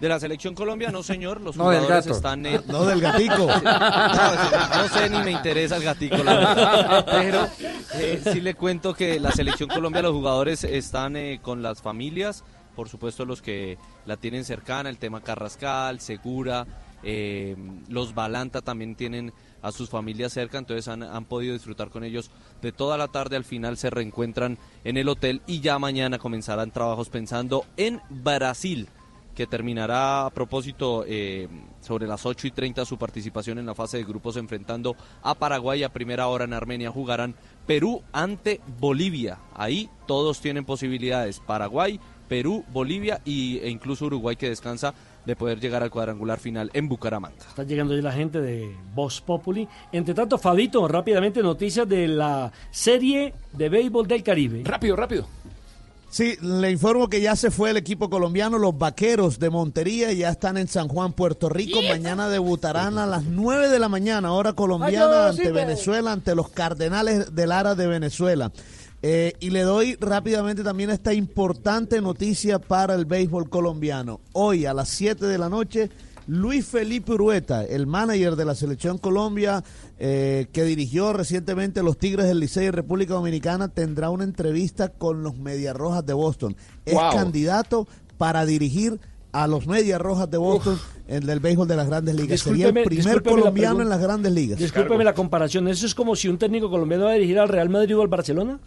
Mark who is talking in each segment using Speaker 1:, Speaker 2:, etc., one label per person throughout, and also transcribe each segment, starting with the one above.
Speaker 1: De la selección Colombia, no señor, los
Speaker 2: No, del
Speaker 1: jugadores
Speaker 2: gato.
Speaker 1: están... eh,
Speaker 2: No, del gatico.
Speaker 1: No, no sé ni me interesa el gatico, la verdad. Pero eh, sí le cuento que la selección Colombia, los jugadores están eh, con las familias, por supuesto los que la tienen cercana, el tema Carrascal, Segura, eh, los Balanta también tienen a sus familias cerca, entonces han, han podido disfrutar con ellos de toda la tarde, al final se reencuentran en el hotel y ya mañana comenzarán trabajos pensando en Brasil que terminará a propósito eh, sobre las 8 y 30 su participación en la fase de grupos enfrentando a Paraguay a primera hora en Armenia jugarán Perú ante Bolivia. Ahí todos tienen posibilidades, Paraguay, Perú, Bolivia y, e incluso Uruguay que descansa de poder llegar al cuadrangular final en Bucaramanga.
Speaker 3: Está llegando ya la gente de Voz Populi. Entre tanto, Fabito, rápidamente noticias de la serie de béisbol del Caribe.
Speaker 4: Rápido, rápido.
Speaker 2: Sí, le informo que ya se fue el equipo colombiano, los vaqueros de Montería, ya están en San Juan, Puerto Rico. Mañana debutarán a las 9 de la mañana, hora colombiana,
Speaker 3: Ay,
Speaker 2: ante
Speaker 3: Diosito.
Speaker 2: Venezuela, ante los Cardenales de Lara de Venezuela. Eh, y le doy rápidamente también esta importante noticia para el béisbol colombiano. Hoy a las 7 de la noche, Luis Felipe Urueta, el manager de la selección Colombia, eh, que dirigió recientemente los Tigres del Licey en República Dominicana, tendrá una entrevista con los Medias Rojas de Boston. Es
Speaker 4: Wow.
Speaker 2: candidato para dirigir a los Medias Rojas de Boston en el béisbol de las grandes ligas. Sería el primer
Speaker 3: la
Speaker 2: colombiano
Speaker 3: pregunta.
Speaker 2: en las grandes ligas.
Speaker 3: Discúlpeme la comparación. ¿Eso es como si un técnico colombiano va a dirigir al Real Madrid o al Barcelona?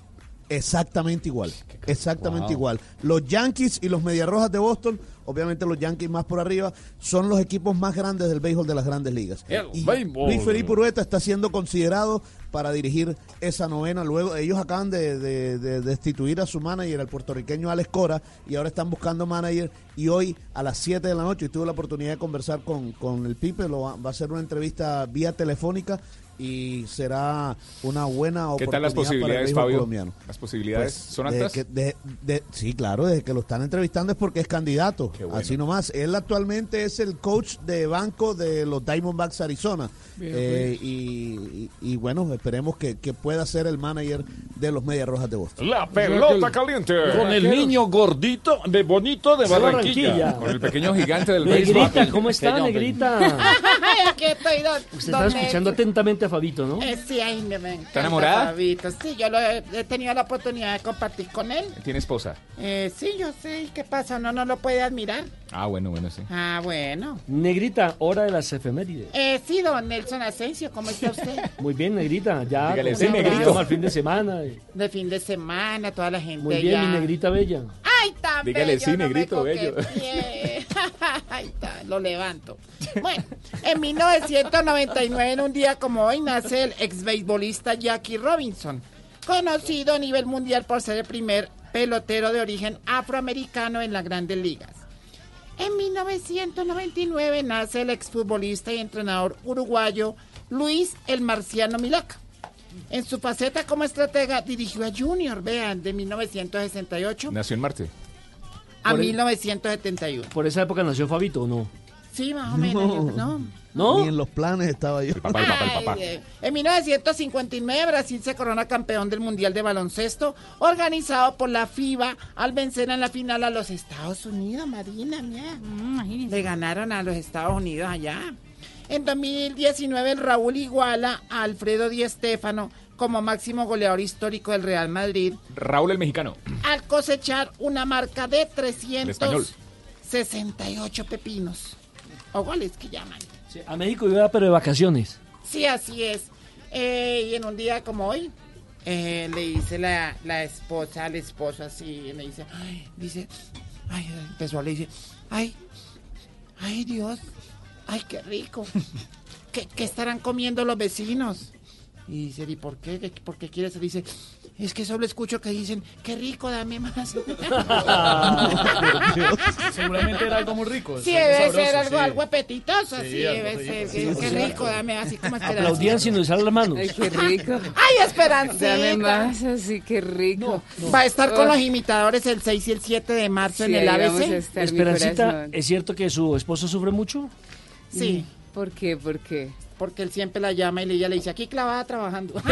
Speaker 2: Exactamente igual. Exactamente igual. Los Yankees y los Medias Rojas de Boston, obviamente los Yankees más por arriba, son los equipos más grandes del béisbol de las grandes ligas.
Speaker 4: El
Speaker 2: Y
Speaker 4: béisbol.
Speaker 2: Luis Felipe Urueta está siendo considerado para dirigir esa novena. Luego ellos acaban de, de- de destituir a su manager, el puertorriqueño Alex Cora, y ahora están buscando manager. Y hoy a las 7 de la noche, y tuve la oportunidad de conversar con, con el Pipe, lo va, va a hacer una entrevista vía telefónica y será una buena
Speaker 4: ¿Qué
Speaker 2: oportunidad
Speaker 4: tal las
Speaker 2: para el
Speaker 4: posibilidades,
Speaker 2: béisbol
Speaker 4: Fabio?
Speaker 2: colombiano.
Speaker 4: ¿Las posibilidades
Speaker 2: Pues,
Speaker 4: son altas?
Speaker 2: que- de- de- sí, claro, desde que lo están entrevistando es porque es candidato.
Speaker 4: Qué bueno.
Speaker 2: Así nomás. Él actualmente es el coach de banco de los Diamondbacks Arizona. Eh, y, y- y bueno, esperemos que, que pueda ser el manager de los Medias Rojas de Boston.
Speaker 4: La pelota caliente.
Speaker 5: Con el niño gordito, de bonito de Barranquilla.
Speaker 3: Barranquilla.
Speaker 4: Con el pequeño gigante del béisbol.
Speaker 3: Negrita, ¿cómo está, Negrita?
Speaker 6: Estoy.
Speaker 3: Usted está escuchando atentamente a Fabito, ¿no?
Speaker 6: Eh, sí, ay, me, me encanta
Speaker 4: enamorada?
Speaker 6: Fabito. Sí, yo lo he, he tenido la oportunidad de compartir con él.
Speaker 4: Tiene esposa.
Speaker 6: Eh, sí, yo sé. ¿Qué pasa? ¿No, no lo puede admirar?
Speaker 4: Ah, bueno, bueno, sí.
Speaker 6: Ah, bueno.
Speaker 3: Negrita, hora de las efemérides.
Speaker 6: Eh, sí, don Nelson Asensio, ¿cómo está usted?
Speaker 3: Muy bien, Negrita. Ya
Speaker 4: Dígale,
Speaker 3: ¿cómo
Speaker 4: sí, Negrito.
Speaker 3: al fin de semana.
Speaker 6: De fin de semana, toda la gente
Speaker 3: Muy bien, mi Negrita bella.
Speaker 6: Ay, tan
Speaker 4: Dígale,
Speaker 6: bello,
Speaker 4: sí,
Speaker 6: no
Speaker 4: negrito, bello.
Speaker 6: Ay, está, lo levanto. Bueno, en 1999, en un día como hoy, nace el ex beisbolista Jackie Robinson, conocido a nivel mundial por ser el primer pelotero de origen afroamericano en las grandes ligas. En 1999 nace el exfutbolista y entrenador uruguayo Luis el Marciano Milaca. En su faceta como estratega dirigió a Junior, vean, de 1968
Speaker 4: Nació en Marte.
Speaker 6: a
Speaker 3: Por el-
Speaker 6: 1971.
Speaker 3: ¿Por esa época nació Fabito o no?
Speaker 6: Sí, más o menos, yo- ¿no?
Speaker 3: ¿No?
Speaker 2: Ni en los planes estaba yo.
Speaker 4: El papá, el papá, el papá.
Speaker 6: Ay, eh, en 1959 Brasil se corona campeón del Mundial de Baloncesto organizado por la FIBA al vencer en la final a los Estados Unidos, Marina, mira. Le ganaron a los Estados Unidos allá. En 2019 el Raúl iguala a Alfredo Di Stéfano como máximo goleador histórico del Real Madrid
Speaker 4: Raúl el mexicano.
Speaker 6: al cosechar una marca de
Speaker 4: español.
Speaker 6: 368 pepinos. O goles que llaman.
Speaker 3: Sí, a México iba, pero de vacaciones.
Speaker 6: Sí, así es. Eh, y en un día como hoy, eh, le dice la, la esposa al esposo así, y le dice, ay, dice, ay, empezó le dice, ay, ay Dios, ay, qué rico. ¿Qué, qué estarán comiendo los vecinos? Y dice, ¿y por qué? ¿Qué- ¿Por qué quieres? Dice, Es que solo escucho que dicen, qué rico, dame más.
Speaker 7: Seguramente era algo muy rico.
Speaker 6: Sí, debe
Speaker 7: sabroso,
Speaker 6: ser algo,
Speaker 7: sí.
Speaker 6: algo apetitoso, sí,
Speaker 7: Sí, algo
Speaker 6: debe ser.
Speaker 7: sí,
Speaker 6: qué
Speaker 7: sí.
Speaker 6: rico, dame así como
Speaker 3: Aplaudían
Speaker 6: esperancita.
Speaker 3: sin usar las manos.
Speaker 8: Ay, qué rico.
Speaker 6: ¡Ay, esperancita!
Speaker 8: Dame más, así que rico.
Speaker 6: Va a estar con los imitadores el 6 y el 7 de marzo
Speaker 8: Sí,
Speaker 6: en el ABC.
Speaker 3: Esperancita. ¿es cierto que su esposo sufre mucho?
Speaker 6: Sí,
Speaker 8: ¿Por qué? ¿Por qué?
Speaker 6: Porque él siempre la llama y ella le dice, aquí clavada trabajando.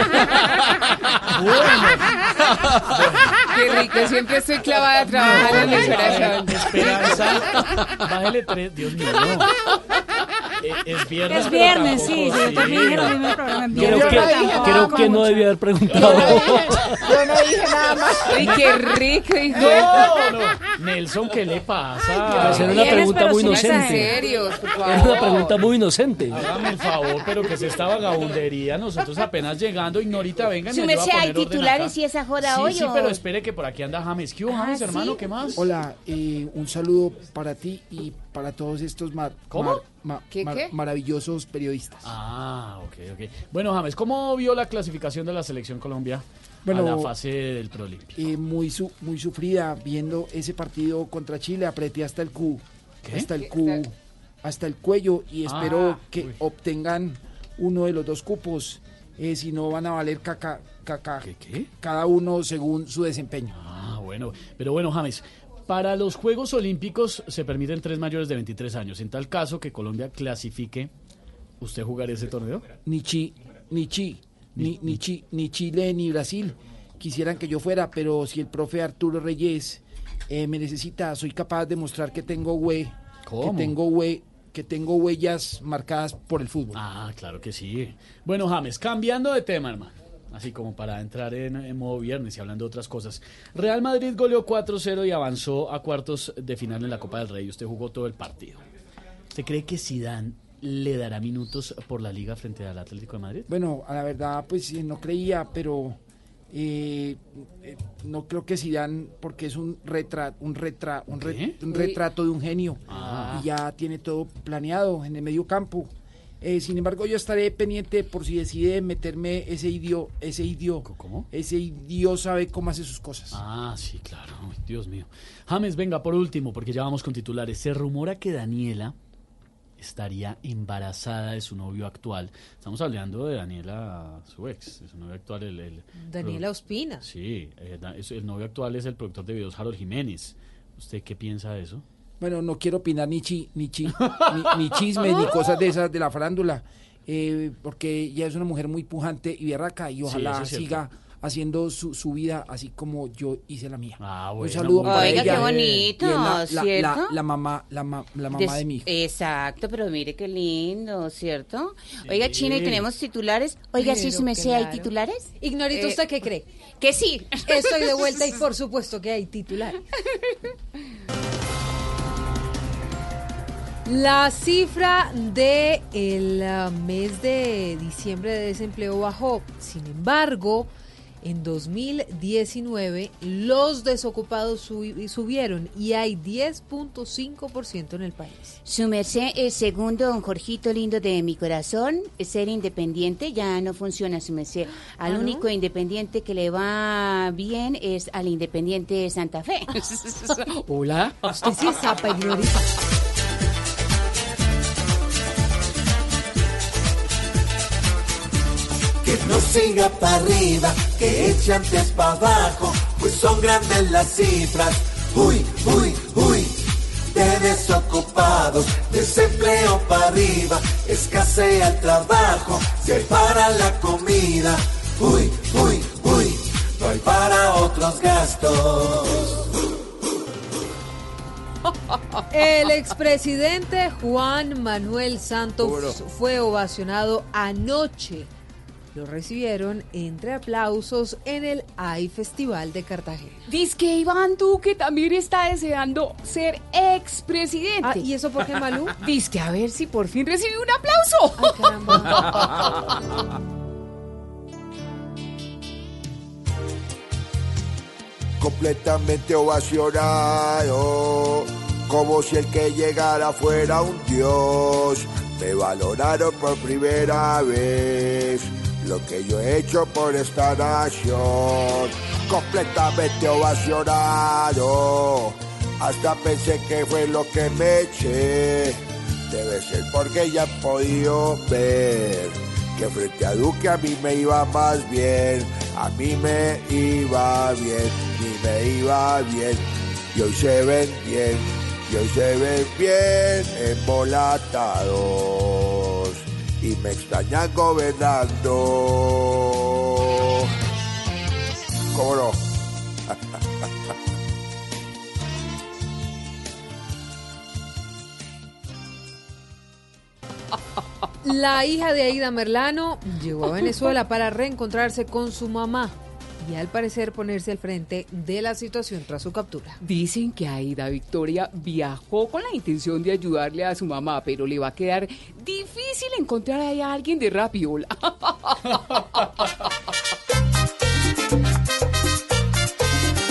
Speaker 8: Qué rico, siempre estoy clavada trabajando en mi corazón.
Speaker 7: Esperanza, bájale tres. Dios mío, no. Eh, Es viernes.
Speaker 9: Es viernes, sí, yo también dije lo mismo en el programa. en.
Speaker 3: Creo que,
Speaker 6: no
Speaker 3: creo que no debía haber
Speaker 6: Yo
Speaker 3: preguntado.
Speaker 6: no dije, yo no dije nada más.
Speaker 8: Ay, qué rico, hijo.
Speaker 7: No, no. Nelson, ¿qué le pasa?
Speaker 3: Era una pregunta muy inocente. Era una pregunta muy inocente.
Speaker 7: Hágame el favor, pero que es esta vagabundería. Nosotros apenas llegando, ignorita, vengan.
Speaker 9: Su
Speaker 7: me ayuda a
Speaker 9: merced, ¿hay titulares y esa joda
Speaker 7: Sí,
Speaker 9: hoy
Speaker 7: sí,
Speaker 9: o-
Speaker 7: pero espere que por aquí anda James. ¿Qué hubo,
Speaker 9: Ah,
Speaker 7: James,
Speaker 9: ¿sí?
Speaker 7: hermano? ¿Qué más?
Speaker 10: Hola, eh, un saludo para ti y para todos estos mar-
Speaker 7: ¿Cómo?
Speaker 10: mar- ma-
Speaker 8: ¿Qué,
Speaker 10: mar-
Speaker 8: qué?
Speaker 10: maravillosos periodistas.
Speaker 7: Ah, ok, ok. Bueno, James, ¿cómo vio la clasificación de la selección Colombia
Speaker 10: Bueno,
Speaker 7: a la fase del Pro Olímpico?
Speaker 10: Eh, muy, su- muy sufrida viendo ese partido contra Chile, apreté hasta el Q,
Speaker 7: ¿Qué?
Speaker 10: hasta el Q, hasta el cuello y espero
Speaker 7: Ah,
Speaker 10: que
Speaker 7: uy.
Speaker 10: obtengan uno de los dos cupos, eh, si no van a valer caca, caca,
Speaker 7: ¿Qué, qué?
Speaker 10: cada uno según su desempeño.
Speaker 7: Ah, bueno. Pero bueno, James, para los Juegos Olímpicos se permiten tres mayores de 23 años. En tal caso que Colombia clasifique, ¿usted jugaría ese torneo?
Speaker 10: ni Chi, ni Chi, ni, ni Chi, ni Chile ni Brasil quisieran que yo fuera, pero si el profe Arturo Reyes eh, me necesita, soy capaz de mostrar que tengo hue,
Speaker 7: ¿Cómo?
Speaker 10: que tengo hue, que tengo huellas marcadas por el fútbol.
Speaker 7: Ah, claro que sí. Bueno, James, cambiando de tema, hermano. Así como para entrar en, en modo viernes y hablando de otras cosas. Real Madrid goleó 4-0 y avanzó a cuartos de final en la Copa del Rey. Usted jugó todo el partido. ¿Usted cree que Zidane le dará minutos por la liga frente al Atlético de Madrid?
Speaker 10: Bueno, a la verdad, pues eh, no creía, pero eh, eh, no creo que Zidane, porque es un retrato, un retra, un, re- un retrato de un genio
Speaker 7: Ah.
Speaker 10: y ya tiene todo planeado en el medio campo. Eh, sin embargo, yo estaré pendiente por si decide meterme ese idio, ese idio,
Speaker 7: ¿Cómo?
Speaker 10: ese idio sabe cómo hace sus cosas.
Speaker 7: Ah, sí, claro. Ay, Dios mío. James, venga, por último, porque ya vamos con titulares. Se rumora que Daniela estaría embarazada de su novio actual. Estamos hablando de Daniela, su ex, de su novio actual. El, el-
Speaker 11: Daniela Ospina.
Speaker 7: Sí, eh, el novio actual es el productor de videos Harold Jiménez. ¿Usted qué piensa de eso?
Speaker 10: Bueno, no quiero opinar ni, chi, ni, chi, ni, ni chismes ni cosas de esas de la farándula, eh, porque ella es una mujer muy pujante y berraca y ojalá
Speaker 7: es
Speaker 10: siga haciendo su, su vida así como yo hice la mía.
Speaker 7: Ah,
Speaker 10: Un
Speaker 7: bueno,
Speaker 10: saludo
Speaker 7: muy
Speaker 10: para
Speaker 9: Oiga,
Speaker 10: ella.
Speaker 9: qué bonito,
Speaker 10: la, la-
Speaker 9: ¿cierto?
Speaker 10: la- la mamá, la, ma- la mamá
Speaker 9: Des-
Speaker 10: de mi hijo.
Speaker 9: Exacto, pero mire qué lindo, ¿cierto? Oiga, Chino, ¿y tenemos titulares? Oiga, sí, merced, ¿hay titulares?
Speaker 11: Ignorito,
Speaker 9: Eh,
Speaker 11: ¿usted qué cree?
Speaker 9: Que sí.
Speaker 11: Estoy de vuelta y por supuesto que hay titular. La cifra de el ah, mes de diciembre de desempleo bajó. Sin embargo, en 2019 los desocupados subi- subieron y hay 10.5% en el país.
Speaker 9: Su merced, eh, según don Jorgito lindo de mi corazón, ser independiente ya no funciona, su merced. Al
Speaker 11: ¿Ah, no?
Speaker 9: único independiente que le va bien es al independiente Santa Fe.
Speaker 7: Hola.
Speaker 11: Usted sí es
Speaker 12: Que no siga para arriba, que eche antes para abajo, pues son grandes las cifras. Uy, uy, uy, de desocupados, desempleo para arriba, escasea el trabajo, se hay para la comida. Uy, uy, uy, no hay para otros gastos.
Speaker 11: El expresidente Juan Manuel Santos fue ovacionado anoche. Lo recibieron entre aplausos en el AI Festival de Cartagena.
Speaker 8: Dice que Iván Duque también está deseando ser expresidente.
Speaker 11: Ah, ¿y eso por qué, Malú?
Speaker 8: Dice que a ver si por fin recibe un aplauso.
Speaker 11: Ay,
Speaker 12: completamente ovacionado, como si el que llegara fuera un dios. Me valoraron por primera vez,
Speaker 13: lo que yo he hecho por esta nación. Completamente ovacionado. Hasta pensé que fue lo que me eché. Debe ser porque ya han podido ver que frente a Duque a mí me iba más bien. A mí me iba bien, y me iba bien. Y hoy se ven bien, y hoy se ven bien embolatados. Y me extrañan gobernando. ¿Cómo no?
Speaker 11: La hija de Aida Merlano llegó a Venezuela para reencontrarse con su mamá y al parecer ponerse al frente de la situación tras su captura.
Speaker 14: Dicen que Aida Victoria viajó con la intención de ayudarle a su mamá, pero le va a quedar difícil encontrar a alguien de rapiola.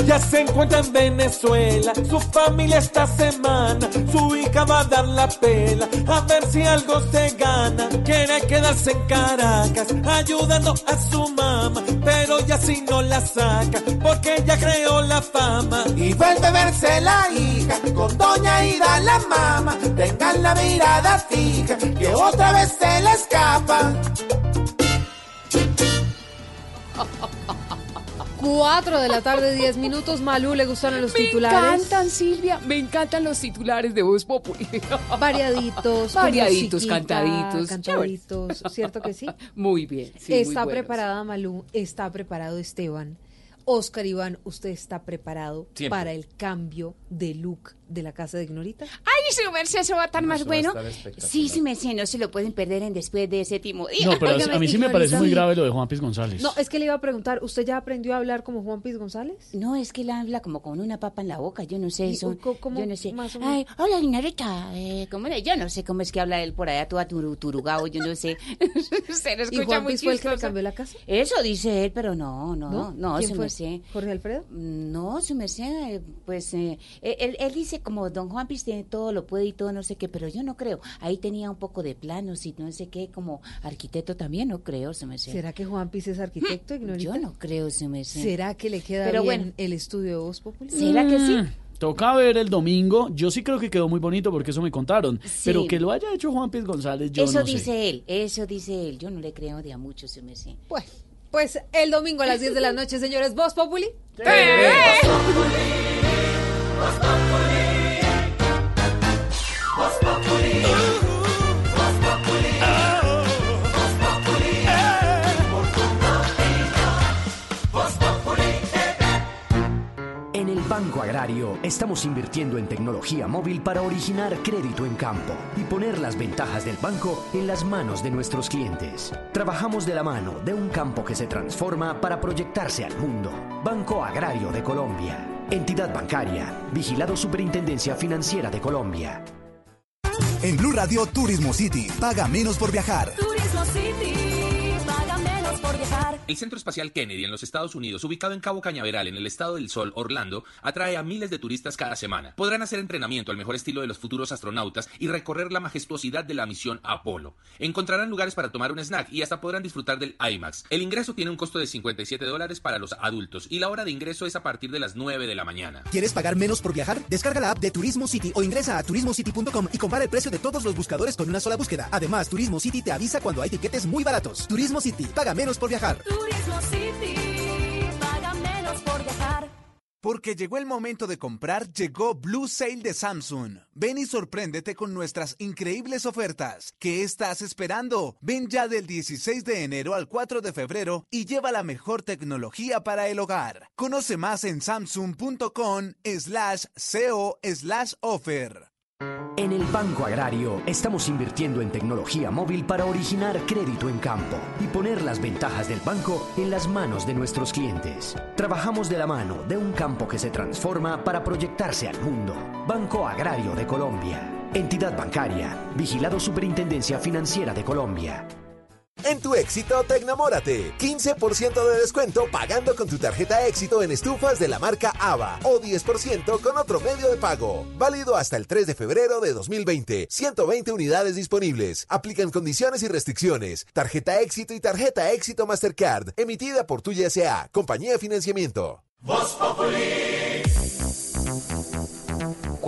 Speaker 15: Ya se encuentra en Venezuela, su familia esta semana, su hija va a dar la pela, a ver si algo se gana. Quiere quedarse en Caracas, ayudando a su mamá, pero ya si no la saca, porque ya creó la fama.
Speaker 6: Y vuelve a verse la hija con doña Ida la mama. Tengan la mirada fija que otra vez se le escapa.
Speaker 11: 4 de la tarde, 10 minutos. Malú, ¿le gustaron los
Speaker 14: Me
Speaker 11: titulares?
Speaker 14: encantan, Silvia, me encantan los titulares de Voz Populi.
Speaker 11: Variaditos.
Speaker 14: Variaditos, cantaditos.
Speaker 11: Cantaditos, ¿cierto que sí?
Speaker 14: Muy bien. sí, muy
Speaker 11: está
Speaker 14: buenos.
Speaker 11: preparada Malú, está preparado Esteban. Oscar Iván, ¿usted está preparado
Speaker 14: Siempre.
Speaker 11: para el cambio de look de la casa de Ignorita?
Speaker 1: Ay, su merced, eso va a estar más bueno. Sí, sí, merced, no se lo pueden perder en después de ese timo.
Speaker 7: No, pero a mí sí me parece muy grave lo de Juan Piz González.
Speaker 11: No, es que le iba a preguntar, ¿usted ya aprendió a hablar como Juan Piz González?
Speaker 1: No, es que él habla como con una papa en la boca, yo no sé
Speaker 11: ¿Y
Speaker 1: eso. yo no sé.
Speaker 11: más o menos?
Speaker 1: Ay, hola, Ignorita. Eh, ¿cómo le- Yo no sé cómo es que habla él por allá, todo turu, turugao, yo no sé. se le
Speaker 11: ¿Y
Speaker 1: escucha
Speaker 11: Juan
Speaker 1: muy
Speaker 11: Piz fue el que le cambió la casa?
Speaker 1: Eso dice él, pero no, no,
Speaker 11: ¿No?
Speaker 1: no,
Speaker 11: ¿Quién
Speaker 1: su
Speaker 11: fue?
Speaker 1: Merced.
Speaker 11: ¿Jorge Alfredo?
Speaker 1: No, su merced, eh, pues eh, él, él dice como don Juan Piz tiene todo, lo puede y todo, no sé qué, pero yo no creo. Ahí tenía un poco de planos y no sé qué, como arquitecto también, no creo, su merced.
Speaker 11: ¿Será que Juan Piz es arquitecto, Ignorita?
Speaker 1: Yo no creo, su merced.
Speaker 11: ¿Será que le queda
Speaker 1: Pero
Speaker 11: bien
Speaker 1: bueno.
Speaker 11: el estudio de Voz Populi?
Speaker 1: ¿Será que sí?
Speaker 7: Mm, Toca ver el domingo. Yo sí creo que quedó muy bonito porque eso me contaron. Pero que lo haya hecho Juan Piz González, yo
Speaker 1: eso
Speaker 7: no sé.
Speaker 1: dice él, eso dice él. Yo no le creo de a mucho, su merced.
Speaker 11: Pues, pues el domingo a las 10 de la noche, señores, Voz Populi.
Speaker 9: El Banco Agrario estamos invirtiendo en tecnología móvil para originar crédito en campo y poner las ventajas del banco en las manos de nuestros clientes. Trabajamos de la mano de un campo que se transforma para proyectarse al mundo. Banco Agrario de Colombia. Entidad bancaria. Vigilado Superintendencia Financiera de Colombia.
Speaker 16: En Blue Radio Turismo City. Paga menos por viajar.
Speaker 17: Turismo City,
Speaker 18: El Centro Espacial Kennedy en los Estados Unidos, ubicado en Cabo Cañaveral, en el estado del Sol, Orlando, atrae a miles de turistas cada semana. Podrán hacer entrenamiento al mejor estilo de los futuros astronautas y recorrer la majestuosidad de la misión Apolo. Encontrarán lugares para tomar un snack y hasta podrán disfrutar del IMAX. El ingreso tiene un costo de 57 dólares para los adultos y la hora de ingreso es a partir de las 9 de la mañana.
Speaker 16: ¿Quieres pagar menos por viajar? Descarga la app de Turismo City o ingresa a turismocity.com y compara el precio de todos los buscadores con una sola búsqueda. Además, Turismo City te avisa cuando hay tiquetes muy baratos. Turismo City, paga menos por viajar.
Speaker 17: Turismo City, por.
Speaker 19: Porque llegó el momento de comprar, llegó Blue Sale de Samsung. Ven y sorpréndete con nuestras increíbles ofertas. ¿Qué estás esperando? Ven ya del 16 de enero al 4 de febrero y lleva la mejor tecnología para el hogar. Conoce más en samsung.com slash co slash offer.
Speaker 9: En el Banco Agrario estamos invirtiendo en tecnología móvil para originar crédito en campo y poner las ventajas del banco en las manos de nuestros clientes. Trabajamos de la mano de un campo que se transforma para proyectarse al mundo. Banco Agrario de Colombia. Entidad bancaria. Vigilado Superintendencia Financiera de Colombia.
Speaker 20: En tu éxito, Tecnamórate. 15% de descuento pagando con tu tarjeta éxito en estufas de la marca AVA o 10% con otro medio de pago. Válido hasta el 3 de febrero de 2020. 120 unidades disponibles. Aplican condiciones y restricciones. Tarjeta éxito y tarjeta éxito Mastercard. Emitida por Tuya S.A. Compañía de Financiamiento.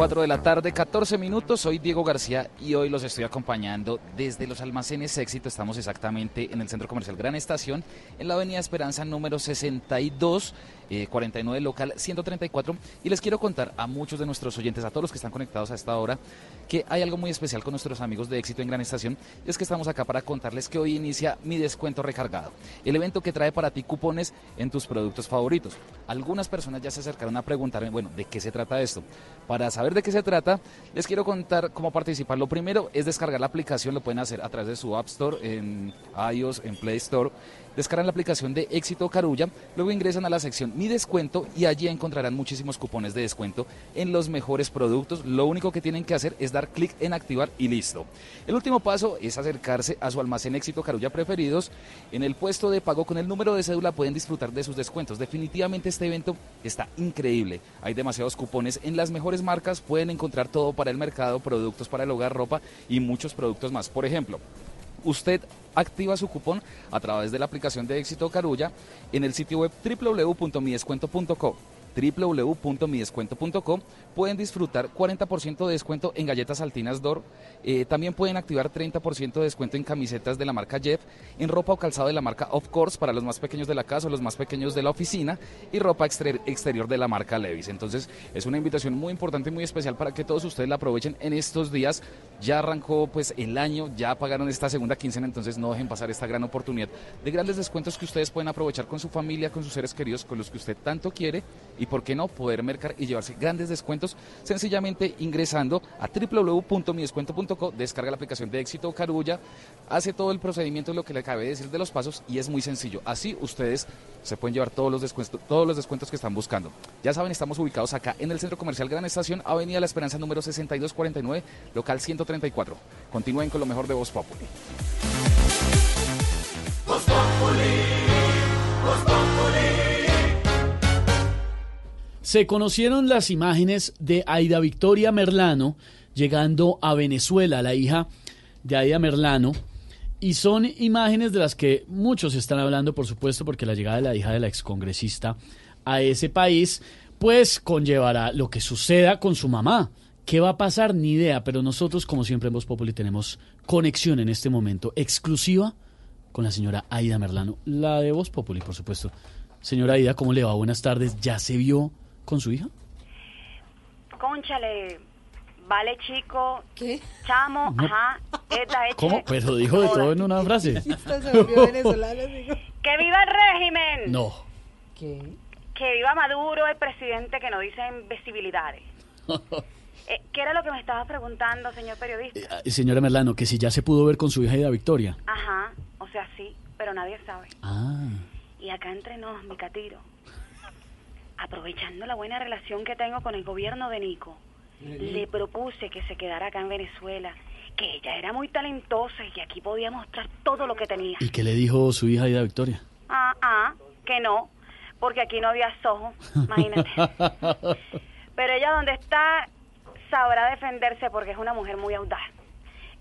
Speaker 21: 4 de la tarde, 14 minutos. Soy Diego García y hoy los estoy acompañando desde los almacenes Éxito. Estamos exactamente en el Centro Comercial Gran Estación, en la Avenida Esperanza número 62. Eh, 49 local 134 y les quiero contar a muchos de nuestros oyentes, a todos los que están conectados a esta hora, que hay algo muy especial con nuestros amigos de éxito en Gran Estación y es que estamos acá para contarles que hoy inicia mi descuento recargado, el evento que trae para ti cupones en tus productos favoritos. Algunas personas ya se acercaron a preguntarme, bueno, ¿de qué se trata esto? Para saber de qué se trata, les quiero contar cómo participar. Lo primero es descargar la aplicación, lo pueden hacer a través de su App Store, en iOS, en Play Store. Descargan la aplicación de Éxito Carulla, luego ingresan a la sección Mi Descuento y allí encontrarán muchísimos cupones de descuento en los mejores productos. Lo único que tienen que hacer es dar clic en activar y listo. El último paso es acercarse a su almacén Éxito Carulla preferidos. En el puesto de pago con el número de cédula pueden disfrutar de sus descuentos. Definitivamente este evento está increíble. Hay demasiados cupones en las mejores marcas. Pueden encontrar todo para el mercado, productos para el hogar, ropa y muchos productos más. Por ejemplo, usted activa su cupón a través de la aplicación de Éxito Carulla en el sitio web www.midescuento.co www.midescuento.co pueden disfrutar 40% de descuento en galletas Altinas Dor. Eh, también pueden activar 30% de descuento en camisetas de la marca Jeff, en ropa o calzado de la marca Of Course para los más pequeños de la casa o los más pequeños de la oficina y ropa exter- exterior de la marca Levis. Entonces es una invitación muy importante y muy especial para que todos ustedes la aprovechen en estos días. Ya arrancó pues el año, ya pagaron esta segunda quincena, entonces no dejen pasar esta gran oportunidad de grandes descuentos que ustedes pueden aprovechar con su familia, con sus seres queridos, con los que usted tanto quiere y por qué no poder mercar y llevarse grandes descuentos sencillamente ingresando a www.midescuento.co, descarga la aplicación de éxito Carulla, hace todo el procedimiento lo que le acabé de decir de los pasos y es muy sencillo. Así ustedes se pueden llevar todos los descuentos, todos los descuentos que están buscando. Ya saben, estamos ubicados acá en el Centro Comercial Gran Estación, Avenida La Esperanza número 6249, local 134. Continúen con lo mejor de Voz Populi.
Speaker 7: Se conocieron las imágenes de Aida Victoria Merlano llegando a Venezuela, la hija de Aida Merlano, y son imágenes de las que muchos están hablando, por supuesto, porque la llegada de la hija de la excongresista a ese país, pues conllevará lo que suceda con su mamá. ¿Qué va a pasar? Ni idea, pero nosotros, como siempre en Voz Populi, tenemos conexión en este momento exclusiva con la señora Aida Merlano, la de Voz Populi, por supuesto. Señora Aida, ¿cómo le va? Buenas tardes. ¿Ya se vio con su hija?
Speaker 22: Conchale, vale chico, ¿Qué? chamo,
Speaker 7: No.
Speaker 22: ajá, esta es
Speaker 7: ¿Cómo? Pero dijo de todo en una frase.
Speaker 22: ¡Que viva el régimen!
Speaker 7: No.
Speaker 22: Que viva Maduro, el presidente que no dice invisibilidades. Eh, ¿Qué era lo que me estaba preguntando, señor periodista?
Speaker 7: Eh, Señora Merlano, que si ya se pudo ver con su hija Aida Victoria.
Speaker 22: Ajá, o sea, sí, pero nadie sabe.
Speaker 7: Ah.
Speaker 22: Y acá entre nos, mi catiro, aprovechando la buena relación que tengo con el gobierno de Nico, le propuse que se quedara acá en Venezuela, que ella era muy talentosa y que aquí podía mostrar todo lo que tenía.
Speaker 7: ¿Y qué le dijo su hija Aida Victoria?
Speaker 22: Ah, ah, que no, porque aquí no había sojo, imagínate. Pero ella donde está sabrá defenderse porque es una mujer muy audaz.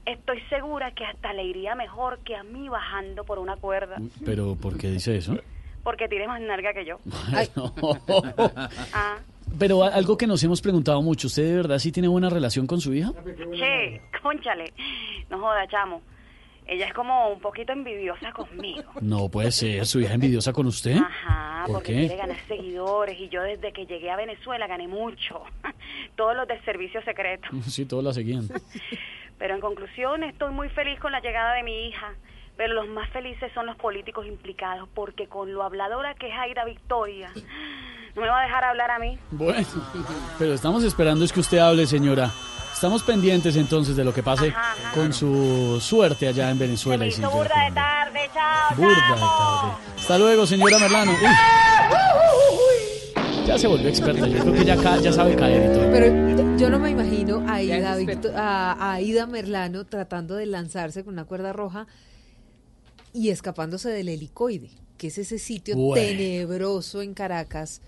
Speaker 22: Estoy segura que hasta le iría mejor que a mí bajando por una cuerda,
Speaker 7: Pero, ¿por qué dice eso?
Speaker 22: Porque tiene más narga que yo. Ah,
Speaker 7: Pero algo que nos hemos preguntado mucho, ¿usted de verdad sí tiene buena relación con su hija?
Speaker 22: che, conchale, no joda, chamo. Ella es como un poquito envidiosa conmigo.
Speaker 7: No puede ser, su hija envidiosa con usted.
Speaker 22: Ajá,
Speaker 7: ¿Por
Speaker 22: porque
Speaker 7: qué?
Speaker 22: quiere ganar seguidores y yo desde que llegué a Venezuela gané mucho. Todos los del servicio secreto.
Speaker 7: Sí, todos la seguían.
Speaker 22: Pero en conclusión, estoy muy feliz con la llegada de mi hija. Pero los más felices son los políticos implicados, porque con lo habladora que es Aida Victoria, no me va a dejar hablar a mí.
Speaker 7: Bueno, pero estamos esperando es que usted hable, señora. Estamos pendientes entonces de lo que pase
Speaker 22: Ajá, ajá.
Speaker 7: con su suerte allá en Venezuela.
Speaker 22: Hizo
Speaker 7: llegar
Speaker 22: burda de tarde, chao,
Speaker 7: Burda de tarde. Hasta luego, señora Merlano. Uy, ya se volvió experta. Yo creo que ya, ca- ya sabe caer y todo.
Speaker 11: Pero yo no me imagino a Aida, Victo- a, a Aida Merlano tratando de lanzarse con una cuerda roja y escapándose del helicoide, que es ese sitio
Speaker 7: Bueno.
Speaker 11: tenebroso en Caracas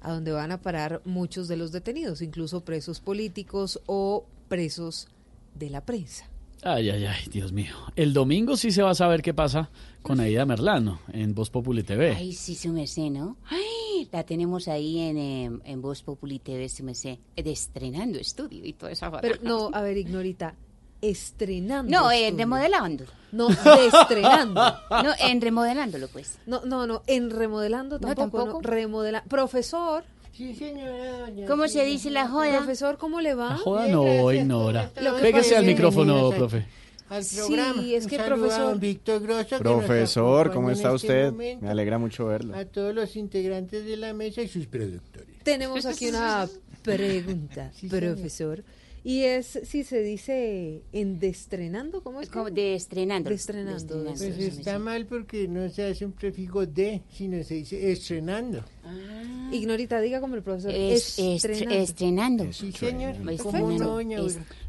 Speaker 11: a donde van a parar muchos de los detenidos, incluso presos políticos o presos de la prensa.
Speaker 7: Ay, ay, ay, Dios mío. El domingo sí se va a saber qué pasa con Aida Merlano en Voz Populi TV.
Speaker 9: Ay, sí, su merced, ¿no? Ay, la tenemos ahí en, eh, en Voz Populi TV, su merced, de estrenando estudio y toda esa
Speaker 11: Pero no, a ver, Ignorita, estrenando.
Speaker 9: No, eh,
Speaker 11: estudio.
Speaker 9: remodelando.
Speaker 11: No, destrenando.
Speaker 9: No, en remodelándolo, pues.
Speaker 11: No, no, no, en remodelando
Speaker 9: No,
Speaker 11: tampoco. No, remodela- Profesor.
Speaker 23: Sí, señora. doña
Speaker 9: ¿Cómo se dice la joda?
Speaker 11: Profesor, ¿cómo le va?
Speaker 7: La joda no,
Speaker 23: gracias,
Speaker 7: ignora. Pégase al micrófono,
Speaker 23: al-
Speaker 7: profe.
Speaker 23: Al
Speaker 11: Sí, es que, profesor-
Speaker 23: Víctor Grosso,
Speaker 24: Profesor, ¿cómo
Speaker 23: en
Speaker 24: está
Speaker 23: este
Speaker 24: usted? Me alegra mucho verlo.
Speaker 23: A todos los integrantes de la mesa y sus productores.
Speaker 11: Tenemos aquí una pregunta, profesor. Y es si se dice en destrenando, ¿cómo es?
Speaker 9: Como de estrenando.
Speaker 11: Destrenando.
Speaker 23: Pues está mal porque no se hace un prefijo de, sino se dice estrenando. Ah.
Speaker 11: Ignorita, diga como el profesor.
Speaker 9: Es, estrenando. estrenando.
Speaker 23: Sí, señor.
Speaker 9: Estrenando.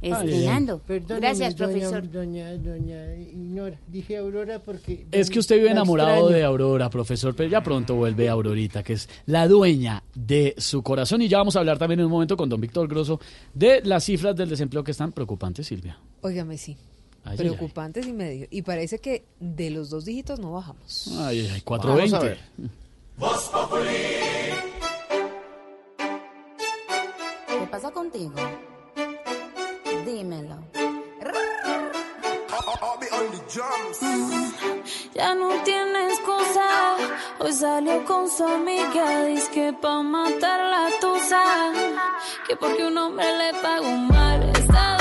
Speaker 23: Estrenando.
Speaker 9: Gracias, profesor.
Speaker 23: Doña, doña Ignora. Dije Aurora porque...
Speaker 7: Es que usted vive enamorado de Aurora, profesor, pero ya pronto vuelve Aurorita, que es la dueña de su corazón. Y ya vamos a hablar también en un momento con don Víctor Grosso de las cifras del desempleo que están preocupantes, Silvia.
Speaker 11: Óigame, sí. Preocupantes y medio. Y parece que de los dos dígitos no bajamos.
Speaker 7: Ay, ay, 420.
Speaker 24: Voz Populi.
Speaker 25: ¿Qué pasa contigo? Dímelo.
Speaker 26: Mm, ya no tienes cosa. Hoy salió con su amiga. Dice que pa' matar la tusa. Que porque un hombre le pagó mal.
Speaker 25: Estaba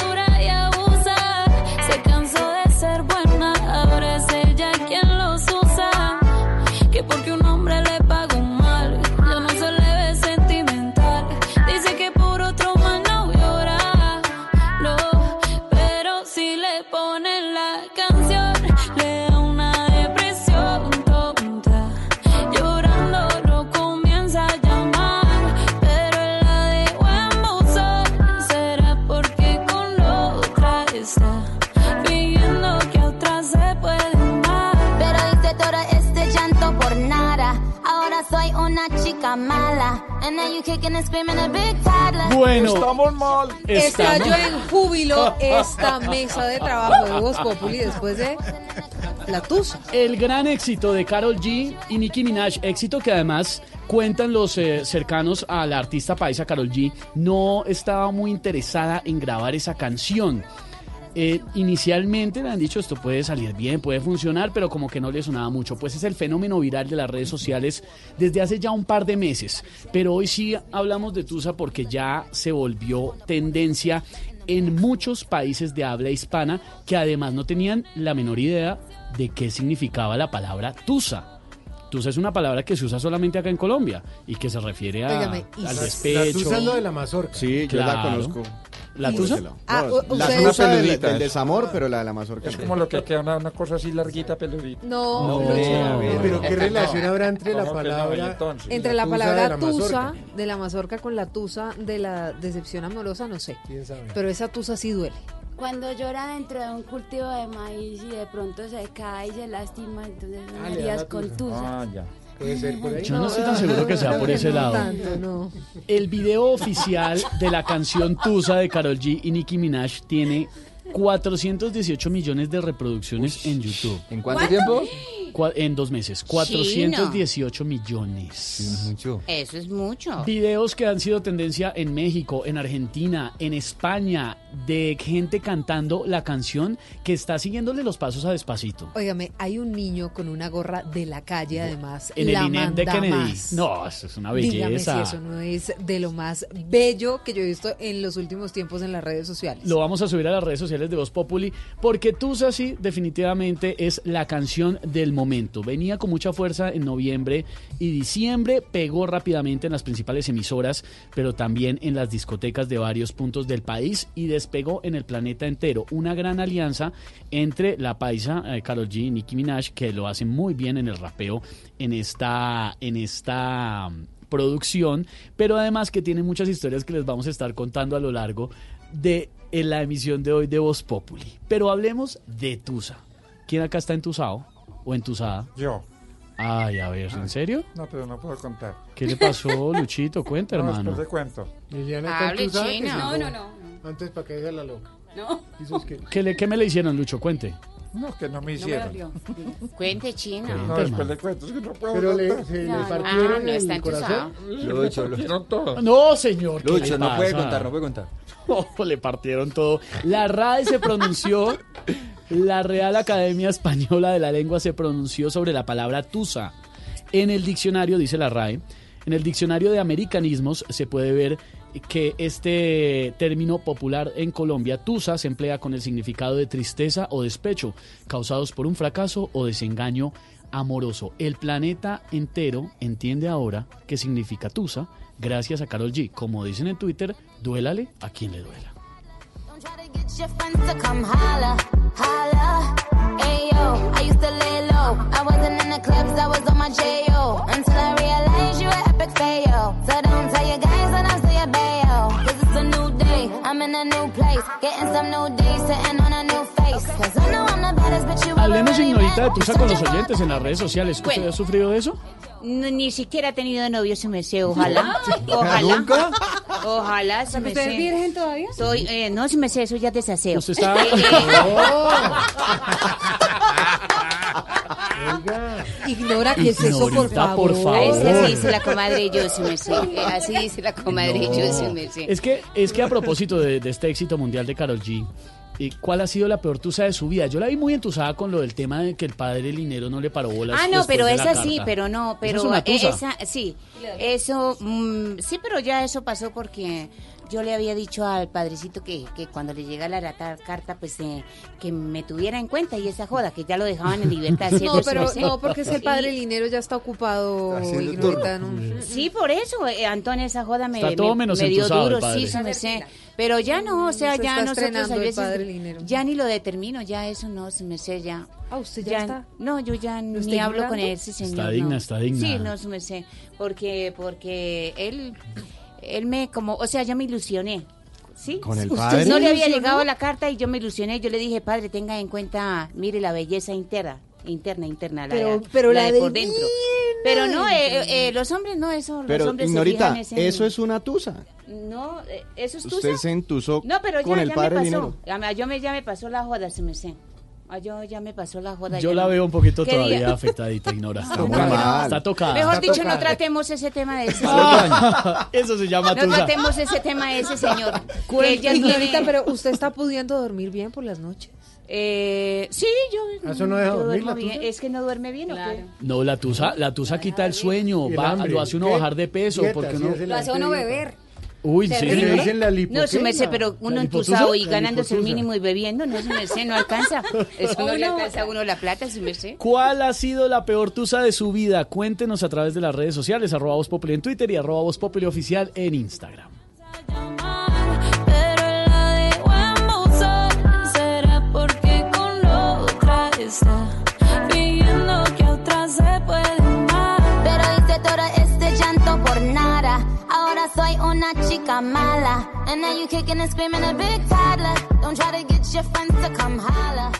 Speaker 7: Bueno,
Speaker 24: Estamos mal.
Speaker 11: Estalló
Speaker 7: estamos-
Speaker 11: en júbilo esta mesa de trabajo de Voz Populi después de la tusa.
Speaker 7: El gran éxito de Carol G y Nicki Minaj, éxito que además cuentan los eh, cercanos a la artista paisa Carol G, no estaba muy interesada en grabar esa canción. Eh, inicialmente le han dicho esto puede salir bien, puede funcionar, pero como que no le sonaba mucho. Pues es el fenómeno viral de las redes sociales desde hace ya un par de meses. Pero hoy sí hablamos de Tusa porque ya se volvió tendencia en muchos países de habla hispana que además no tenían la menor idea de qué significaba la palabra Tusa. Tusa es una palabra que se usa solamente acá en Colombia y que se refiere a,
Speaker 11: Óigame, y
Speaker 7: al
Speaker 11: la-
Speaker 7: despecho.
Speaker 11: la tusa es lo de
Speaker 23: la mazorca.
Speaker 24: Sí, yo la conozco.
Speaker 7: ¿La tusa?
Speaker 11: Ah,
Speaker 24: no,
Speaker 11: u-
Speaker 24: la
Speaker 11: ustedes-
Speaker 24: tusa del,
Speaker 27: peludita,
Speaker 24: del
Speaker 27: es.
Speaker 24: desamor, pero la de la mazorca.
Speaker 27: Es
Speaker 24: no.
Speaker 27: como lo que queda una, una cosa así larguita, peludita.
Speaker 11: No.
Speaker 23: Pero qué relación habrá entre la
Speaker 27: ¿Cómo que no? Y
Speaker 23: palabra...
Speaker 27: entonces,
Speaker 11: Entre la
Speaker 23: tusa de
Speaker 11: palabra
Speaker 23: la
Speaker 11: tusa
Speaker 23: mazorca?
Speaker 11: de la mazorca con la tusa de la decepción amorosa, no sé.
Speaker 23: ¿Quién sabe?
Speaker 11: Pero esa tusa sí duele.
Speaker 26: Cuando llora dentro de un cultivo de maíz y de pronto se cae y se lastima, entonces
Speaker 23: Ah,
Speaker 26: no
Speaker 23: le da
Speaker 26: harías
Speaker 23: la
Speaker 26: con
Speaker 23: tusa.
Speaker 26: tusa.
Speaker 27: Ah, ya.
Speaker 23: Puede ser por ahí.
Speaker 7: Yo no estoy tan seguro que sea por ese
Speaker 11: no
Speaker 7: lado.
Speaker 11: tanto, no.
Speaker 7: El video oficial de la canción Tusa de Carol G y Nicki Minaj tiene 418 millones de reproducciones en YouTube.
Speaker 27: ¿En cuánto tiempo?
Speaker 7: En dos meses. 418 millones.
Speaker 27: Mucho.
Speaker 9: Eso es mucho.
Speaker 7: Videos que han sido tendencia en México, en Argentina, en España, de gente cantando la canción que está siguiéndole los pasos a Despacito.
Speaker 11: Óigame, hay un niño con una gorra de la calle, además.
Speaker 7: En
Speaker 11: la
Speaker 7: el INEM de Kennedy.
Speaker 11: más.
Speaker 7: No, eso es una
Speaker 11: Dígame si
Speaker 7: belleza.
Speaker 11: eso no es de lo más bello que yo he visto en los últimos tiempos en las redes sociales.
Speaker 7: Lo vamos a subir a las redes sociales de Voz Populi porque Tusa sí definitivamente es la canción del momento. Venía con mucha fuerza en noviembre y diciembre, pegó rápidamente en las principales emisoras, pero también en las discotecas de varios puntos del país y despegó en el planeta entero. Una gran alianza entre la paisa eh, Karol G y Nicki Minaj que lo hacen muy bien en el rapeo en esta en esta mm, producción, pero además que tiene muchas historias que les vamos a estar contando a lo largo de en la emisión de hoy de Voz Populi. Pero hablemos de Tusa. ¿Quién acá está entusado? o entusada?
Speaker 4: Yo.
Speaker 7: Ay, a ver, ¿en serio?
Speaker 4: No, pero no puedo contar.
Speaker 7: ¿Qué le pasó, Luchito? Cuenta,
Speaker 4: No,
Speaker 7: hermano.
Speaker 4: después te cuento.
Speaker 28: Liliana
Speaker 8: Hable
Speaker 28: está entusada,
Speaker 8: No, no, no.
Speaker 28: Antes para que deje la loca.
Speaker 8: No.
Speaker 28: Dices que-
Speaker 7: ¿Qué, le, ¿Qué me le hicieron, Lucho? Cuente.
Speaker 4: No, que no me
Speaker 8: No me
Speaker 4: hicieron.
Speaker 8: dolió.
Speaker 9: Cuente, chino.
Speaker 4: no, después le cuento, es que no puedo
Speaker 28: Pero le,
Speaker 4: contar.
Speaker 28: se le partieron
Speaker 8: Ah, no, está
Speaker 28: el corazón.
Speaker 4: Lucho, le partieron todo.
Speaker 7: No, señor. ¿qué
Speaker 24: Lucho,
Speaker 7: le
Speaker 24: no puede
Speaker 7: pasa?
Speaker 24: contar, no puede contar.
Speaker 7: Oh, le partieron todo. La RAE se pronunció, la Real Academia Española de la Lengua se pronunció sobre la palabra tusa. En el diccionario, dice la RAE, en el diccionario de americanismos se puede ver que este término popular en Colombia, tusa, se emplea con el significado de tristeza o despecho causados por un fracaso o desengaño amoroso. El planeta entero entiende ahora qué significa tusa gracias a Carol G. Como dicen en Twitter, duélale a quien le duela.
Speaker 29: A bail. Cause it's a new day, I'm in a new place. Getting some new days, sitting on a new face. Cause I know I'm the
Speaker 7: Hablemos, ignorita, de tusa con los oyentes en las redes sociales. ¿Usted
Speaker 9: Bueno.
Speaker 7: ha sufrido de eso?
Speaker 9: No, ni siquiera ha tenido novio, se me sé, ojalá. Ojalá.
Speaker 7: ¿Nunca?
Speaker 9: Ojalá, se me
Speaker 8: ¿Usted
Speaker 9: sé.
Speaker 8: es virgen todavía?
Speaker 9: Soy, eh, no, se me sé, eso ya es desaseo.
Speaker 7: Usted está...
Speaker 11: Ignora que es eso, por favor.
Speaker 7: por
Speaker 9: así dice la comadre y yo, se me sé. Eh, Así dice la comadre y yo, se me sé.
Speaker 7: Es que, es que a propósito de, de este éxito mundial de Carol G, ¿y ¿cuál ha sido la peor tusa de su vida? Yo la vi muy entusada con lo del tema de que el padre Linero no le paró bolas.
Speaker 9: Ah, no, pero esa sí, pero no,
Speaker 7: Esa
Speaker 9: pero
Speaker 7: es una tusa.
Speaker 9: esa, sí, eso, mm, sí, pero ya eso pasó porque yo le había dicho al padrecito que, que cuando le llegara la ta- carta, pues eh, que me tuviera en cuenta y esa joda, que ya lo dejaban en libertad.
Speaker 11: No, pero
Speaker 9: Sí.
Speaker 11: no, porque es el
Speaker 9: Y-
Speaker 11: padre Linero ya está ocupado. Ignorita, en un-
Speaker 9: Sí, por eso, eh, Antonio, esa joda me,
Speaker 7: Está todo
Speaker 9: me-
Speaker 7: menos
Speaker 9: me dio duro, sí, sí me sé. Pero ya no, o sea,
Speaker 11: Se
Speaker 9: ya
Speaker 11: está
Speaker 9: nosotros a veces ya ni lo determino, ya eso no se me sé ya.
Speaker 11: Ah, usted ya está.
Speaker 9: No, yo ya
Speaker 11: ¿Lo está
Speaker 9: ni hablo con
Speaker 11: ignorando?
Speaker 9: ese señor.
Speaker 7: Está digna,
Speaker 9: no.
Speaker 7: está digna.
Speaker 9: Sí, no se me sé, porque porque él él me como, o sea, yo me ilusioné. ¿Sí?
Speaker 24: ¿Con el
Speaker 9: Usted? No le había llegado la carta y yo me ilusioné. Yo le dije, padre, tenga en cuenta, mire la belleza interna, interna, interna, la,
Speaker 11: Pero-
Speaker 9: la-
Speaker 11: pero la
Speaker 9: de
Speaker 11: de
Speaker 9: por dentro. Pero no, eh, eh, los hombres no, eso, los
Speaker 24: Pero,
Speaker 9: hombres se
Speaker 24: ignorita,
Speaker 9: fijan en-
Speaker 24: eso es una tusa.
Speaker 9: No, eh, eso es tusa.
Speaker 24: Usted se entusó
Speaker 9: No, pero ya,
Speaker 24: con el
Speaker 9: ya
Speaker 24: padre
Speaker 9: me pasó. Me- yo me, ya me pasó la joda, se me sé. Ah, yo ya me pasó la joda.
Speaker 7: Yo la
Speaker 9: no.
Speaker 7: veo un poquito
Speaker 9: ¿Qué
Speaker 7: todavía
Speaker 9: día?
Speaker 7: afectadita, ignora. Está,
Speaker 24: muy
Speaker 7: tocada.
Speaker 24: mal.
Speaker 7: Está tocada.
Speaker 9: Mejor
Speaker 7: Está
Speaker 9: dicho, no tratemos ese tema de ese
Speaker 7: Ah, Eso se llama
Speaker 9: No
Speaker 7: tusa.
Speaker 9: tratemos ese tema de ese señor. ella
Speaker 11: Ignorita,
Speaker 9: tiene-
Speaker 11: pero usted está pudiendo dormir bien por las noches.
Speaker 9: Eh, sí, yo,
Speaker 28: ¿Eso no deja dormir la tusa?
Speaker 9: Es que no duerme bien, ¿o qué?
Speaker 7: No, la tusa, la tusa quita el sueño,
Speaker 28: el
Speaker 7: va- lo hace uno
Speaker 28: ¿Qué?
Speaker 7: bajar de peso.
Speaker 28: Dieta,
Speaker 7: porque
Speaker 28: sí,
Speaker 7: no...
Speaker 28: hace
Speaker 8: Lo hace uno beber.
Speaker 7: Uy, sí.
Speaker 28: Le dicen la lipo.
Speaker 9: No, se me sé, pero uno
Speaker 7: ¿La
Speaker 9: entusado y
Speaker 7: lipotusa?
Speaker 9: ganándose el
Speaker 28: lipotusa.
Speaker 9: mínimo y bebiendo, no se me sé, no alcanza. Eso no le
Speaker 8: Uno-
Speaker 9: alcanza a uno la plata, se me sé.
Speaker 7: ¿Cuál ha sido la peor tusa de su vida? Cuéntenos a través de las redes sociales, arroba Voz Populi en Twitter y arroba Voz Populi oficial en Instagram.
Speaker 26: Pero la. Será porque con otra está
Speaker 29: soy una chica mala. And now you kicking and screaming a big toddler. Don't try to get your friends to come holla.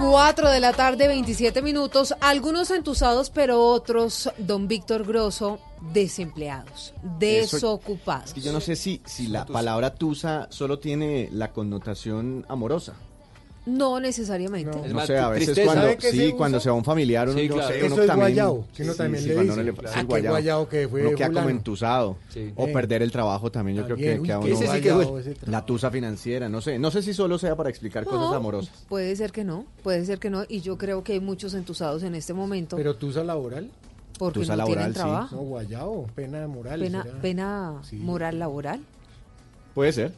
Speaker 11: 4 de la tarde, 27 minutos. Algunos entusados, pero otros, don Víctor Grosso, desempleados,
Speaker 24: Eso-
Speaker 11: desocupados.
Speaker 24: Es que yo no sé si, si la palabra tusa solo tiene la connotación amorosa.
Speaker 11: No necesariamente.
Speaker 24: No, sé, a veces
Speaker 28: tristeza.
Speaker 24: cuando,
Speaker 28: ¿Sabe qué
Speaker 24: sí,
Speaker 28: se
Speaker 24: cuando se va un familiar, uno,
Speaker 28: Sí, claro.
Speaker 24: sé,
Speaker 28: Eso
Speaker 24: uno
Speaker 28: es
Speaker 24: también,
Speaker 28: guayao, que uno
Speaker 24: sí,
Speaker 28: también
Speaker 24: sí,
Speaker 28: le dice.
Speaker 24: le-
Speaker 28: Claro.
Speaker 24: sí,
Speaker 28: Ah, que
Speaker 24: guayao.
Speaker 28: guayao que fue
Speaker 24: Uno queda como entusado. O perder el trabajo también, yo creo
Speaker 28: También,
Speaker 24: que
Speaker 28: uy,
Speaker 24: queda uno...
Speaker 28: ese sí que
Speaker 24: guayao,
Speaker 28: ese
Speaker 24: La tusa financiera, no sé. No sé si solo sea para explicar cosas
Speaker 11: No,
Speaker 24: amorosas.
Speaker 11: Puede ser que no, puede ser que no. Y yo creo que hay muchos entusados en este momento
Speaker 28: Pero tusa laboral.
Speaker 11: porque
Speaker 24: tusa
Speaker 11: no
Speaker 24: laboral,
Speaker 11: tienen
Speaker 24: sí.
Speaker 11: trabajo.
Speaker 28: No, guayao, pena moral.
Speaker 11: Pena, pena
Speaker 28: Sí.
Speaker 11: moral laboral.
Speaker 24: Puede ser.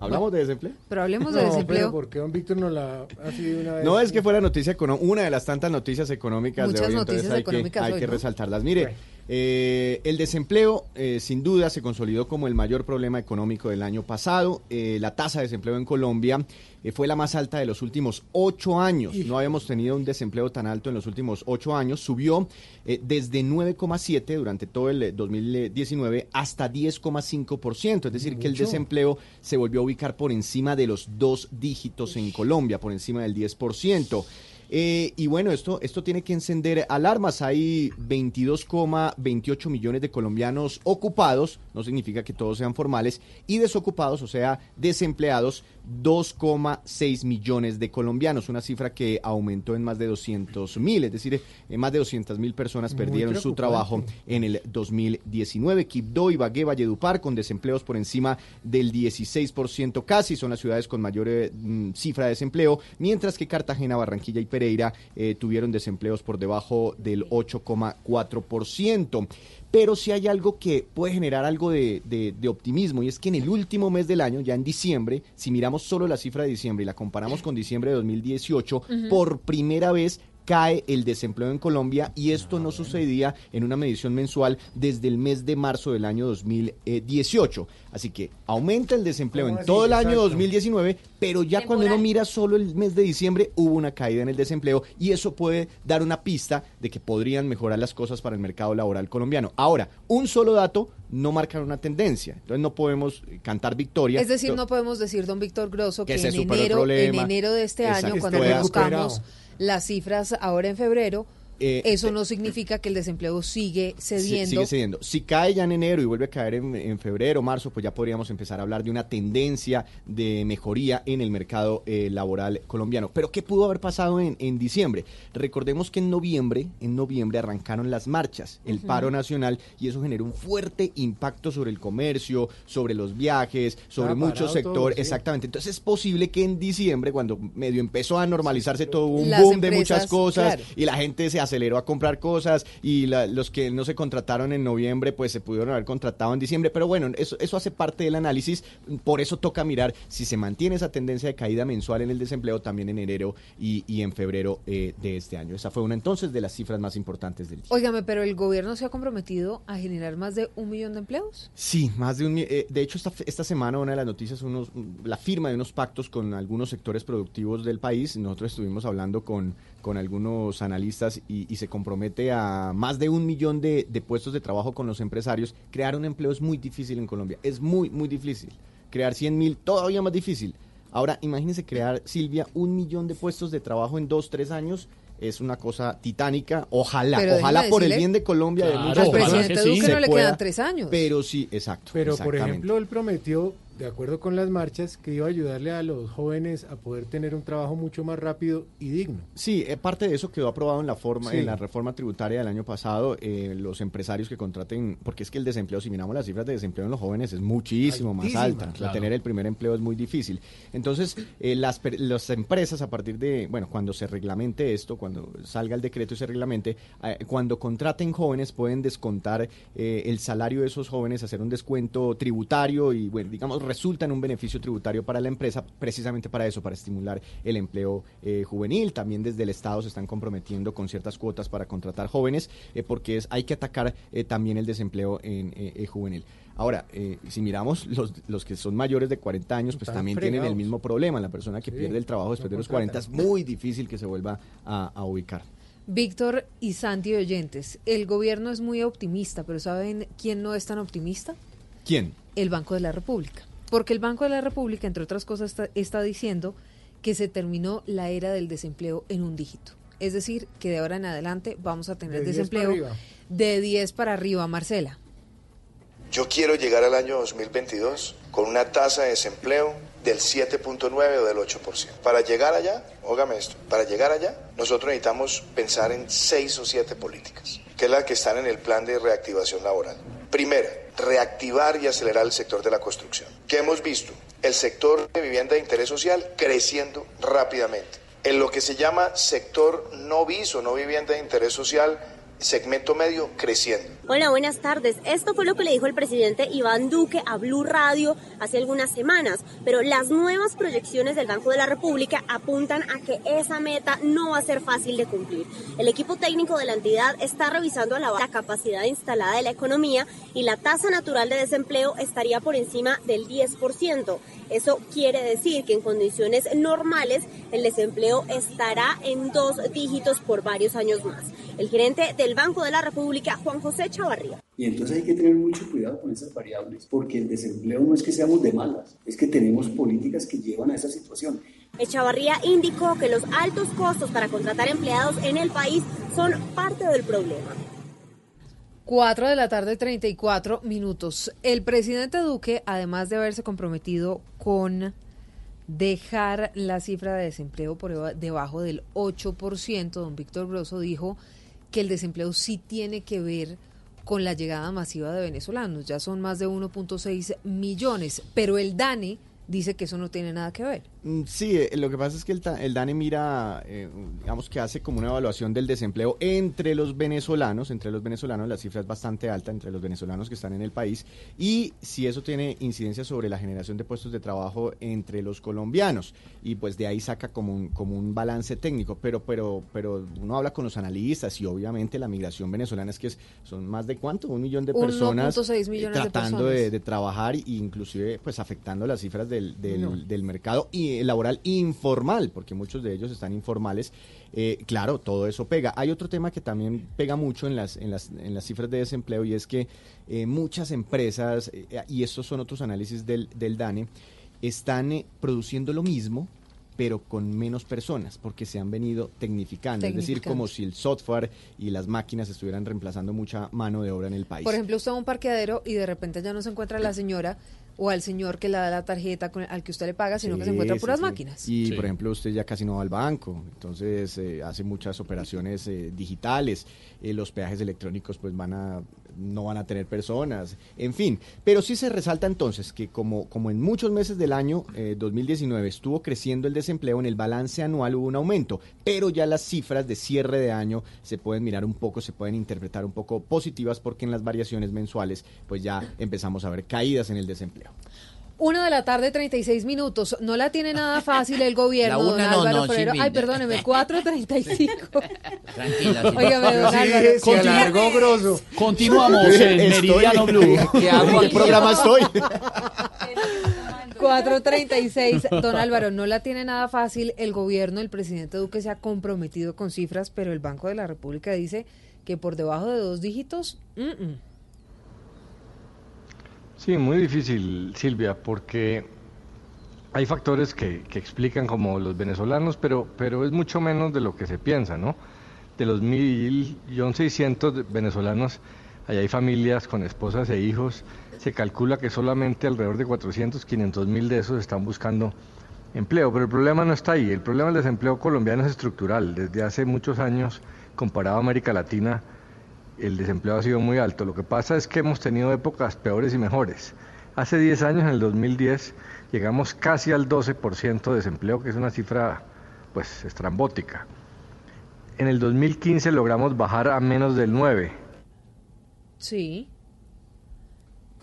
Speaker 24: ¿Hablamos de desempleo?
Speaker 11: Pero hablemos de
Speaker 28: No,
Speaker 11: desempleo.
Speaker 28: pero porque don Víctor nos la ha sido una vez.
Speaker 24: No, es que fuera noticia económica, una de las tantas noticias económicas
Speaker 11: Muchas
Speaker 24: de hoy,
Speaker 11: noticias
Speaker 24: entonces hay
Speaker 11: económicas
Speaker 24: que, hay
Speaker 11: hoy,
Speaker 24: que
Speaker 11: ¿no?
Speaker 24: resaltarlas. Mire, eh, el desempleo eh, sin duda se consolidó como el mayor problema económico del año pasado. Eh, la tasa de desempleo en Colombia eh, fue la más alta de los últimos ocho años. No habíamos tenido un desempleo tan alto en los últimos ocho años. Subió desde 9,7 durante todo el eh, 2019 hasta 10,5%. Es decir, que el desempleo se volvió a ubicar por encima de los dos dígitos en Colombia, por encima del 10%. Eh, y bueno, esto, esto tiene que encender alarmas. Hay 22,28 millones de colombianos ocupados, no significa que todos sean formales, y desocupados, o sea, desempleados, 2,6 millones de colombianos, una cifra que aumentó en más de 200 mil, es decir, eh, más de 200 mil personas
Speaker 28: Muy
Speaker 24: perdieron su trabajo en el 2019. Quibdó, Ibagué, Valledupar, con desempleos por encima del 16% casi, son las ciudades con mayor eh, mm, cifra de desempleo, mientras que Cartagena, Barranquilla y Pereira eh, tuvieron desempleos por debajo del 8,4%. Pero si hay algo que puede generar algo de, de- de optimismo y es que en el último mes del año, ya en diciembre, si miramos solo la cifra de diciembre y la comparamos con diciembre de 2018,
Speaker 30: Ujú.
Speaker 24: por primera vez cae el desempleo en Colombia y esto no sucedía en una medición mensual desde el mes de marzo del año 2018. Así que aumenta el desempleo en todo el año
Speaker 28: Exacto.
Speaker 24: 2019, pero ya cuando uno mira solo el mes de diciembre hubo una caída en el desempleo y eso puede dar una pista de que podrían mejorar las cosas para el mercado laboral colombiano. Ahora, un solo dato no marca una tendencia, entonces no podemos eh, cantar victoria.
Speaker 11: Es decir, no podemos decir, don Víctor Grosso, que, en, enero, en enero de este
Speaker 24: Exacto.
Speaker 11: año, cuando buscamos
Speaker 24: recuperado.
Speaker 11: Las cifras ahora en febrero,
Speaker 24: Eh,
Speaker 11: eso no significa que el desempleo sigue cediendo.
Speaker 24: sigue cediendo. Si cae ya en enero y vuelve a caer en, en febrero, marzo, pues ya podríamos empezar a hablar de una tendencia de mejoría en el mercado eh, laboral colombiano. Pero ¿qué pudo haber pasado en, en diciembre? Recordemos que en noviembre, en noviembre arrancaron las marchas, el paro nacional, y eso generó un fuerte impacto sobre el comercio, sobre los viajes, sobre muchos sectores.
Speaker 30: sí.
Speaker 24: Exactamente. Entonces es posible que en diciembre, cuando medio empezó a normalizarse todo, hubo un
Speaker 11: Las
Speaker 24: boom de muchas cosas
Speaker 11: claro.
Speaker 24: y la gente se aceleró a comprar cosas y la- los que no se contrataron en noviembre pues se pudieron haber contratado en diciembre, pero bueno, eso, eso hace parte del análisis, por eso toca mirar si se mantiene esa tendencia de caída mensual en el desempleo también en enero y, y en febrero eh, de este año. Esa fue una entonces de las cifras más importantes del día.
Speaker 11: Óigame, pero el gobierno se ha comprometido a generar más de un millón de empleos.
Speaker 24: Sí, más de un... eh, de hecho, esta, esta semana una de las noticias, unos, la firma de unos pactos con algunos sectores productivos del país. Nosotros estuvimos hablando con, con algunos analistas y, y se compromete a más de un millón de, de puestos de trabajo con los empresarios. Crear un empleo es muy difícil en Colombia, es muy, muy difícil. Crear 100 mil, todavía más difícil. Ahora, imagínense crear, Silvia, un millón de puestos de trabajo en dos, tres años. Es una cosa titánica. Ojalá,
Speaker 11: Pero
Speaker 24: ojalá por el bien de Colombia, de
Speaker 11: Claro,
Speaker 24: muchas
Speaker 11: al
Speaker 24: personas,
Speaker 11: presidente Duque no le
Speaker 24: pueda.
Speaker 11: quedan tres años.
Speaker 24: Pero sí, exacto.
Speaker 28: Pero, por ejemplo, él prometió, de acuerdo con las marchas, que iba a ayudarle a los jóvenes a poder tener un trabajo mucho más rápido y digno.
Speaker 24: Sí, eh, parte de eso quedó aprobado en la forma,
Speaker 28: Sí.
Speaker 24: en la reforma tributaria del año pasado. eh, los empresarios que contraten, porque es que el desempleo, si miramos las cifras de desempleo en los jóvenes, es muchísimo más alta.
Speaker 30: claro.
Speaker 24: Tener el primer empleo es muy difícil. Entonces, eh, las, las empresas, a partir de, bueno, cuando se reglamente esto, cuando salga el decreto y se reglamente, eh, cuando contraten jóvenes, pueden descontar eh, el salario de esos jóvenes, hacer un descuento tributario y, bueno, digamos, resulta en un beneficio tributario para la empresa, precisamente para eso, para estimular el empleo eh, juvenil. También desde el Estado se están comprometiendo con ciertas cuotas para contratar jóvenes, eh, porque es, hay que atacar eh, también el desempleo en, juvenil. Ahora, eh, si miramos los, los que son mayores de 40 años, pues
Speaker 28: Están
Speaker 24: también tienen el mismo problema. La persona que
Speaker 28: Sí,
Speaker 24: pierde el trabajo después
Speaker 28: no
Speaker 24: de los
Speaker 28: contratan.
Speaker 24: 40 es muy difícil que se vuelva a, a ubicar.
Speaker 11: Víctor y Santi oyentes, el gobierno es muy optimista, pero ¿saben quién no es tan optimista?
Speaker 24: ¿Quién?
Speaker 11: El Banco de la República. Porque el Banco de la República, entre otras cosas, está, está diciendo que se terminó la era del desempleo en un dígito. Es decir, que de ahora en adelante vamos a tener
Speaker 28: De 10
Speaker 11: desempleo de 10 para arriba, Marcela.
Speaker 31: Yo quiero llegar al año 2022 con una tasa de desempleo del 7.9 o del 8%. Para llegar allá, ógame esto, para llegar allá, nosotros necesitamos pensar en seis o siete políticas, que es la que están en el plan de reactivación laboral. Primera, reactivar y acelerar el sector de la construcción. ¿Qué hemos visto? El sector de vivienda de interés social creciendo rápidamente. En lo que se llama sector no viso, no vivienda de interés social, segmento medio creciendo.
Speaker 32: Hola, buenas tardes. Esto fue lo que le dijo el presidente Iván Duque a Blue Radio hace algunas semanas, pero las nuevas proyecciones del Banco de la República apuntan a que esa meta no va a ser fácil de cumplir. El equipo técnico de la entidad está revisando a la, la capacidad instalada de la economía y la tasa natural de desempleo estaría por encima del 10%. Eso quiere decir que en condiciones normales el desempleo estará en dos dígitos por varios años más. El gerente del Banco de la República, Juan José Chavarría.
Speaker 33: Y entonces hay que tener mucho cuidado con esas variables, porque el desempleo no es que seamos de malas, es que tenemos políticas que llevan a esa situación.
Speaker 32: Echavarría indicó que los altos costos para contratar empleados en el país son parte del problema.
Speaker 11: 4 de la tarde, 34 minutos. El presidente Duque, además de haberse comprometido con dejar la cifra de desempleo por eba- debajo del 8%, don Víctor Grosso dijo que el desempleo sí tiene que ver con la llegada masiva de venezolanos. Ya son más de 1.6 millones, pero el DANE dice que eso no tiene nada que ver.
Speaker 24: Mm, Sí, eh, lo que pasa es que el, el DANE mira, eh, digamos que hace como una evaluación del desempleo entre los venezolanos, entre los venezolanos la cifra es bastante alta entre los venezolanos que están en el país y si eso tiene incidencia sobre la generación de puestos de trabajo entre los colombianos y pues de ahí saca como un, como un balance técnico, pero pero pero uno habla con los analistas y obviamente la migración venezolana es que es- son más de cuánto, un millón de
Speaker 11: 1.6
Speaker 24: personas
Speaker 11: de
Speaker 24: tratando de, de trabajar e inclusive pues afectando las cifras del, del,
Speaker 28: No.
Speaker 24: del mercado y eh, laboral informal, porque muchos de ellos están informales. Eh, claro, todo eso pega. Hay otro tema que también pega mucho en las, en las, en las cifras de desempleo y es que eh, muchas empresas, eh, y estos son otros análisis del, del DANE, están eh, produciendo lo mismo pero con menos personas, porque se han venido tecnificando, es decir, como si el software y las máquinas estuvieran reemplazando mucha mano de obra en el país.
Speaker 11: Por ejemplo, usted va a un parqueadero y de repente ya no se encuentra la señora o al señor que le da la tarjeta con- al que usted le paga, sino que se encuentra
Speaker 24: sí,
Speaker 11: puras
Speaker 24: sí.
Speaker 11: máquinas.
Speaker 24: Y
Speaker 7: Sí.
Speaker 24: por ejemplo, usted ya casi no va al banco, entonces eh, hace muchas operaciones eh, digitales, eh, los peajes electrónicos pues van a no van a tener personas, en fin, pero sí se resalta entonces que como, como en muchos meses del año eh, 2019 estuvo creciendo el desempleo, en el balance anual hubo un aumento, pero ya las cifras de cierre de año se pueden mirar un poco, se pueden interpretar un poco positivas porque en las variaciones mensuales pues ya empezamos a ver caídas en el desempleo.
Speaker 11: Una de la tarde, 36 minutos. No la tiene nada fácil el gobierno,
Speaker 30: La
Speaker 11: don
Speaker 30: una no,
Speaker 11: Álvaro
Speaker 30: no,
Speaker 11: Forero. Ay, perdóneme, 4.35.
Speaker 30: Tranquila. sí.
Speaker 11: Óigame, don
Speaker 28: Sí,
Speaker 11: Álvaro.
Speaker 28: se alargó grosso.
Speaker 7: Continuamos en
Speaker 24: Estoy-
Speaker 7: Meridiano Blue.
Speaker 30: ¿Qué hago
Speaker 24: ¿En qué programa estoy?
Speaker 11: 4.36. Don Álvaro, no la tiene nada fácil. El gobierno, el presidente Duque se ha comprometido con cifras, pero el Banco de la República dice que por debajo de dos dígitos, mm, mm.
Speaker 34: Sí, muy difícil, Silvia, porque hay factores que, que explican como los venezolanos, pero, pero es mucho menos de lo que se piensa, ¿no? De los 1.600.000 venezolanos, allá hay familias con esposas e hijos, se calcula que solamente alrededor de 400, 500 mil de esos están buscando empleo, pero el problema no está ahí, el problema del desempleo colombiano es estructural, desde hace muchos años, comparado a América Latina, el desempleo ha sido muy alto. Lo que pasa es que hemos tenido épocas peores y mejores. Hace 10 años, en el 2010, llegamos casi al 12% de desempleo, que es una cifra pues estrambótica. En el 2015 logramos bajar a menos del 9.
Speaker 11: sí.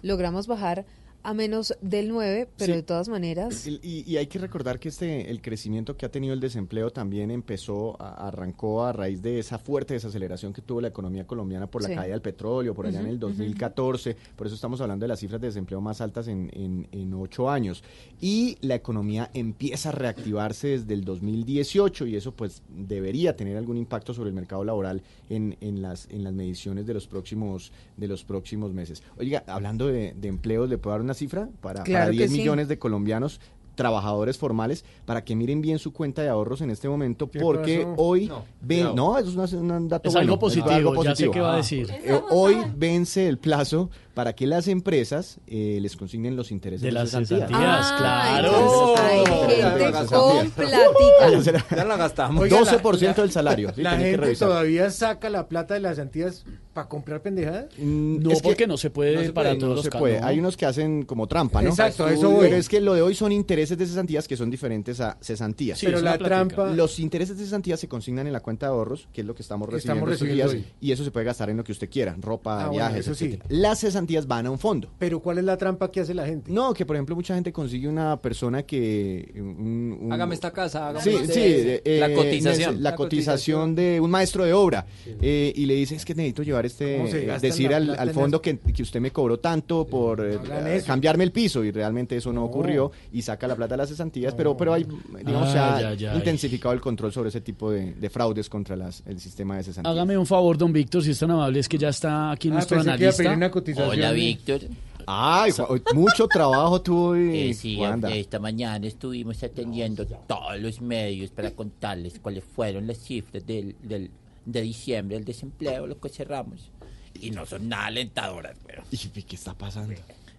Speaker 11: Logramos bajar a menos del 9, pero
Speaker 24: Sí.
Speaker 11: de todas maneras...
Speaker 24: Y, y- hay que recordar que este el crecimiento que ha tenido el desempleo también empezó, a- arrancó a raíz de esa fuerte desaceleración que tuvo la economía colombiana por la
Speaker 11: Sí.
Speaker 24: caída del petróleo, por allá en el 2014, por eso estamos hablando de las cifras de desempleo más altas en, en, en ocho años. Y la economía empieza a reactivarse desde el 2018 y eso pues debería tener algún impacto sobre el mercado laboral en, en, las, en las mediciones de los próximos, de los próximos meses. Oiga, hablando de, de empleos, ¿le puedo dar una cifra? Para,
Speaker 11: Claro
Speaker 24: para
Speaker 11: que
Speaker 24: 10
Speaker 11: sí.
Speaker 24: millones de colombianos trabajadores formales para que miren bien su cuenta de ahorros en este momento
Speaker 28: ¿Qué
Speaker 24: porque hoy
Speaker 28: No,
Speaker 24: ven, no, eso es una- un dato
Speaker 7: Es
Speaker 24: bueno,
Speaker 7: algo positivo, ya sé qué va a
Speaker 24: Ah.
Speaker 7: decir.
Speaker 24: Eh, hoy vence el plazo para que las empresas eh, les consignen los intereses
Speaker 7: De
Speaker 24: de,
Speaker 7: las
Speaker 24: cesantías.
Speaker 7: cesantías,
Speaker 11: Ah,
Speaker 7: claro.
Speaker 24: Ya
Speaker 11: gente
Speaker 24: la
Speaker 11: con platica.
Speaker 30: Ya la gastamos.
Speaker 28: Oiga, la-
Speaker 24: 12% del salario. sí,
Speaker 28: La
Speaker 24: que
Speaker 28: gente todavía saca la plata de las antillas para comprar pendejadas.
Speaker 24: Mm,
Speaker 7: No,
Speaker 24: es que
Speaker 7: porque no se puede
Speaker 24: no se
Speaker 7: para
Speaker 24: puede,
Speaker 7: todos
Speaker 24: no
Speaker 7: los
Speaker 24: se puede. Hay unos que hacen como trampa, ¿no?
Speaker 28: Exacto, eso voy.
Speaker 24: Pero es que lo de hoy son intereses de cesantías que son diferentes a cesantías.
Speaker 7: Sí,
Speaker 28: pero la trampa.
Speaker 24: Los intereses de cesantías se consignan en la cuenta de ahorros, que es lo que estamos recibiendo,
Speaker 28: estamos recibiendo
Speaker 24: días, y eso se puede gastar en lo que usted quiera, ropa,
Speaker 28: Ah, bueno,
Speaker 24: viajes,
Speaker 28: eso sí.
Speaker 24: etcétera. Las cesantías van a un fondo.
Speaker 28: Pero ¿cuál es la trampa que hace la gente?
Speaker 24: No, que por ejemplo mucha gente consigue una persona que... un- un-
Speaker 30: Hágame esta casa, hágame
Speaker 24: Sí,
Speaker 30: este-
Speaker 24: sí, eh,
Speaker 30: la cotización.
Speaker 24: La, cotización de un maestro de obra. eh, y le dice, es que necesito llevar este...
Speaker 28: ¿Cómo se
Speaker 24: eh,
Speaker 28: gastan
Speaker 24: decir
Speaker 28: la
Speaker 24: al, fondo que, que usted me cobró tanto por eh, eh, cambiarme el piso. Y realmente eso no,
Speaker 28: No.
Speaker 24: ocurrió. Y saca la plata de las cesantías. Pero, pero hay, digamos, se ha
Speaker 7: ay.
Speaker 24: intensificado el control sobre ese tipo de, de fraudes contra las, el sistema de cesantías.
Speaker 7: Hágame un favor, don Víctor, si es tan amable, es que ya está aquí
Speaker 28: Ah,
Speaker 7: nuestro
Speaker 28: pensé que iba a pedir
Speaker 7: analista.
Speaker 28: una cotización.
Speaker 30: Hola, Víctor.
Speaker 24: Ay, mucho trabajo tuvo
Speaker 30: Eh, sí,
Speaker 24: Wanda.
Speaker 30: esta mañana estuvimos atendiendo todos los medios para contarles cuáles fueron las cifras del, del- de diciembre del desempleo, lo que cerramos. Y no son nada alentadoras, pero...
Speaker 24: ¿Y qué está pasando?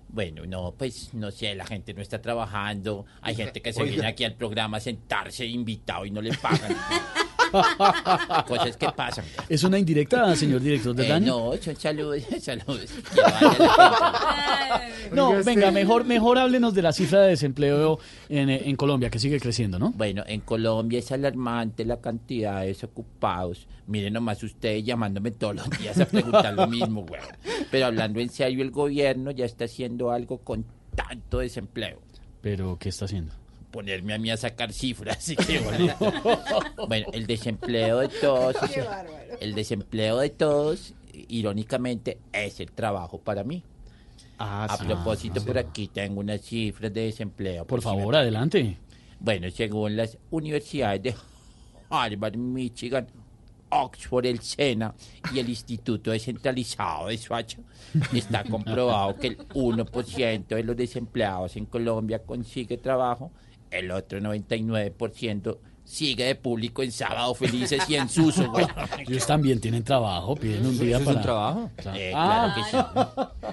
Speaker 30: Bueno, no, pues no sé, la gente no está trabajando. Hay gente que se
Speaker 24: Oiga.
Speaker 30: viene aquí al programa a sentarse invitado y no le pagan. Cosas que pasan.
Speaker 7: ¿Es una indirecta, señor director del
Speaker 30: Eh,
Speaker 7: año?
Speaker 30: no, son saludos, saludos.
Speaker 7: No, venga, mejor, mejor háblenos de la cifra de desempleo en, en Colombia, que sigue creciendo, ¿no?
Speaker 30: Bueno, en Colombia es alarmante la cantidad de desocupados. Miren nomás ustedes llamándome todos los días a preguntar lo mismo, güey. Pero hablando en serio, el gobierno ya está haciendo algo con tanto desempleo.
Speaker 7: ¿Pero qué está haciendo?
Speaker 30: Ponerme a mí a sacar cifras. y qué boleta. bueno, el desempleo de todos, el desempleo de todos, irónicamente, es el trabajo para mí. a
Speaker 7: sí.
Speaker 30: propósito,
Speaker 7: Ah,
Speaker 30: por aquí tengo unas cifras de desempleo.
Speaker 7: Por favor, adelante.
Speaker 30: bueno, según las universidades de Harvard, Michigan, Oxford, el SENA y el Instituto Descentralizado de Soacha, está comprobado que el 1% de los desempleados en Colombia consigue trabajo, el otro 99% sigue de público en sábado felices y en Suso, güey.
Speaker 7: Ellos también tienen trabajo, piden un
Speaker 30: ¿Eso
Speaker 7: día para...
Speaker 30: un trabajo?
Speaker 7: Claro.
Speaker 30: Eh,
Speaker 7: Ah.
Speaker 30: claro que sí.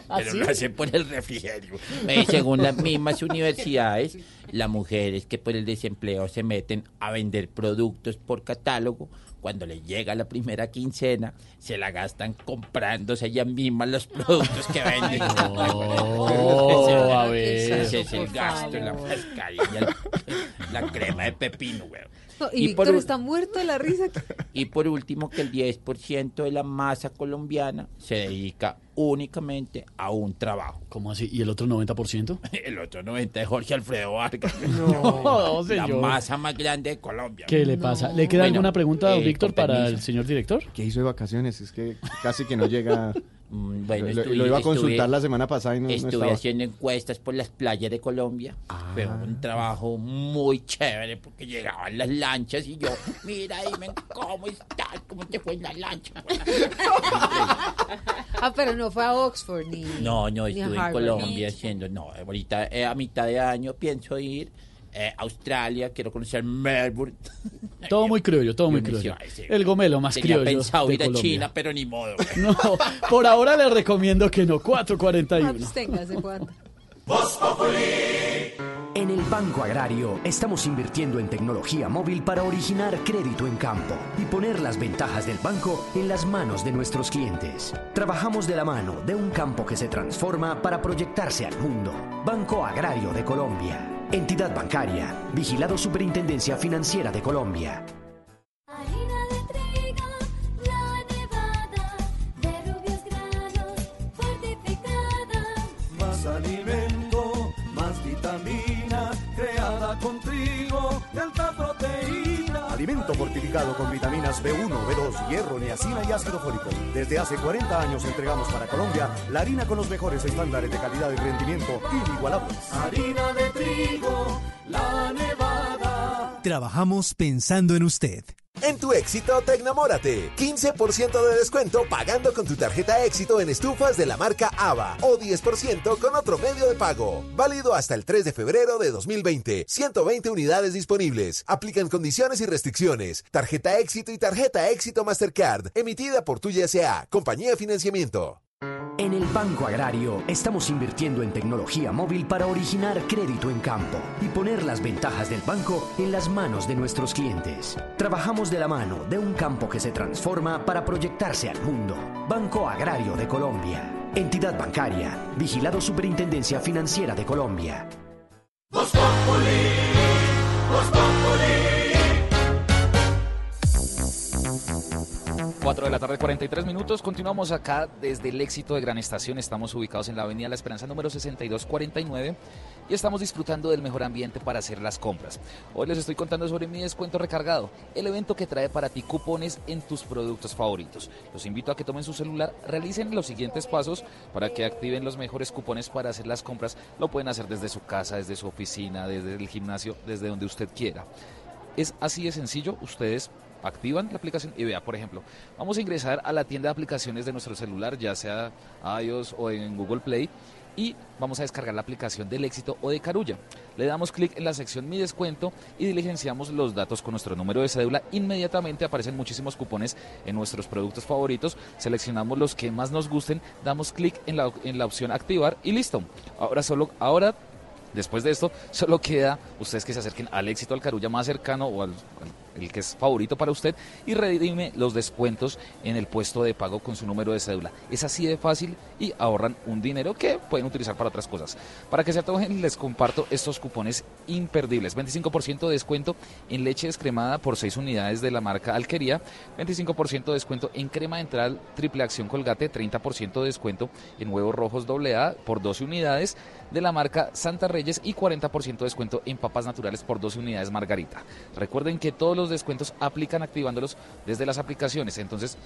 Speaker 7: ¿Ah,
Speaker 30: Pero
Speaker 7: sí?
Speaker 30: lo hacen por el refrigerio. Eh, según las mismas universidades, las mujeres que por el desempleo se meten a vender productos por catálogo, cuando les llega la primera quincena, se la gastan comprándose ellas mismas los productos que venden.
Speaker 7: No, a ver.
Speaker 30: Ese es el gasto, la mascarilla, el- la crema de pepino, güey.
Speaker 11: No, y,
Speaker 30: por
Speaker 11: Víctor está muerto de la risa.
Speaker 30: y por último, que el 10% de la masa colombiana se dedica únicamente a un trabajo.
Speaker 7: ¿Cómo así? ¿Y el otro 90%?
Speaker 30: El otro 90% es Jorge Alfredo Vargas.
Speaker 7: No,
Speaker 30: La
Speaker 7: señor.
Speaker 30: masa más grande de Colombia.
Speaker 7: ¿Qué le pasa? ¿Le queda
Speaker 30: Bueno,
Speaker 7: alguna pregunta, don
Speaker 30: eh,
Speaker 7: Víctor, para el señor director?
Speaker 24: ¿Qué hizo de vacaciones? Es que casi que no llega.
Speaker 30: Mm, bueno,
Speaker 24: lo, lo-
Speaker 30: estuve-
Speaker 24: lo iba a consultar
Speaker 30: estuve-
Speaker 24: la semana pasada y no, no
Speaker 30: Estuve
Speaker 24: estaba.
Speaker 30: haciendo encuestas por las playas de Colombia. Fue un trabajo muy chévere porque llegaban las lanchas y yo, mira, dime cómo estás, cómo te fue en la lancha.
Speaker 11: Ah, pero no fue a Oxford ni.
Speaker 30: No, no,
Speaker 11: ni
Speaker 30: estuve en. Colombia haciendo, no, ahorita eh, a mitad de año pienso ir eh, a Australia, quiero conocer Melbourne.
Speaker 7: Todo muy criollo, todo muy criollo. El gomelo más
Speaker 30: Tenía
Speaker 7: criollo
Speaker 30: pensado
Speaker 7: de
Speaker 30: ir a
Speaker 7: Colombia.
Speaker 30: China, pero ni modo. güey.
Speaker 7: No, por ahora le recomiendo que no, 441.
Speaker 11: Absténgase, Juan.
Speaker 9: En el Banco Agrario estamos invirtiendo en tecnología móvil para originar crédito en campo y poner las ventajas del banco en las manos de nuestros clientes. Trabajamos de la mano de un campo que se transforma para proyectarse al mundo. Banco Agrario de Colombia. Entidad bancaria. Vigilado Superintendencia Financiera de Colombia.
Speaker 35: Alimento
Speaker 36: fortificado con vitaminas B1, B2, hierro, niacina y ácido fólico. Desde hace 40 años entregamos para Colombia la harina con los mejores estándares de calidad y rendimiento inigualables.
Speaker 35: Harina de trigo, la nevada.
Speaker 19: Trabajamos pensando en usted.
Speaker 20: En tu éxito, Tecnamórate. 15% de descuento pagando con tu tarjeta éxito en estufas de la marca AVA o 10% con otro medio de pago. Válido hasta el 3 de febrero de 2020. 120 unidades disponibles. Aplican condiciones y restricciones. Tarjeta éxito y tarjeta éxito Mastercard. Emitida por tu SA, compañía de financiamiento.
Speaker 9: En el Banco Agrario estamos invirtiendo en tecnología móvil para originar crédito en campo y poner las ventajas del banco en las manos de nuestros clientes. Trabajamos de la mano de un campo que se transforma para proyectarse al mundo. Banco Agrario de Colombia. Entidad bancaria. Vigilado Superintendencia Financiera de Colombia.
Speaker 21: 4 de la tarde, 43 minutos. Continuamos acá desde el éxito de Gran Estación. Estamos ubicados en la Avenida La Esperanza número 6249 y estamos disfrutando del mejor ambiente para hacer las compras. Hoy les estoy contando sobre mi descuento recargado, el evento que trae para ti cupones en tus productos favoritos. Los invito a que tomen su celular, realicen los siguientes pasos para que activen los mejores cupones para hacer las compras. Lo pueden hacer desde su casa, desde su oficina, desde el gimnasio, desde donde usted quiera. Es así de sencillo, ustedes activan la aplicación y vea, por ejemplo, vamos a ingresar a la tienda de aplicaciones de nuestro celular, ya sea iOS o en Google Play, y vamos a descargar la aplicación del éxito o de Carulla. Le damos clic en la sección Mi descuento y diligenciamos los datos con nuestro número de cédula. Inmediatamente aparecen muchísimos cupones en nuestros productos favoritos. Seleccionamos los que más nos gusten, damos clic en la, en la opción activar y listo. Ahora solo ahora Después de esto, solo queda ustedes que se acerquen al éxito, al carulla más cercano o al, al- el que es favorito para usted y redime los descuentos en el puesto de pago con su número de cédula. Es así de fácil y ahorran un dinero que pueden utilizar para otras cosas. Para que se antojen, les comparto estos cupones imperdibles. 25% de descuento en leche descremada por 6 unidades de la marca Alquería, 25% de descuento en crema dental triple acción colgate, 30% de descuento en huevos rojos AA por 12 unidades de la marca Santa Reyes y 40% de descuento en papas naturales por 12 unidades Margarita. Recuerden que todos los descuentos aplican activándolos desde las aplicaciones, entonces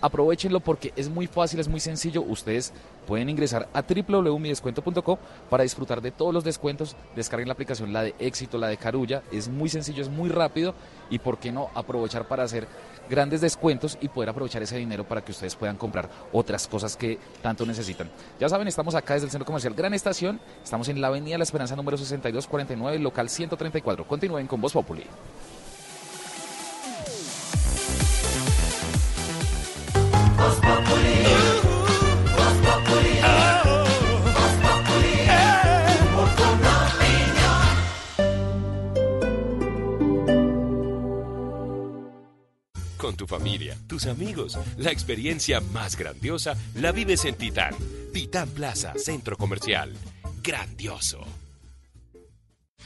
Speaker 21: aprovechenlo porque es muy fácil, es muy sencillo. Ustedes pueden ingresar a www.midescuento.co para disfrutar de todos los descuentos. Descarguen la aplicación, la de Éxito, la de Carulla. Es muy sencillo, es muy rápido y por qué no aprovechar para hacer grandes descuentos y poder aprovechar ese dinero para que ustedes puedan comprar otras cosas que tanto necesitan. Ya saben, estamos acá desde el Centro Comercial Gran Estación. Estamos en la Avenida La Esperanza número 6249, local 134. Continúen con Voz Populi.
Speaker 37: Voz Populi. Voz Populi. Voz Populi. Con
Speaker 38: tu familia, tus amigos, la experiencia más grandiosa la vives en Titán. Titán Plaza, Centro Comercial. Grandioso.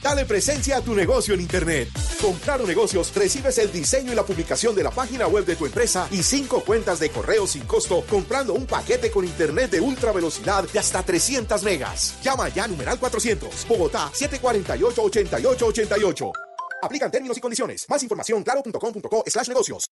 Speaker 20: Dale presencia a tu negocio en Internet. Con Claro Negocios recibes el diseño y la publicación de la página web de tu empresa y cinco cuentas de correo sin costo comprando un paquete con Internet de ultra velocidad de hasta 300 megas. Llama ya numeral 400, Bogotá 748-8888. Aplican términos y condiciones. Más información claro.com.co slash negocios.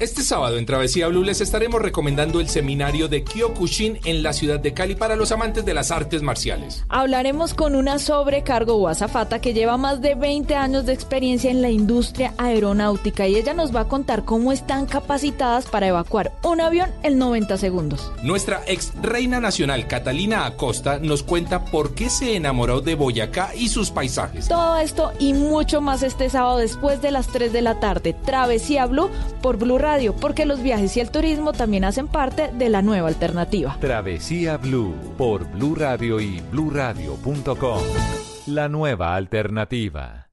Speaker 39: Este sábado en Travesía Blue les estaremos recomendando el seminario de Kyokushin en la ciudad de Cali para los amantes de las artes marciales.
Speaker 40: Hablaremos con una sobrecargo o azafata que lleva más de 20 años de experiencia en la industria aeronáutica y ella nos va a contar cómo están capacitadas para evacuar un avión en 90 segundos.
Speaker 39: Nuestra ex reina nacional Catalina Acosta nos cuenta por qué se enamoró de Boyacá y sus paisajes.
Speaker 40: Todo esto y mucho más este sábado después de las 3 de la tarde. Travesía Blue por Blue Radio, porque los viajes y el turismo también hacen parte de la nueva alternativa.
Speaker 41: Travesía Blue por Blue Radio y bluradio.com. La nueva alternativa.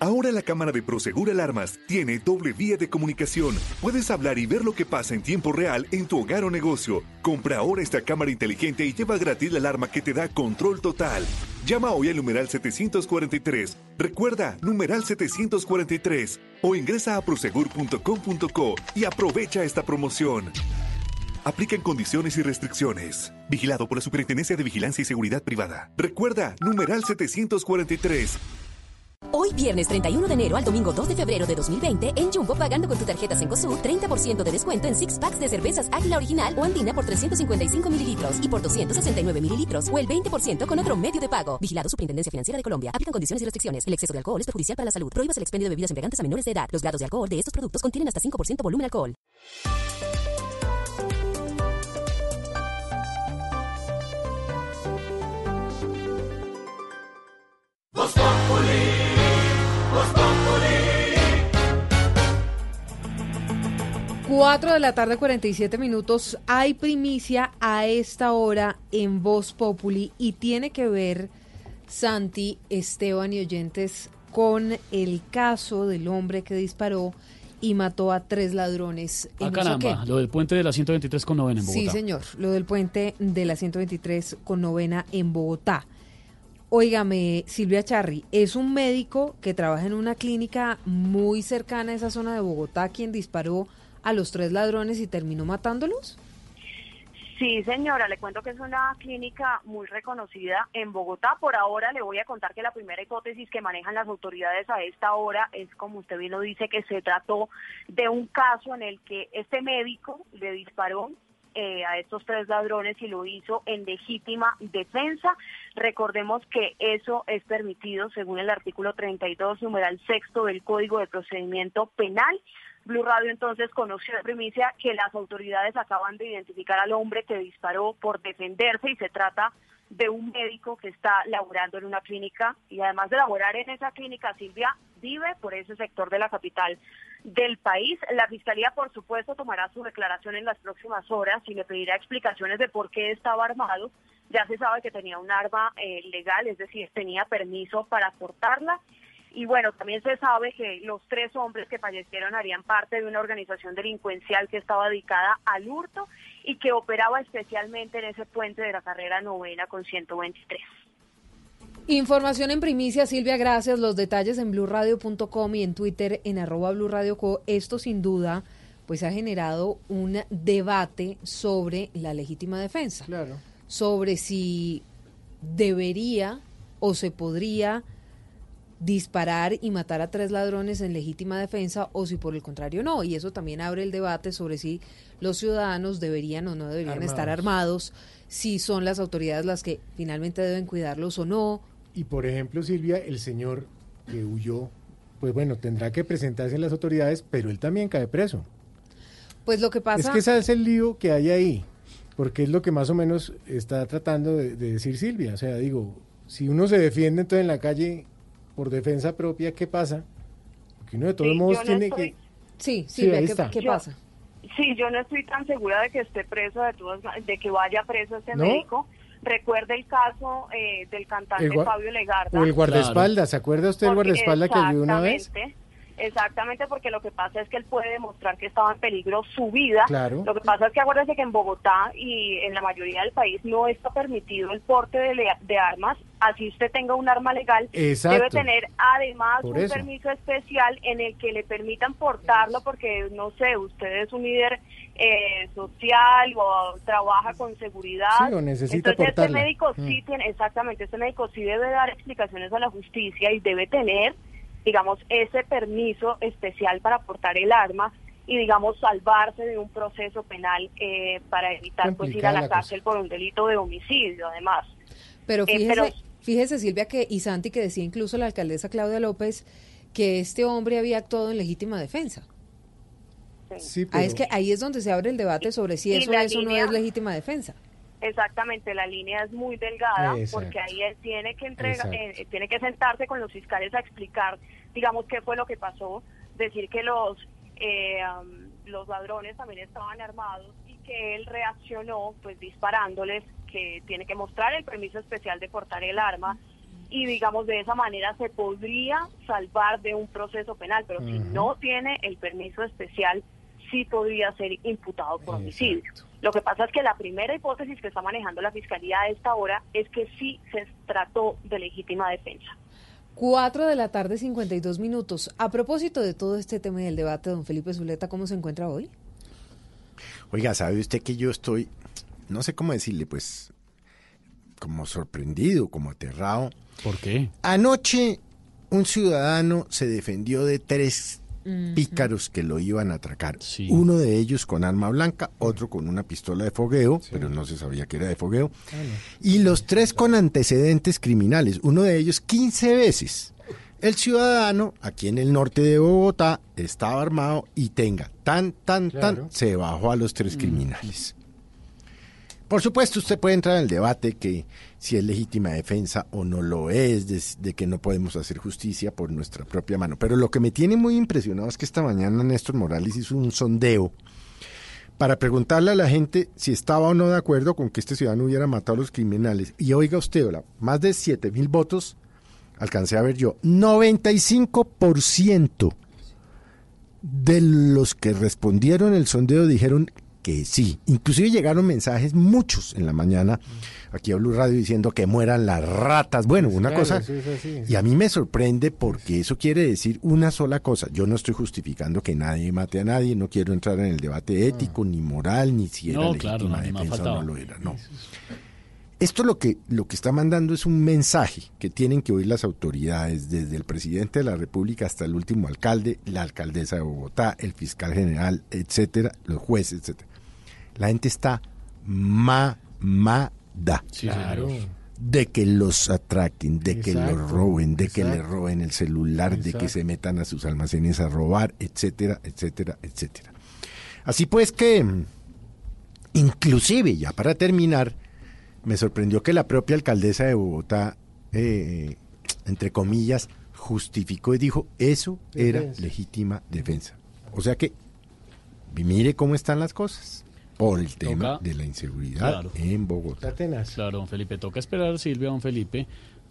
Speaker 42: Ahora la cámara de Prosegur Alarmas tiene doble vía de comunicación. Puedes hablar y ver lo que pasa en tiempo real en tu hogar o negocio. Compra ahora esta cámara inteligente y lleva gratis la alarma que te da control total. Llama hoy al numeral 743. Recuerda, numeral 743. O ingresa a prosegur.com.co y aprovecha esta promoción. Aplican condiciones y restricciones. Vigilado por la Superintendencia de Vigilancia y Seguridad Privada. Recuerda, numeral 743.
Speaker 43: Hoy viernes 31 de enero al domingo 2 de febrero de 2020 en Jumbo pagando con tu tarjeta Cencosud 30% de descuento en six packs de cervezas Águila Original o Andina por 355 mililitros y por 269 mililitros o el 20% con otro medio de pago. Vigilado Superintendencia Financiera de Colombia. Aplican condiciones y restricciones. El exceso de alcohol es perjudicial para la salud. Prohíbas el expendio de bebidas embriagantes a menores de edad. Los grados de alcohol de estos productos contienen hasta 5% volumen alcohol.
Speaker 11: 4 de la tarde, 47 minutos. Hay primicia a esta hora en Voz Populi y tiene que ver, Santi, Esteban y oyentes, con el caso del hombre que disparó y mató a tres ladrones
Speaker 7: Ah,
Speaker 11: en
Speaker 7: caramba,
Speaker 11: Usaquén.
Speaker 7: lo del puente de la 123 con novena en Bogotá.
Speaker 11: Sí, señor, lo del puente de la 123 con novena en Bogotá. Óigame, Silvia Charri, es un médico que trabaja en una clínica muy cercana a esa zona de Bogotá quien disparó a los tres ladrones y terminó matándolos.
Speaker 44: Sí, señora, le cuento que es una clínica muy reconocida en Bogotá. Por ahora le voy a contar que la primera hipótesis que manejan las autoridades a esta hora es, como usted bien lo dice, que se trató de un caso en el que este médico le disparó eh, a estos tres ladrones y lo hizo en legítima defensa. Recordemos que eso es permitido según el artículo 32, numeral sexto del Código de Procedimiento Penal. Blue Radio entonces conoció de primicia que las autoridades acaban de identificar al hombre que disparó por defenderse y se trata de un médico que está laborando en una clínica y además de laborar en esa clínica, Silvia vive por ese sector de la capital del país. La Fiscalía, por supuesto, tomará su declaración en las próximas horas y le pedirá explicaciones de por qué estaba armado. Ya se sabe que tenía un arma eh, legal, es decir, tenía permiso para portarla. Y bueno, también se sabe que los tres hombres que fallecieron harían parte de una organización delincuencial que estaba dedicada al hurto y que operaba especialmente en ese puente de la carrera novena con 123.
Speaker 11: Información en primicia, Silvia, gracias. Los detalles en blurradio.com y en Twitter en arroba blurradioco. Esto sin duda pues ha generado un debate sobre la legítima defensa.
Speaker 28: Claro.
Speaker 11: Sobre si debería o se podría disparar y matar a tres ladrones en legítima defensa o si por el contrario no. Y eso también abre el debate sobre si los ciudadanos deberían o no deberían estar armados, si son las autoridades las que finalmente deben cuidarlos o no.
Speaker 28: Y por ejemplo, Silvia, el señor que huyó, pues bueno, tendrá que presentarse en las autoridades, pero él también cae preso.
Speaker 11: Pues lo que pasa...
Speaker 28: Es que ese es el lío que hay ahí, porque es lo que más o menos está tratando de, de decir Silvia. O sea, digo, si uno se defiende entonces en la calle por defensa propia, ¿qué pasa? Porque uno de todos
Speaker 44: Sí,
Speaker 28: modos
Speaker 44: no
Speaker 28: tiene
Speaker 44: estoy-
Speaker 28: que...
Speaker 11: Sí,
Speaker 28: Sí,
Speaker 11: Silvia,
Speaker 28: ahí
Speaker 11: ¿qué,
Speaker 28: está.
Speaker 11: qué
Speaker 44: Yo-
Speaker 11: pasa?
Speaker 44: Sí, yo no estoy tan segura de que esté preso, de, todas, ma- de que vaya preso este
Speaker 28: ¿No?
Speaker 44: médico. Recuerda el caso eh, del cantante Fabio Legarda.
Speaker 28: O el guardaespaldas, ¿se acuerda usted del guardaespaldas que ayudó una vez?
Speaker 44: Exactamente. Porque lo que pasa es que él puede demostrar que estaba en peligro su vida.
Speaker 28: Claro.
Speaker 44: Lo que pasa es que acuérdense que en Bogotá y en la mayoría del país no está permitido el porte de, de armas. Así usted tenga un arma legal,
Speaker 28: Exacto.
Speaker 44: debe tener además
Speaker 28: Por
Speaker 44: un
Speaker 28: eso.
Speaker 44: permiso especial en el que le permitan portarlo porque, no sé, usted es un líder eh, social o trabaja con seguridad.
Speaker 28: Sí, o necesita
Speaker 44: Entonces este médico
Speaker 28: Mm.
Speaker 44: sí tiene, exactamente, este médico sí debe dar explicaciones a la justicia y debe tener, digamos, ese permiso especial para portar el arma y, digamos, salvarse de un proceso penal eh, para evitar pues ir a la,
Speaker 11: cosa.
Speaker 44: cárcel por un delito de homicidio, además.
Speaker 11: Pero
Speaker 44: Eh,
Speaker 11: fíjese,
Speaker 44: pero-
Speaker 11: fíjese Silvia, que y Santi, que decía incluso la alcaldesa Claudia López, que este hombre había actuado en legítima defensa.
Speaker 28: Sí,
Speaker 11: Ah, es que ahí es donde se abre el debate sobre si eso
Speaker 44: la
Speaker 11: es o no
Speaker 44: línea-
Speaker 11: es legítima defensa.
Speaker 44: Exactamente, la línea es muy delgada
Speaker 11: Exacto.
Speaker 44: porque ahí él tiene que entregar,
Speaker 11: Exacto.
Speaker 44: eh, tiene que sentarse con los fiscales a explicar, digamos, qué fue lo que pasó, decir que los eh, los ladrones también estaban armados y que él reaccionó, pues disparándoles, que tiene que mostrar el permiso especial de portar el arma y digamos de esa manera se podría salvar de un proceso penal, pero si no tiene el permiso especial sí podría ser imputado por homicidio. Lo que pasa es que la primera hipótesis que está manejando la fiscalía a esta hora es que sí se trató de legítima defensa.
Speaker 11: 4 de la tarde, 52 minutos. A propósito de todo este tema y del debate, don Felipe Zuleta, ¿cómo se encuentra hoy?
Speaker 45: Oiga, ¿sabe usted que yo estoy, no sé cómo decirle, pues, como sorprendido, como aterrado?
Speaker 7: ¿Por qué?
Speaker 45: Anoche un ciudadano se defendió de tres. Pícaros que lo iban a atracar. Uno de ellos con arma blanca, otro con una pistola de fogueo, pero no se sabía que era de fogueo. Y los tres con antecedentes criminales, uno de ellos 15 veces. El ciudadano, aquí en el norte de Bogotá, estaba armado y tenga tan, tan,
Speaker 28: Claro.
Speaker 45: tan, se bajó a los tres criminales. Por supuesto, usted puede entrar en el debate que si es legítima defensa o no lo es, de, que no podemos hacer justicia por nuestra propia mano. Pero lo que me tiene muy impresionado es que esta mañana Néstor Morales hizo un sondeo para preguntarle a la gente si estaba o no de acuerdo con que este ciudadano hubiera matado a los criminales. Y oiga usted, hola, más de 7 mil votos alcancé a ver yo. 95% de los que respondieron el sondeo dijeron que sí. Inclusive llegaron mensajes, muchos en la mañana, aquí a Blue Radio diciendo que mueran las ratas. Bueno, una
Speaker 28: Claro,
Speaker 45: cosa...
Speaker 28: es.
Speaker 45: Y a mí me sorprende porque eso quiere decir una sola cosa. Yo no estoy justificando que nadie mate a nadie, no quiero entrar en el debate ético, ni moral, ni si era
Speaker 7: No,
Speaker 45: legítima
Speaker 7: claro, no,
Speaker 45: defensa o no lo era. No. Esto lo que, lo que está mandando es un mensaje que tienen que oír las autoridades, desde el presidente de la República hasta el último alcalde, la alcaldesa de Bogotá, el fiscal general, etcétera, los jueces, etcétera. La gente está mamada.
Speaker 7: Sí,
Speaker 28: Claro.
Speaker 45: de que los atraquen, de que los roben, de que le roben el celular, de que se metan a sus almacenes a robar, etcétera, etcétera, etcétera. Así pues que, inclusive, ya para terminar, me sorprendió que la propia alcaldesa de Bogotá, eh, entre comillas, justificó y dijo, eso era
Speaker 28: Defensa.
Speaker 45: legítima defensa. O sea que, mire cómo están las cosas por el tema
Speaker 7: Toca-
Speaker 45: de la inseguridad
Speaker 7: Claro.
Speaker 45: en Bogotá.
Speaker 7: Claro, don Felipe. Toca esperar, Silvia, don Felipe,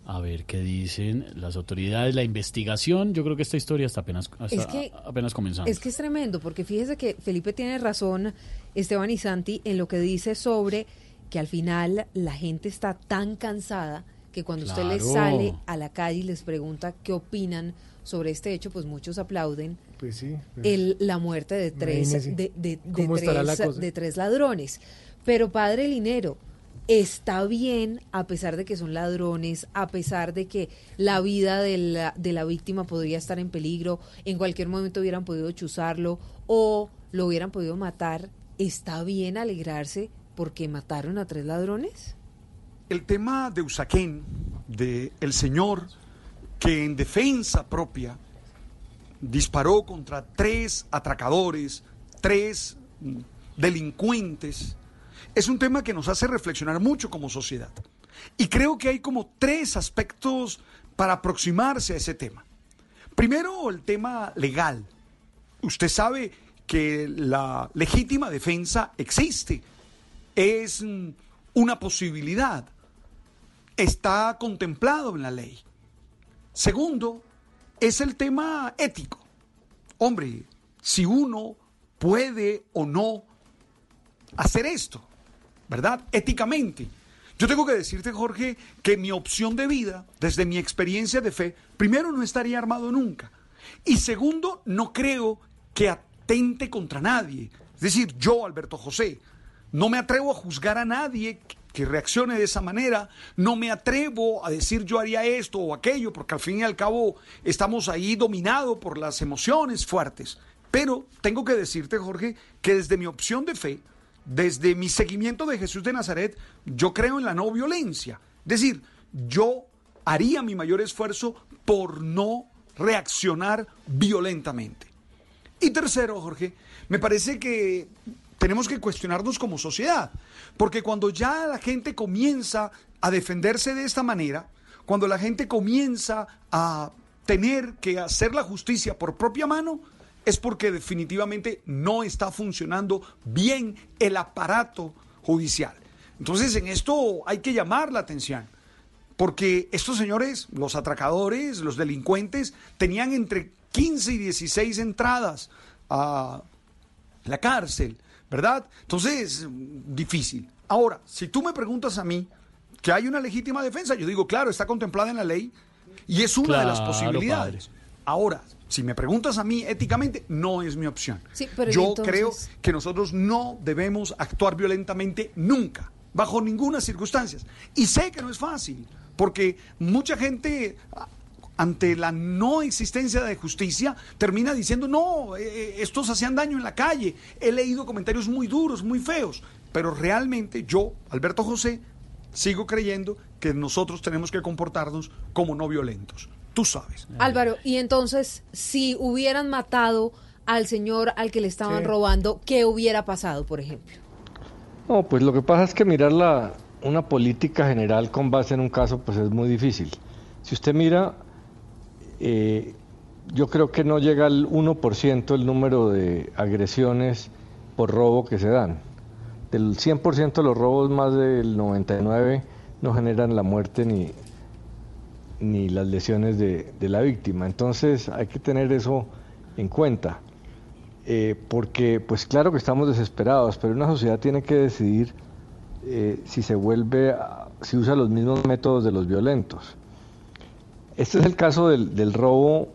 Speaker 7: a ver qué dicen las autoridades, la investigación. Yo creo que esta historia está apenas, hasta-
Speaker 11: Es que-
Speaker 7: apenas comenzando.
Speaker 11: Es que es tremendo, porque fíjese que Felipe tiene razón, Esteban y Santi, en lo que dice sobre que al final la gente está tan cansada que cuando usted les sale a la calle y les pregunta qué opinan sobre este hecho, pues muchos aplauden
Speaker 28: Pues sí. pues,
Speaker 11: el, la muerte de tres, de tres ladrones. Pero padre Linero, está bien a pesar de que son ladrones, a pesar de que la vida de la, de la víctima podría estar en peligro, en cualquier momento hubieran podido chuzarlo o lo hubieran podido matar, ¿está bien alegrarse porque mataron a tres ladrones?
Speaker 46: El tema de Usaquén, de el señor que en defensa propia disparó contra tres atracadores, tres delincuentes, es un tema que nos hace reflexionar mucho como sociedad. Y creo que hay como tres aspectos para aproximarse a ese tema. Primero, el tema legal. Usted sabe que la legítima defensa existe, es mm, una posibilidad, está contemplado en la ley. Segundo, es el tema ético. Hombre, si uno puede o no hacer esto, ¿verdad? Éticamente. Yo tengo que decirte, Jorge, que mi opción de vida, desde mi experiencia de fe, primero no estaría armado nunca. Y segundo, no creo que atente contra nadie. Es decir, yo, Alberto José, no me atrevo a juzgar a nadie que reaccione de esa manera, no me atrevo a decir yo haría esto o aquello, porque al fin y al cabo estamos ahí dominados por las emociones fuertes. Pero tengo que decirte, Jorge, que desde mi opción de fe, desde mi seguimiento de Jesús de Nazaret, yo creo en la no violencia. Es decir, yo haría mi mayor esfuerzo por no reaccionar violentamente. Y tercero, Jorge, me parece que tenemos que cuestionarnos como sociedad, porque cuando ya la gente comienza a defenderse de esta manera, cuando la gente comienza a tener que hacer la justicia por propia mano, es porque definitivamente no está funcionando bien el aparato judicial. Entonces en esto hay que llamar la atención. Porque estos señores, los atracadores, los delincuentes, tenían entre 15 y 16 entradas a la cárcel, ¿verdad? Entonces, difícil. Ahora, si tú me preguntas a mí que hay una legítima defensa, yo digo, claro, está contemplada en la ley y es una de las posibilidades. Ahora, si me preguntas a mí éticamente, no es mi opción.
Speaker 11: Sí, pero ¿y
Speaker 46: Yo
Speaker 11: entonces?
Speaker 46: creo que nosotros no debemos actuar violentamente nunca, bajo ninguna circunstancia. Y sé que no es fácil, porque mucha gente ante la no existencia de justicia termina diciendo, no, eh, estos hacían daño en la calle. He leído comentarios muy duros, muy feos, pero realmente yo, Alberto José, sigo creyendo que nosotros tenemos que comportarnos como no violentos. Tú sabes.
Speaker 11: Álvaro, y entonces, si hubieran matado al señor al que le estaban
Speaker 47: Sí.
Speaker 11: robando, ¿qué hubiera pasado, por ejemplo?
Speaker 47: No, pues lo que pasa es que mirar la, una política general con base en un caso, pues es muy difícil. Si usted mira, eh, yo creo que no llega al 1% el número de agresiones por robo que se dan. Del 100% de los robos, más del 99% no generan la muerte ni, ni las lesiones de, la víctima. Entonces hay que tener eso en cuenta. Eh, porque pues claro que estamos desesperados, pero una sociedad tiene que decidir eh, si se vuelve, a- si usa los mismos métodos de los violentos. Este es el caso del, del robo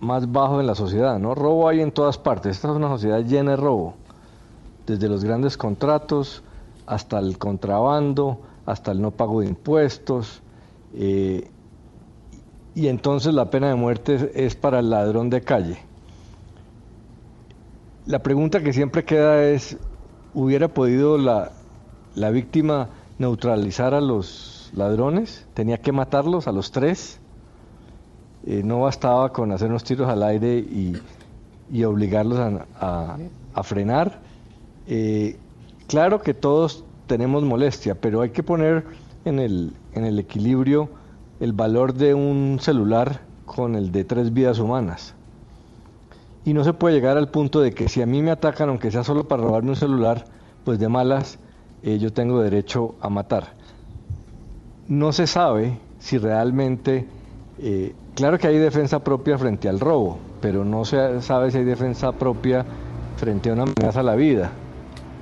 Speaker 47: más bajo en la sociedad, ¿no? Robo hay en todas partes, esta es una sociedad llena de robo, desde los grandes contratos hasta el contrabando, hasta el no pago de impuestos, eh, y entonces la pena de muerte es- es para el ladrón de calle. La pregunta que siempre queda es, ¿hubiera podido la, la víctima neutralizar a los ladrones, tenía que matarlos a los tres. Eh, no bastaba con hacer unos tiros al aire y, y obligarlos a, a- frenar. Eh, claro que todos tenemos molestia, pero hay que poner en el, en el equilibrio el valor de un celular con el de tres vidas humanas. Y no se puede llegar al punto de que si a mí me atacan, aunque sea solo para robarme un celular, pues de malas eh, yo tengo derecho a matar. No se sabe si realmente, eh, claro que hay defensa propia frente al robo, pero no se sabe si hay defensa propia frente a una amenaza a la vida.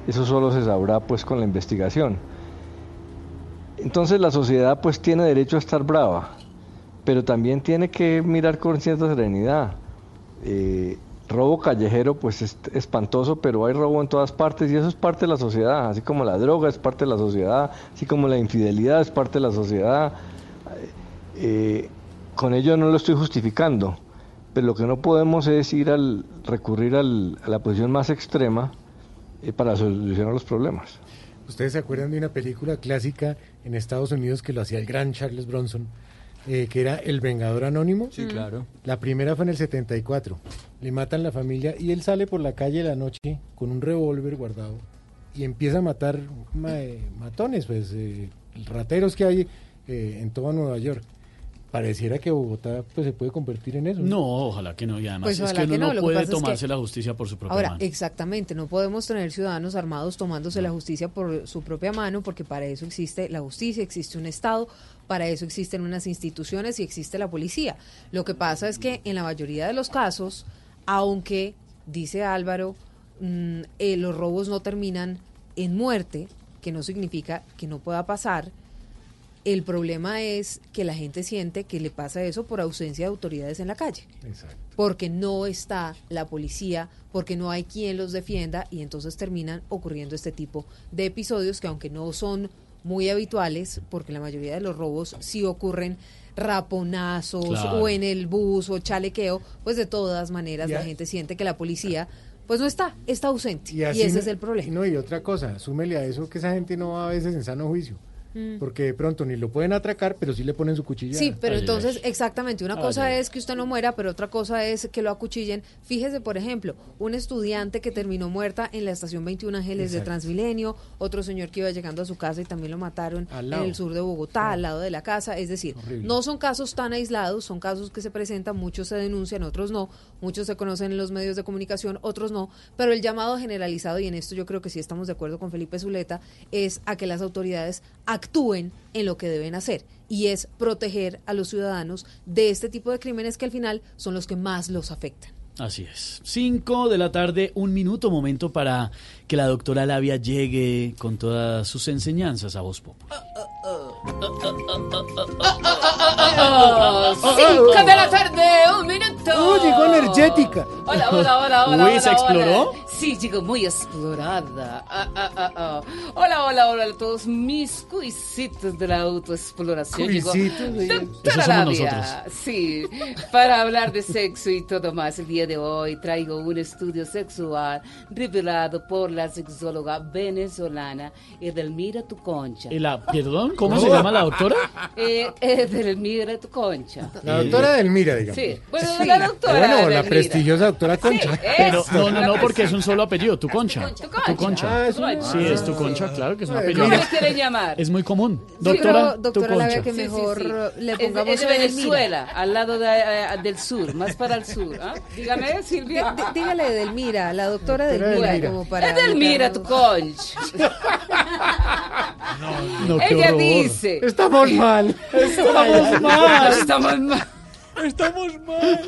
Speaker 47: Eso solo se sabrá pues con la investigación. Entonces la sociedad pues tiene derecho a estar brava, pero también tiene que mirar con cierta serenidad. Eh, robo callejero pues es espantoso, pero hay robo en todas partes y eso es parte de la sociedad, así como la droga es parte de la sociedad, así como la infidelidad es parte de la sociedad. Eh, con ello no lo estoy justificando, pero lo que no podemos es ir al recurrir al- a la posición más extrema eh, para solucionar los problemas.
Speaker 28: ¿Ustedes se acuerdan de una película clásica en Estados Unidos que lo hacía el gran Charles Bronson, eh, que era El Vengador Anónimo?
Speaker 27: Sí, claro.
Speaker 28: La primera fue en el 74. Le matan la familia y él sale por la calle de la noche con un revólver guardado y empieza a matar ma- eh, matones, pues eh, rateros que hay eh, en toda Nueva York. Pareciera que Bogotá pues se puede convertir en eso.
Speaker 7: No, ojalá que no. Y además
Speaker 11: Pues
Speaker 7: es que uno
Speaker 11: que no,
Speaker 7: no, puede
Speaker 11: pasa es que-
Speaker 7: tomarse la justicia por su propia
Speaker 11: Ahora,
Speaker 7: mano.
Speaker 11: exactamente, no podemos tener ciudadanos armados tomándose la justicia por su propia mano, porque para eso existe la justicia, existe un Estado, para eso existen unas instituciones y existe la policía. Lo que pasa es que en la mayoría de los casos, aunque, dice Álvaro, mm, eh, los robos no terminan en muerte, que no significa que no pueda pasar, el problema es que la gente siente que le pasa eso por ausencia de autoridades en la calle
Speaker 28: Exacto.
Speaker 11: porque no está la policía, porque no hay quien los defienda y entonces terminan ocurriendo este tipo de episodios que aunque no son muy habituales, porque la mayoría de los robos sí ocurren raponazos
Speaker 28: Claro.
Speaker 11: o en el bus o chalequeo, pues de todas maneras la gente siente que la policía pues no está, está ausente y, ese
Speaker 28: no-
Speaker 11: es el problema.
Speaker 28: No, y otra cosa, súmele a eso que esa gente no va a veces en sano juicio.
Speaker 11: Mm.
Speaker 28: Porque de pronto ni lo pueden atracar, pero sí le ponen su cuchilla.
Speaker 11: Sí, pero entonces, exactamente, una
Speaker 28: Ay,
Speaker 11: cosa
Speaker 28: ay.
Speaker 11: es que usted no muera, pero otra cosa es que lo acuchillen. Fíjese, por ejemplo, un estudiante que terminó muerta en la estación 21 Ángeles de. Transmilenio, otro señor que iba llegando a su casa y también lo mataron
Speaker 28: Al
Speaker 11: en el sur de Bogotá, al lado de la casa. Es decir,
Speaker 28: Horrible.
Speaker 11: no son casos tan aislados, son casos que se presentan, muchos se denuncian, otros no, muchos se conocen en los medios de comunicación, otros no, pero el llamado generalizado, y en esto yo creo que sí estamos de acuerdo con Felipe Zuleta, es a que las autoridades actúen en lo que deben hacer y es proteger a los ciudadanos de este tipo de crímenes que al final son los que más los afectan.
Speaker 7: Así es. 5 de la tarde, un minuto, momento para que la doctora Labia llegue con todas sus enseñanzas a Voz Pop.
Speaker 14: Cinco de la tarde, un minuto.
Speaker 28: ¡Uh, llegó energética!
Speaker 14: Hola, hola, hola, hola.
Speaker 7: Uy, ¿se
Speaker 14: hola,
Speaker 7: exploró?
Speaker 14: hola. Sí, llegó muy explorada. Ah, ah, ah, ah. Hola, hola, hola a todos mis cuisitos de la autoexploración.
Speaker 28: Cuisitos,
Speaker 7: nosotros.
Speaker 14: Sí, para hablar de sexo y todo más. El día de hoy traigo un estudio sexual revelado por la sexóloga venezolana Edelmira Tuconcha.
Speaker 7: La- perdón, ¿cómo se llama la doctora?
Speaker 14: Eh, Edelmira Tuconcha.
Speaker 28: La doctora Delmira, digamos.
Speaker 14: Sí, bueno, la doctora
Speaker 28: Bueno, la prestigiosa doctora Concha.
Speaker 7: Pero no, no, no, porque es un solo apellido, tu concha. Tu concha.
Speaker 28: Ah, es un-
Speaker 7: Sí, es tu concha, claro que es un apellido.
Speaker 14: ¿Cómo le quieren llamar?
Speaker 7: Es muy común.
Speaker 11: Sí,
Speaker 7: Doctora,
Speaker 11: pero, doctora
Speaker 7: tu concha.
Speaker 11: que mejor le
Speaker 14: Es de-
Speaker 11: pongamos
Speaker 14: es de,
Speaker 11: Edelmira.
Speaker 14: Venezuela, al lado de, eh, del sur, más para el sur. ¿ah? Dígame, Silvia.
Speaker 11: Dí- Dígale Edelmira, la doctora
Speaker 28: Doctora
Speaker 11: Edelmira,
Speaker 28: Edelmira.
Speaker 11: como para...
Speaker 14: Edelmira, tu concha.
Speaker 7: No, qué
Speaker 14: Ella
Speaker 7: horror.
Speaker 14: Dice.
Speaker 28: Estamos mal.
Speaker 7: Estamos mal.
Speaker 14: Estamos mal.
Speaker 7: Estamos mal.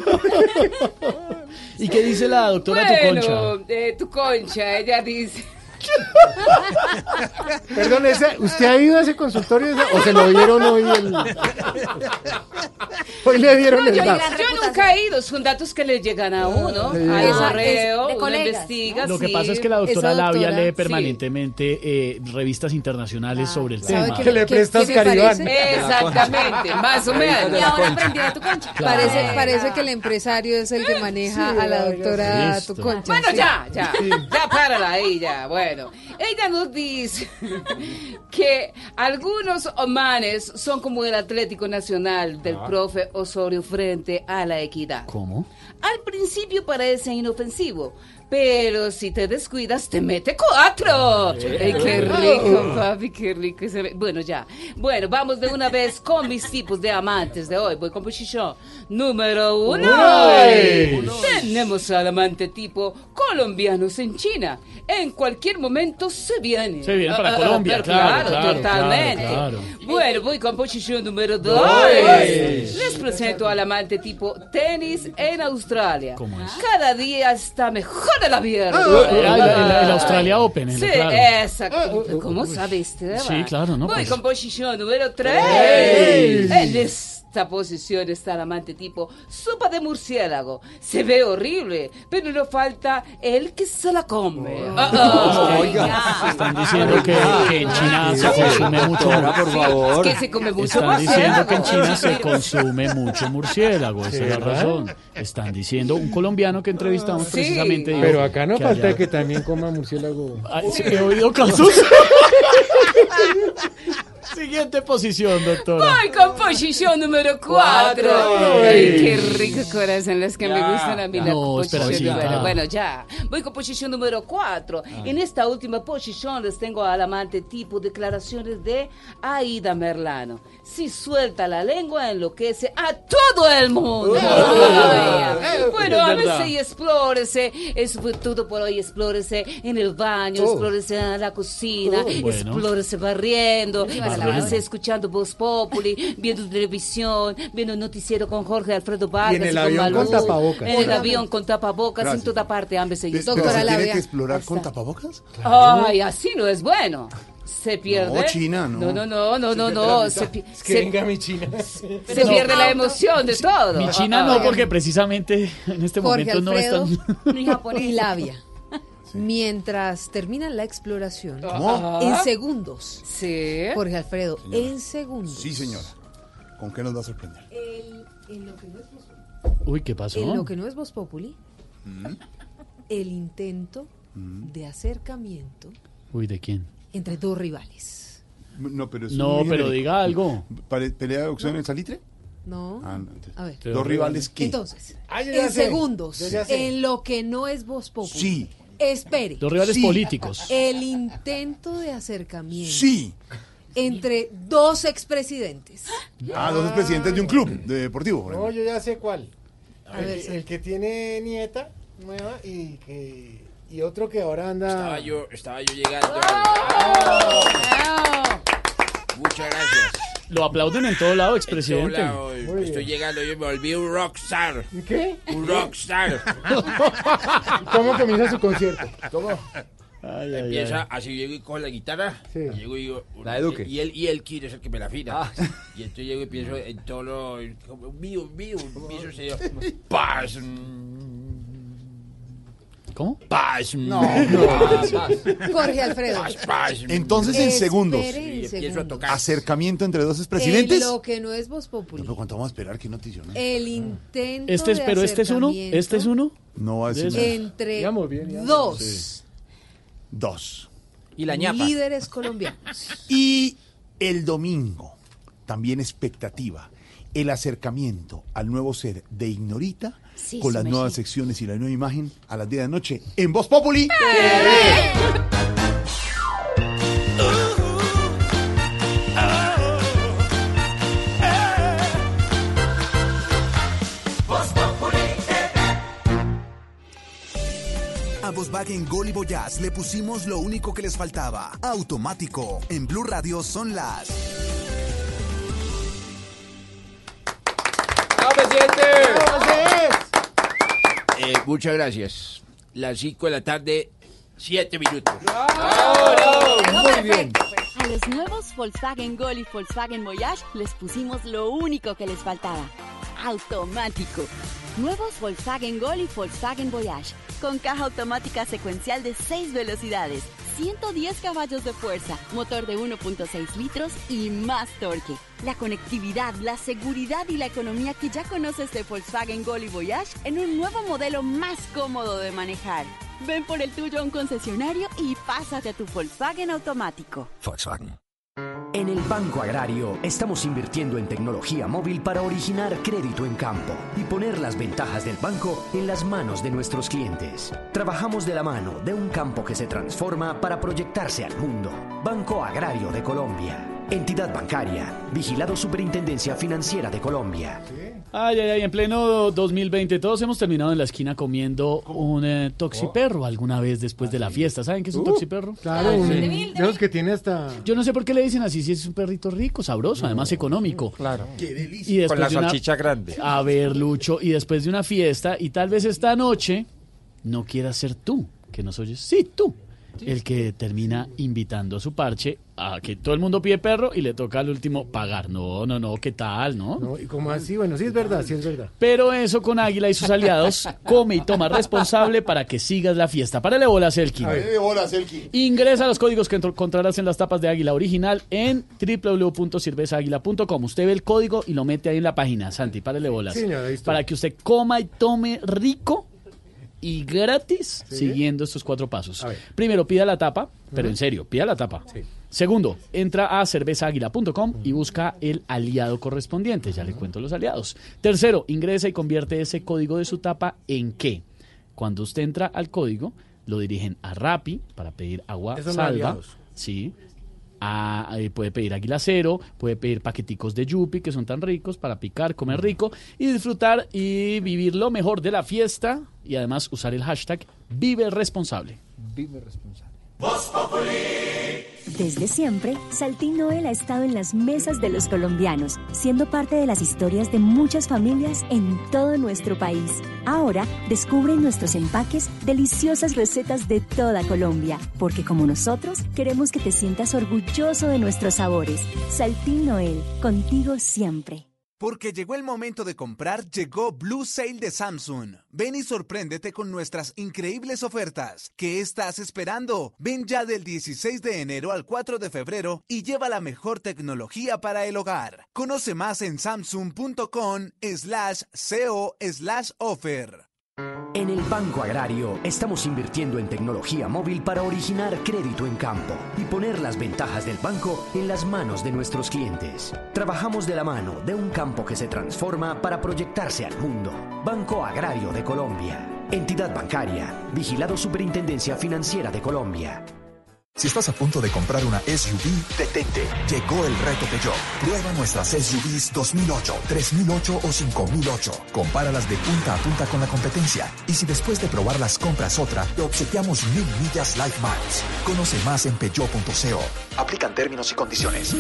Speaker 7: ¿Y qué dice la doctora tu concha?
Speaker 14: eh, tu concha, ella dice.
Speaker 28: Perdón, ese- ¿usted ha ido a ese consultorio ese- o se lo dieron hoy? El... Hoy le dieron
Speaker 14: No,
Speaker 28: el
Speaker 14: yo,
Speaker 28: dato.
Speaker 14: yo nunca he ido, son datos que le llegan a uno.
Speaker 28: Sí.
Speaker 14: Hay
Speaker 28: Ah,
Speaker 14: correo,
Speaker 11: es de
Speaker 14: uno
Speaker 11: colegas,
Speaker 14: investiga.
Speaker 7: Lo que
Speaker 14: sí.
Speaker 7: pasa es que la doctora
Speaker 11: Esa
Speaker 7: Labia
Speaker 11: doctora,
Speaker 7: lee
Speaker 11: sí.
Speaker 7: permanentemente eh, revistas internacionales sobre el
Speaker 11: ¿Sabe
Speaker 7: tema.
Speaker 11: qué-
Speaker 28: Que le prestas
Speaker 11: qué
Speaker 28: Caribán.
Speaker 14: Exactamente, más o menos.
Speaker 27: Y ahora aprendí de tu concha.
Speaker 11: Parece, parece que el empresario es el que maneja
Speaker 28: Sí,
Speaker 11: a la doctora
Speaker 7: Listo.
Speaker 11: tu concha.
Speaker 14: Bueno,
Speaker 11: sí.
Speaker 14: ya, ya. Ya párala ahí, ya. Bueno. Bueno, ella nos dice que algunos omanes son como el Atlético Nacional del
Speaker 7: Ah.
Speaker 14: profe Osorio frente a la equidad.
Speaker 7: ¿Cómo?
Speaker 14: Al principio parece inofensivo, pero si te descuidas te mete cuatro. Ay, qué rico, papi, qué rico. ese Bueno, ya. Bueno, vamos de una vez con mis tipos de amantes de hoy. Voy con posición número uno.
Speaker 37: Uy.
Speaker 14: Tenemos al amante tipo colombianos en China. En cualquier momento se viene.
Speaker 7: Se viene para
Speaker 14: Ah, ah,
Speaker 7: Colombia,
Speaker 14: pero
Speaker 7: claro, claro,
Speaker 14: totalmente.
Speaker 7: claro,
Speaker 14: Bueno, voy con posición número dos.
Speaker 7: Uy.
Speaker 14: Les presento al amante tipo tenis en Australia.
Speaker 7: ¿Cómo es?
Speaker 14: Cada día está mejor de la pierna.
Speaker 7: Ah, el- el- el Australia Open, el-
Speaker 14: Sí,
Speaker 7: claro.
Speaker 14: exacto. ¿Cómo sabiste?
Speaker 7: Sí, claro, ¿no?
Speaker 14: Voy
Speaker 7: Pues-
Speaker 14: con posición número 3.
Speaker 7: ¡Ey!
Speaker 14: En esta posición está el amante tipo sopa de murciélago. Se ve horrible, pero no falta el que se la come. Ah, ah, ya.
Speaker 7: Están diciendo que, que en China se consume mucho.
Speaker 14: Por favor. Es que se come mucho
Speaker 7: Están diciendo que en
Speaker 14: murciélago.
Speaker 7: China se consume mucho murciélago. Esa es la
Speaker 28: ¿Verdad?
Speaker 7: razón. Están diciendo un colombiano que entrevistamos
Speaker 28: Sí.
Speaker 7: precisamente.
Speaker 28: Pero acá no
Speaker 7: que
Speaker 28: falta
Speaker 7: allá-
Speaker 28: que también coma murciélago.
Speaker 7: Ay, sí, he oído casos. Siguiente posición, doctora.
Speaker 14: Voy con posición número 4.
Speaker 7: Cuatro.
Speaker 14: Ay, qué rico corazón, las que me gustan a mí. la
Speaker 7: No,
Speaker 14: posición número- Bueno, ya. Voy con posición número 4. En esta última posición les tengo al amante tipo declaraciones de Aida Merlano. Si suelta la lengua, enloquece a todo el mundo. Ay, bueno,
Speaker 37: Es
Speaker 14: a
Speaker 37: verdad.
Speaker 14: veces y explórese. Eso fue todo por hoy. Explórese en el baño,
Speaker 37: Oh.
Speaker 14: explórese en la cocina,
Speaker 37: Oh, bueno.
Speaker 14: explórese barriendo, Escuchando Voz Populi, viendo televisión, viendo el noticiero con Jorge Alfredo Vargas.
Speaker 28: Y en el
Speaker 14: con
Speaker 28: avión con
Speaker 14: Malú,
Speaker 28: tapabocas.
Speaker 14: En el avión con tapabocas,
Speaker 28: Gracias.
Speaker 14: en toda parte, hambre se
Speaker 36: Pe- pero se tiene que explorar con tapabocas?
Speaker 14: Ay, así no es bueno. Se pierde.
Speaker 36: No, China, no.
Speaker 14: No, no, no, no, no, no. Se, pi-
Speaker 28: Es que
Speaker 14: se-
Speaker 28: venga mi China.
Speaker 14: se pierde la emoción de todo.
Speaker 7: Mi China no, porque precisamente en este
Speaker 11: Jorge
Speaker 7: momento no están.
Speaker 11: y Labia. Mientras terminan la exploración,
Speaker 36: ¿Cómo?
Speaker 11: en segundos.
Speaker 14: Sí.
Speaker 11: Jorge Alfredo, en segundos.
Speaker 36: Sí, señora. ¿Con qué nos va a sorprender?
Speaker 11: El- en lo que no es Voz-
Speaker 7: Uy, ¿qué pasó?
Speaker 11: en lo que no es Voz Populi,
Speaker 36: Mm.
Speaker 11: el intento de acercamiento
Speaker 7: Uy, ¿de quién?
Speaker 11: entre dos rivales.
Speaker 36: No, pero,
Speaker 7: No, pero diga algo.
Speaker 36: ¿Pelea de boxeo en el salitre?
Speaker 11: No.
Speaker 36: Ah, no.
Speaker 11: A ver.
Speaker 36: ¿Dos rivales qué?
Speaker 11: Entonces, en
Speaker 28: sé.
Speaker 11: segundos, en lo que no es Voz Populi.
Speaker 36: Sí.
Speaker 11: Espere.
Speaker 7: Dos rivales
Speaker 36: Sí.
Speaker 7: políticos.
Speaker 11: El intento de acercamiento
Speaker 36: Sí.
Speaker 11: entre dos expresidentes.
Speaker 36: Ah, dos presidentes de un club de deportivo. por
Speaker 28: No, yo ya sé cuál.
Speaker 11: A
Speaker 28: el,
Speaker 11: ver,
Speaker 28: el que tiene nieta nueva y que y otro que ahora anda.
Speaker 48: Estaba yo, estaba yo llegando. Muchas gracias.
Speaker 7: Lo aplauden en todo lado,
Speaker 48: En todo
Speaker 7: expresidente.
Speaker 48: lado, estoy llegando, yo me volví un rockstar.
Speaker 28: ¿Qué?
Speaker 48: Un rockstar.
Speaker 28: ¿Cómo comienza su concierto?
Speaker 48: ¿Cómo?
Speaker 7: Ay, ay,
Speaker 48: Empieza
Speaker 7: ay.
Speaker 48: así, llego y cojo la guitarra.
Speaker 28: Sí.
Speaker 48: y llego y digo.
Speaker 49: La de Duque.
Speaker 48: Y él, y él quiere ser que me la afina.
Speaker 49: Ah.
Speaker 48: Y entonces llego y pienso en todo lo. como Mío, mío, mío, se Paz.
Speaker 7: ¿Cómo?
Speaker 48: Paz.
Speaker 36: No,
Speaker 11: Jorge Alfredo.
Speaker 48: Paz, paz.
Speaker 36: Entonces, en
Speaker 11: Espere
Speaker 36: segundos,
Speaker 48: empiezo a tocar.
Speaker 36: acercamiento entre dos expresidentes.
Speaker 11: En lo que no es Voz Populi.
Speaker 36: Pero ¿cuánto vamos a esperar? ¿Qué noticia? no?
Speaker 11: El intento
Speaker 7: Este es,
Speaker 11: de
Speaker 7: pero este es uno. Este es uno.
Speaker 36: No va a decir nada.
Speaker 11: Entre
Speaker 28: bien,
Speaker 11: dos
Speaker 36: Sí. Dos.
Speaker 21: Y la ñapa.
Speaker 11: líderes colombianos.
Speaker 36: Y el domingo, también expectativa, el acercamiento al nuevo ser de Ignorita
Speaker 14: Sí,
Speaker 36: con
Speaker 14: sí,
Speaker 36: las nuevas
Speaker 14: sí.
Speaker 36: secciones y la nueva imagen a las 10 de la noche en Voz Populi.
Speaker 50: A Volkswagen Gol y Voyage le pusimos lo único que les faltaba. Automático. En Blue Radio son las.
Speaker 48: Eh, muchas gracias. Las 5 de la tarde, 7 minutos.
Speaker 28: Muy bien.
Speaker 51: A los nuevos Volkswagen Gol y Volkswagen Voyage les pusimos lo único que les faltaba. Automático. Nuevos Volkswagen Gol y Volkswagen Voyage. Con caja automática secuencial de 6 velocidades, 110 caballos de fuerza, motor de 1.6 litros y más torque. La conectividad, la seguridad y la economía que ya conoces de Volkswagen Gol y Voyage en un nuevo modelo más cómodo de manejar.
Speaker 52: Ven por el tuyo a un concesionario y pásate a tu Volkswagen automático.
Speaker 9: Volkswagen. En el Banco Agrario estamos invirtiendo en tecnología móvil para originar crédito en campo y poner las ventajas del banco en las manos de nuestros clientes. Trabajamos de la mano de un campo que se transforma para proyectarse al mundo. Banco Agrario de Colombia. Entidad bancaria. Vigilado Superintendencia Financiera de Colombia.
Speaker 7: Ay, ay, ay, en pleno 2020 todos hemos terminado en la esquina comiendo un eh, toxiperro alguna vez después de la fiesta. ¿Saben qué es un
Speaker 28: Uh,
Speaker 7: toxiperro?
Speaker 28: claro, un- de que tiene hasta...
Speaker 7: Yo no sé por qué le dicen así, si es un perrito rico, sabroso, además económico.
Speaker 27: Claro.
Speaker 36: Qué delicia.
Speaker 7: Y después
Speaker 27: Con la
Speaker 7: de una-
Speaker 27: salchicha grande.
Speaker 7: A ver, Lucho, y después de una fiesta, y tal vez esta noche no quieras ser tú, que nos oyes, sí, tú, el que termina invitando a su parche a que todo el mundo pide perro y le toca al último pagar. No, no, no, ¿qué tal, no?
Speaker 28: No, y como así, bueno, sí es verdad, sí es verdad.
Speaker 7: Pero eso con Águila y sus aliados, come y toma responsable para que sigas la fiesta. Párale bola, Selkin.
Speaker 36: Hola, Selki.
Speaker 7: Ingresa a los códigos que encontrarás en las tapas de Águila original en www.sirvesaáguila.com. Usted ve el código y lo mete ahí en la página. Santi, párale bolas.
Speaker 28: Sí, señor, ahí estoy.
Speaker 7: para que usted coma y tome rico y gratis siguiendo estos cuatro pasos. Primero, pida la tapa, pero en serio, pida la tapa. Segundo, entra a cervezaáguila.com y busca el aliado correspondiente. Ya le cuento los aliados. Tercero, ingresa y convierte ese código de su tapa en qué. Cuando usted entra al código, lo dirigen a Rappi para pedir agua salva. Sí. A- eh, puede pedir Águila Cero, puede pedir paqueticos de Yupi que son tan ricos para picar, comer rico y disfrutar y vivir lo mejor de la fiesta y además usar el hashtag Vive Responsable.
Speaker 27: Vive responsable.
Speaker 49: Desde siempre, Saltín Noel ha estado en las mesas de los colombianos, siendo parte de las historias de muchas familias en todo nuestro país. Ahora, descubre nuestros empaques deliciosas recetas de toda Colombia, porque como nosotros, queremos que te sientas orgulloso de nuestros sabores. Saltín Noel, contigo siempre.
Speaker 19: Porque llegó el momento de comprar, llegó Blue Sale de Samsung. Ven y sorpréndete con nuestras increíbles ofertas. ¿Qué estás esperando? Ven ya del 16 de enero al 4 de febrero y lleva la mejor tecnología para el hogar. Conoce más en samsung.com slash co slash offer.
Speaker 9: En el Banco Agrario estamos invirtiendo en tecnología móvil para originar crédito en campo y poner las ventajas del banco en las manos de nuestros clientes. Trabajamos de la mano de un campo que se transforma para proyectarse al mundo. Banco Agrario de Colombia. Entidad bancaria. Vigilado Superintendencia Financiera de Colombia.
Speaker 53: Si estás a punto de comprar una SUV, detente. Llegó el reto Peugeot. Prueba nuestras SUVs 2008, 3008 o 5008. Compáralas de punta a punta con la competencia. Y si después de probarlas compras otra, te obsequiamos mil millas Life Miles. Conoce más en peugeot.co. Aplican términos y condiciones.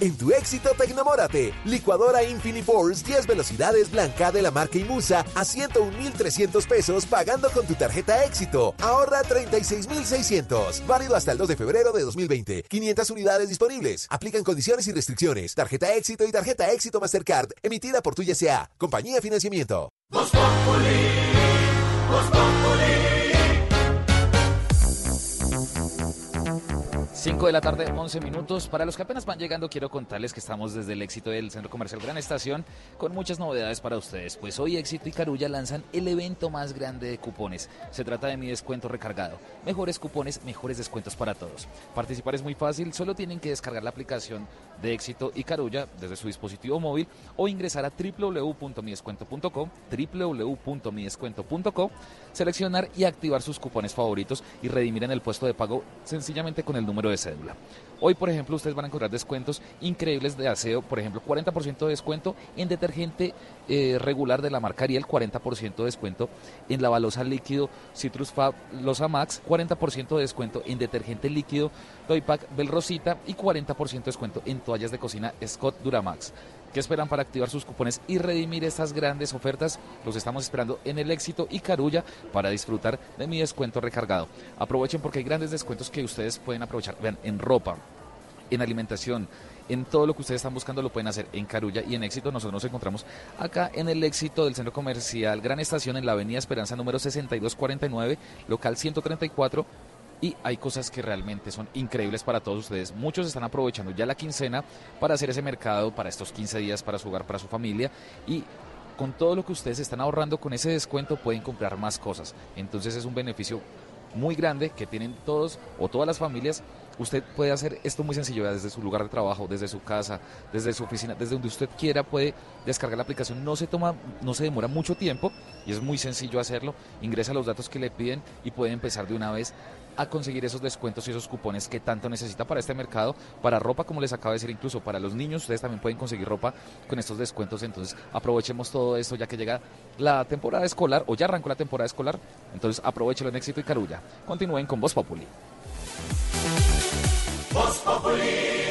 Speaker 20: En tu éxito te enamórate. Licuadora Infinifors 10 velocidades blanca de la marca Imusa a 101,300 pesos pagando con tu tarjeta éxito. Ahorra 36,600. Válido hasta el 2 de febrero de 2020. 500 unidades disponibles. Aplican condiciones y restricciones. Tarjeta éxito y tarjeta éxito Mastercard. Emitida por tu SA. Compañía Financiamiento.
Speaker 21: 5 de la tarde, 11 minutos. Para los que apenas van llegando, quiero contarles que estamos desde el éxito del Centro Comercial Gran Estación con muchas novedades para ustedes. Pues hoy Éxito y Carulla lanzan el evento más grande de cupones. Se trata de mi descuento recargado. Mejores cupones, mejores descuentos para todos. Participar es muy fácil, solo tienen que descargar la aplicación de Éxito y Carulla desde su dispositivo móvil o ingresar a www.midescuento.com, www.midescuento.com, seleccionar y activar sus cupones favoritos y redimir en el puesto de pago sencillamente con el número de cédula. Hoy, por ejemplo, ustedes van a encontrar descuentos increíbles de aseo, por ejemplo, 40% de descuento en detergente eh, regular de la marca Ariel, 40% de descuento en la balosa líquido Citrus Fab Losa Max, 40% de descuento en detergente líquido Toypack Bel Rosita y 40% de descuento en toallas de cocina Scott Duramax. ¿Qué esperan para activar sus cupones y redimir estas grandes ofertas? Los estamos esperando en el éxito y Carulla para disfrutar de mi descuento recargado. Aprovechen porque hay grandes descuentos que ustedes pueden aprovechar. Vean, en ropa, en alimentación, en todo lo que ustedes están buscando lo pueden hacer en Carulla y en Éxito. Nosotros nos encontramos acá en el Éxito del Centro Comercial Gran Estación en la Avenida Esperanza número 6249, local 134 y hay cosas que realmente son increíbles para todos ustedes. Muchos están aprovechando ya la quincena para hacer ese mercado para estos 15 días para su hogar, para su familia y con todo lo que ustedes están ahorrando con ese descuento pueden comprar más cosas. Entonces es un beneficio muy grande que tienen todos o todas las familias. Usted puede hacer esto muy sencillo desde su lugar de trabajo, desde su casa, desde su oficina, desde donde usted quiera puede descargar la aplicación. No se toma, no se demora mucho tiempo y es muy sencillo hacerlo. Ingresa los datos que le piden y puede empezar de una vez a conseguir esos descuentos y esos cupones que tanto necesita para este mercado, para ropa, como les acabo de decir, incluso para los niños, ustedes también pueden conseguir ropa con estos descuentos, entonces aprovechemos todo esto ya que llega la temporada escolar o ya arrancó la temporada escolar, entonces aprovechelo en éxito y carulla. Continúen con Voz Populi.
Speaker 37: Voz Populi.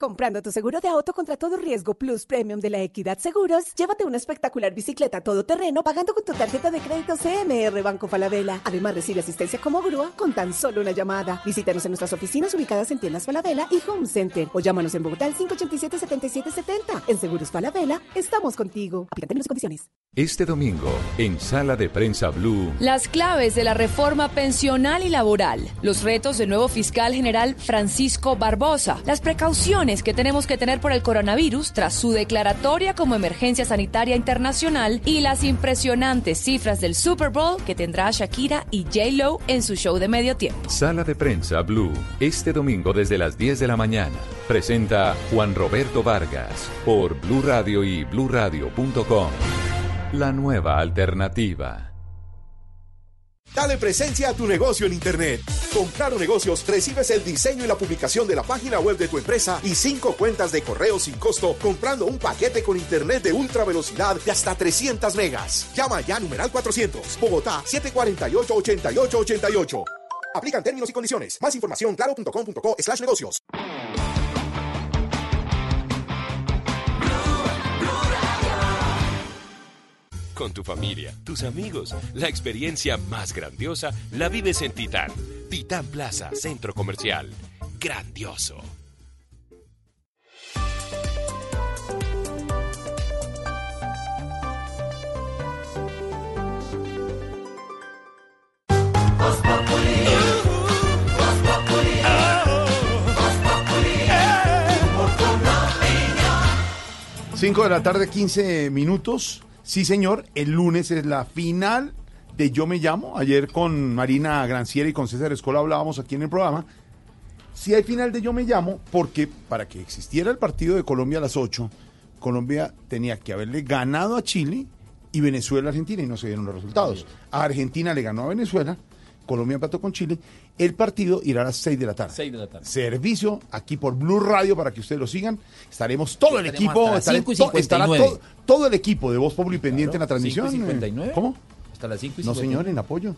Speaker 54: Comprando tu seguro de auto contra todo riesgo Plus Premium de la Equidad Seguros, llévate una espectacular bicicleta todoterreno pagando con tu tarjeta de crédito CMR Banco Falabella. Además, recibe asistencia como grúa con tan solo una llamada. Visítanos en nuestras oficinas ubicadas en tiendas Falabella y Home Center o llámanos en Bogotá al 587-7770. En Seguros Falabella, estamos contigo. Términos y condiciones.
Speaker 52: Este domingo, en Sala de Prensa Blue,
Speaker 55: Las claves de la reforma pensional y laboral, los retos del nuevo fiscal general Francisco Barbosa, las precauciones que tenemos que tener por el coronavirus tras su declaratoria como emergencia sanitaria internacional y las impresionantes cifras del Super Bowl que tendrá Shakira y J-Lo en su show de medio tiempo.
Speaker 52: Sala de Prensa Blue, este domingo desde las 10 de la mañana. Presenta Juan Roberto Vargas por Blue Radio y bluradio.com. La nueva alternativa.
Speaker 56: Dale presencia a tu negocio en Internet. Con Claro Negocios recibes el diseño y la publicación de la página web de tu empresa y cinco cuentas de correo sin costo comprando un paquete con Internet de ultra velocidad de hasta 300 megas. Llama ya numeral 400, Bogotá 748-8888. Aplican términos y condiciones. Más información claro.com.co slash negocios.
Speaker 57: Con tu familia, tus amigos, la experiencia más grandiosa la vives en Titán. Titán Plaza, Centro Comercial. Grandioso.
Speaker 36: 5 de la tarde, 15 minutos. Sí, señor, el lunes es la final de Yo Me Llamo. Ayer con Marina Granciera y con César Escola hablábamos aquí en el programa. Sí hay final de Yo Me Llamo porque para que existiera el partido de Colombia a las 8, Colombia tenía que haberle ganado a Chile y Venezuela a Argentina y no se dieron los resultados. A Argentina le ganó a Venezuela, Colombia empató con Chile. El partido irá a las 6 de la tarde.
Speaker 48: 6 de la tarde.
Speaker 36: Servicio aquí por Blue Radio para que ustedes lo sigan. Estaremos todo el
Speaker 48: Estaremos
Speaker 36: equipo,
Speaker 48: hasta las
Speaker 36: estaré-
Speaker 48: 5 y
Speaker 36: to- estará
Speaker 48: 59.
Speaker 36: todo, todo el equipo de Voz Populi pendiente en la transmisión.
Speaker 48: 5 y 59.
Speaker 36: ¿Cómo?
Speaker 48: Hasta las 5 y
Speaker 36: No,
Speaker 48: 59.
Speaker 36: señor, en apoyo.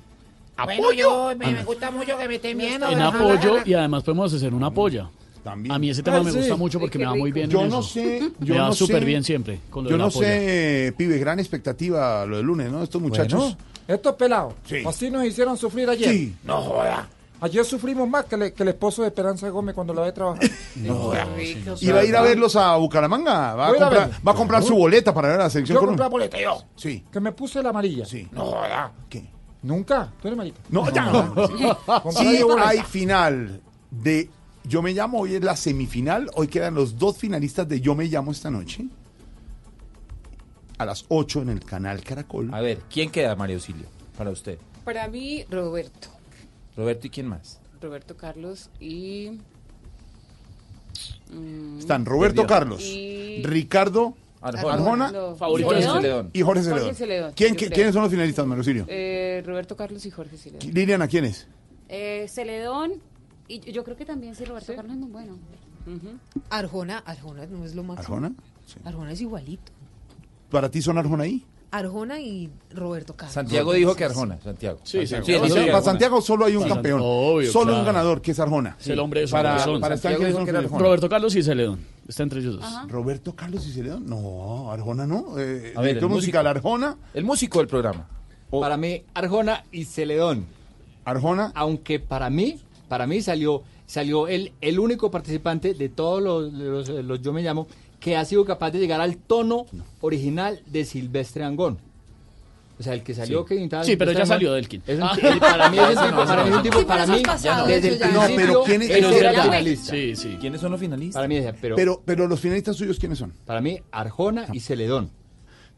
Speaker 48: Bueno, yo me, me gusta mucho que me estén viendo.
Speaker 7: En apoyo y además podemos hacer una polla.
Speaker 36: También.
Speaker 7: A mí ese tema
Speaker 36: Ah,
Speaker 7: me
Speaker 36: sí.
Speaker 7: gusta mucho porque me va muy bien.
Speaker 36: Yo
Speaker 7: en
Speaker 36: no
Speaker 7: eso.
Speaker 36: sé, yo
Speaker 7: me va
Speaker 36: no
Speaker 7: súper bien siempre. Con lo
Speaker 36: Yo
Speaker 7: de la
Speaker 36: no
Speaker 7: polla.
Speaker 36: sé, pibe, gran expectativa lo del lunes, ¿no? Estos muchachos.
Speaker 27: Bueno, estos pelados,
Speaker 36: Sí.
Speaker 27: así nos hicieron sufrir ayer.
Speaker 36: Sí.
Speaker 27: No joda. Ayer sufrimos más que, le- que el esposo de Esperanza Gómez cuando la ve trabajar.
Speaker 36: No joda. Y va a ir a verlos a Bucaramanga. Va a comprar,
Speaker 27: verlos.
Speaker 36: va a comprar su boleta para ver a la selección
Speaker 27: Yo compré la boleta, yo.
Speaker 36: Sí.
Speaker 27: Que me puse la amarilla.
Speaker 36: Sí.
Speaker 27: No joda.
Speaker 36: ¿Qué?
Speaker 27: Nunca. Tú eres marica.
Speaker 36: No, ya.
Speaker 27: Compré
Speaker 36: Sí,
Speaker 27: boleta.
Speaker 36: hay final de Yo Me Llamo. Hoy es la semifinal. Hoy quedan los dos finalistas de Yo Me Llamo esta noche. A las 8 en el canal Caracol.
Speaker 48: A ver, ¿quién queda, María Auxilio? Para usted.
Speaker 14: Para mí, Roberto.
Speaker 48: Roberto, ¿y quién más?
Speaker 14: Roberto Carlos y... mm,
Speaker 36: Están Roberto
Speaker 14: Perdió.
Speaker 36: Carlos,
Speaker 14: Y-
Speaker 36: Ricardo
Speaker 14: Arjona.
Speaker 36: Arjona, y
Speaker 14: ¿Y
Speaker 36: Jorge
Speaker 14: Celedón?
Speaker 36: Celedón. Y Jorge
Speaker 14: Jorge
Speaker 36: Celedón.
Speaker 14: Celedón,
Speaker 36: ¿Quién-
Speaker 14: yo
Speaker 36: qui-
Speaker 14: creo.
Speaker 36: ¿Quiénes son los finalistas, Marocirio?
Speaker 14: Eh, Roberto Carlos y Jorge Celedón.
Speaker 36: Liliana, ¿quién es?
Speaker 14: Eh, Celedón, y yo- creo que también sí, Roberto Carlos es muy bueno.
Speaker 11: Arjona, Arjona no es lo máximo.
Speaker 36: ¿Arjona?
Speaker 11: Arjona es igualito.
Speaker 36: ¿Para ti son Arjona ahí?
Speaker 11: Arjona y Roberto Carlos.
Speaker 48: Santiago dijo que Arjona. Santiago.
Speaker 36: Sí,
Speaker 48: Santiago.
Speaker 36: Santiago.
Speaker 48: Sí,
Speaker 36: Para. Santiago solo hay un
Speaker 48: Sí,
Speaker 36: campeón.
Speaker 7: obvio,
Speaker 36: solo
Speaker 7: claro.
Speaker 36: un ganador, que es Arjona.
Speaker 7: Es el hombre de su
Speaker 36: para,
Speaker 7: corazón.
Speaker 36: para estar
Speaker 48: Santiago
Speaker 36: ¿quiénes
Speaker 48: dijo
Speaker 36: son
Speaker 48: que era
Speaker 36: los
Speaker 48: Arjona.
Speaker 7: Roberto Carlos y Celedón. Está entre ellos dos.
Speaker 36: Roberto Carlos y Celedón. No, Arjona no. Eh,
Speaker 48: A ver,
Speaker 36: director
Speaker 48: el
Speaker 36: musical
Speaker 48: músico.
Speaker 36: Arjona.
Speaker 48: El músico del programa.
Speaker 58: Para mí, Arjona y Celedón.
Speaker 36: Arjona.
Speaker 58: Aunque para mí, para mí salió, salió el, el único participante de todos los, los, los Yo Me Llamo que ha sido capaz de llegar al tono original de Silvestre Angón. O sea, el que salió
Speaker 7: Sí.
Speaker 58: que intentaba
Speaker 7: Sí, pero ya salió Delkin.
Speaker 58: Es un-
Speaker 7: Ah.
Speaker 58: eh, para mí es un para mí es un tipo, para mí,
Speaker 7: es
Speaker 58: desde el principio,
Speaker 36: No, pero ¿quién-
Speaker 58: era finalista.
Speaker 7: Sí, sí.
Speaker 48: ¿Quiénes son los finalistas?
Speaker 58: Para mí, pero,
Speaker 36: Pero, pero los finalistas suyos, ¿quiénes son?
Speaker 58: para mí, Arjona y Celedón.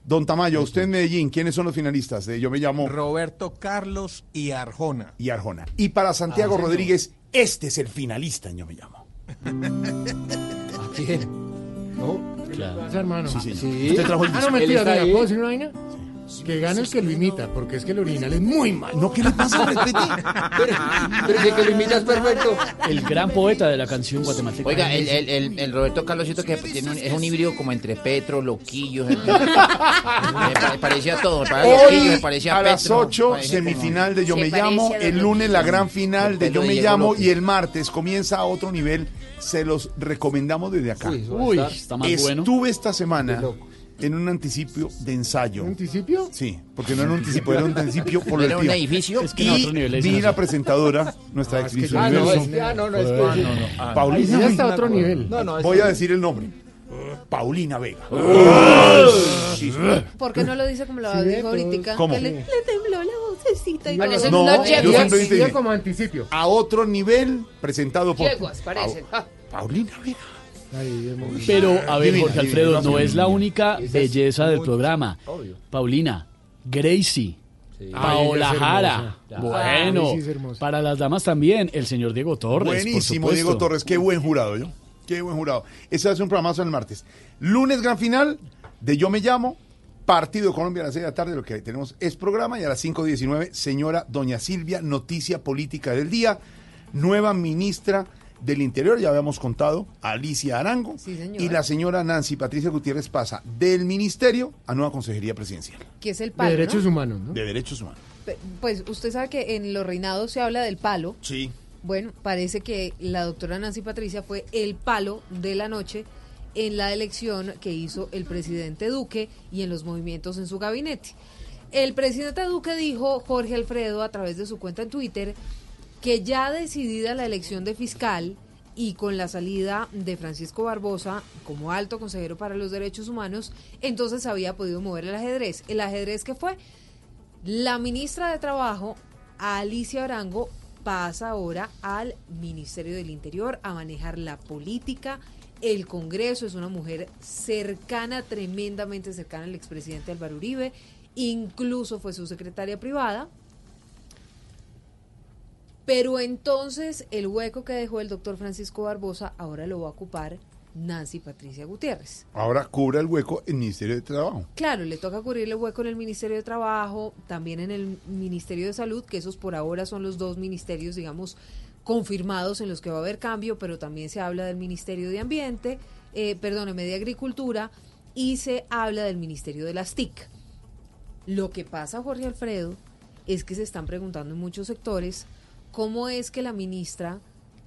Speaker 36: Don Tamayo, usted en Medellín, ¿quiénes son los finalistas? de Yo me llamo
Speaker 59: Roberto Carlos y Arjona.
Speaker 36: y Arjona. Y para Santiago
Speaker 59: Ah.
Speaker 36: Rodríguez, este es el finalista en Yo me llamo.
Speaker 58: ¿A quién? ¿No?
Speaker 7: Claro.
Speaker 28: hermano.
Speaker 36: Sí.
Speaker 58: Sí.
Speaker 36: Usted trajo el
Speaker 28: Ah, no,
Speaker 36: disco.
Speaker 28: mentira. ¿puedo decir una vaina? Que gane el que lo imita, porque es que el original es muy malo.
Speaker 36: No, ¿qué le pasa? Respete.
Speaker 58: Pero, pero si el que lo imita es perfecto.
Speaker 7: El gran poeta de la canción guatemalteca.
Speaker 48: Oiga, el, el, el, el Roberto Carlosito que tiene un- es un híbrido como entre Petro, Loquillo. me, pa- parecía todo, me parecía Loquillo, me
Speaker 36: Hoy
Speaker 48: parecía
Speaker 36: a las
Speaker 48: Petro,
Speaker 36: 8,
Speaker 48: parecía como-
Speaker 36: semifinal de Yo
Speaker 14: Se
Speaker 36: me
Speaker 14: parece
Speaker 36: llamo.
Speaker 14: a Don
Speaker 36: El lunes la gran final de Yo me llamo. Y el martes comienza a otro nivel. Se los recomendamos desde acá.
Speaker 58: Uy,
Speaker 7: está más
Speaker 36: Estuve
Speaker 7: bueno.
Speaker 36: esta semana
Speaker 58: Qué loco.
Speaker 36: En un anticipio de ensayo.
Speaker 28: ¿Un anticipio?
Speaker 36: Sí, porque no era un anticipio, era un anticipio por
Speaker 48: Era
Speaker 36: el
Speaker 48: un
Speaker 36: tío.
Speaker 48: edificio.
Speaker 7: Es que en
Speaker 36: Y
Speaker 7: otro nivel le
Speaker 36: vi la presentadora, nuestra ex Miss
Speaker 58: Ah, no,
Speaker 36: Universo,
Speaker 58: es que, ah, no, no, es
Speaker 7: Ah,
Speaker 58: que.
Speaker 7: no, no. Ah,
Speaker 36: Paulina
Speaker 28: Ya está a
Speaker 36: Vega.
Speaker 28: otro nivel.
Speaker 58: No, no, es
Speaker 36: Voy
Speaker 58: que-
Speaker 36: a decir el nombre. Paulina Vega. Sí.
Speaker 11: ¿Por qué no lo dice como lo
Speaker 28: Sí,
Speaker 11: dijo
Speaker 28: pero-
Speaker 11: ahorita?
Speaker 36: ¿Cómo?
Speaker 11: Que le, le tembló la vocecita y todo.
Speaker 36: No,
Speaker 14: no,
Speaker 36: yo
Speaker 28: Sigue
Speaker 36: dije,
Speaker 28: como anticipio.
Speaker 36: a otro nivel, presentado por
Speaker 14: Yeguas, parecen. Ah.
Speaker 36: Paulina Vega.
Speaker 7: Pero, a ver, Jorge Alfredo, no es la única belleza del programa.
Speaker 58: Obvio.
Speaker 7: Paulina, Gracie,
Speaker 58: Sí.
Speaker 7: Paola
Speaker 28: Ay,
Speaker 7: Jara. Bueno,
Speaker 28: Ay, sí,
Speaker 7: para las damas también, el señor Diego Torres.
Speaker 36: Buenísimo. Diego Torres. Qué buen jurado, yo. Qué buen jurado. Ese va a ser un programazo el martes. Lunes, gran final de Yo Me Llamo. Partido de Colombia a las 6 de la tarde. Lo que tenemos es programa. Y a las 5.19, señora Doña Silvia, noticia política del día. Nueva ministra del Interior, ya habíamos contado, Alicia Arango.
Speaker 11: Sí, señor.
Speaker 36: y la señora Nancy Patricia Gutiérrez pasa del ministerio a nueva consejería presidencial
Speaker 11: Que es el
Speaker 28: De
Speaker 11: palo, ¿no?
Speaker 28: derechos humanos, ¿no?
Speaker 36: de derechos humanos.
Speaker 11: Pues usted sabe que en los reinados se habla del palo.
Speaker 36: Sí.
Speaker 11: Bueno, parece que la doctora Nancy Patricia fue el palo de la noche en la elección que hizo el presidente Duque y en los movimientos en su gabinete. El presidente Duque dijo, Jorge Alfredo, a través de su cuenta en Twitter, que ya decidida la elección de fiscal y con la salida de Francisco Barbosa como alto consejero para los derechos humanos, entonces había podido mover el ajedrez. El ajedrez que fue la ministra de Trabajo, Alicia Arango, pasa ahora al Ministerio del Interior a manejar la política. El Congreso es una mujer cercana, tremendamente cercana al expresidente Álvaro Uribe. Incluso fue su secretaria privada. Pero entonces el hueco que dejó el doctor Francisco Barbosa ahora lo va a ocupar Nancy Patricia Gutiérrez.
Speaker 36: Ahora cubra el hueco el Ministerio de Trabajo.
Speaker 11: Claro, le toca cubrirle hueco en el Ministerio de Trabajo, también en el Ministerio de Salud, que esos por ahora son los dos ministerios, digamos, confirmados en los que va a haber cambio, pero también se habla del Ministerio de Ambiente, eh, perdóneme, de Agricultura, y se habla del Ministerio de las TIC. Lo que pasa, Jorge Alfredo, es que se están preguntando en muchos sectores cómo es que la ministra,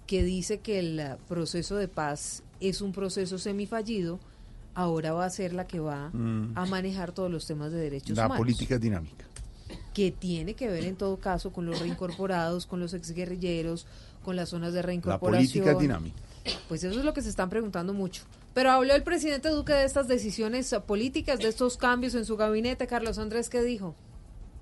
Speaker 11: que dice que el eh, proceso de paz es un proceso semifallido, ahora va a ser la que va
Speaker 36: Mm.
Speaker 11: a manejar todos los temas de derechos
Speaker 36: La
Speaker 11: humanos.
Speaker 36: política es dinámica.
Speaker 11: Que tiene que ver en todo caso con los reincorporados, con los exguerrilleros, con las zonas de
Speaker 36: La
Speaker 11: reincorporación.
Speaker 36: política es dinámica.
Speaker 11: Pues eso es lo que se están preguntando mucho. Pero habló el presidente Duque de estas decisiones políticas, de estos cambios en su gabinete. Carlos Andrés, ¿qué dijo?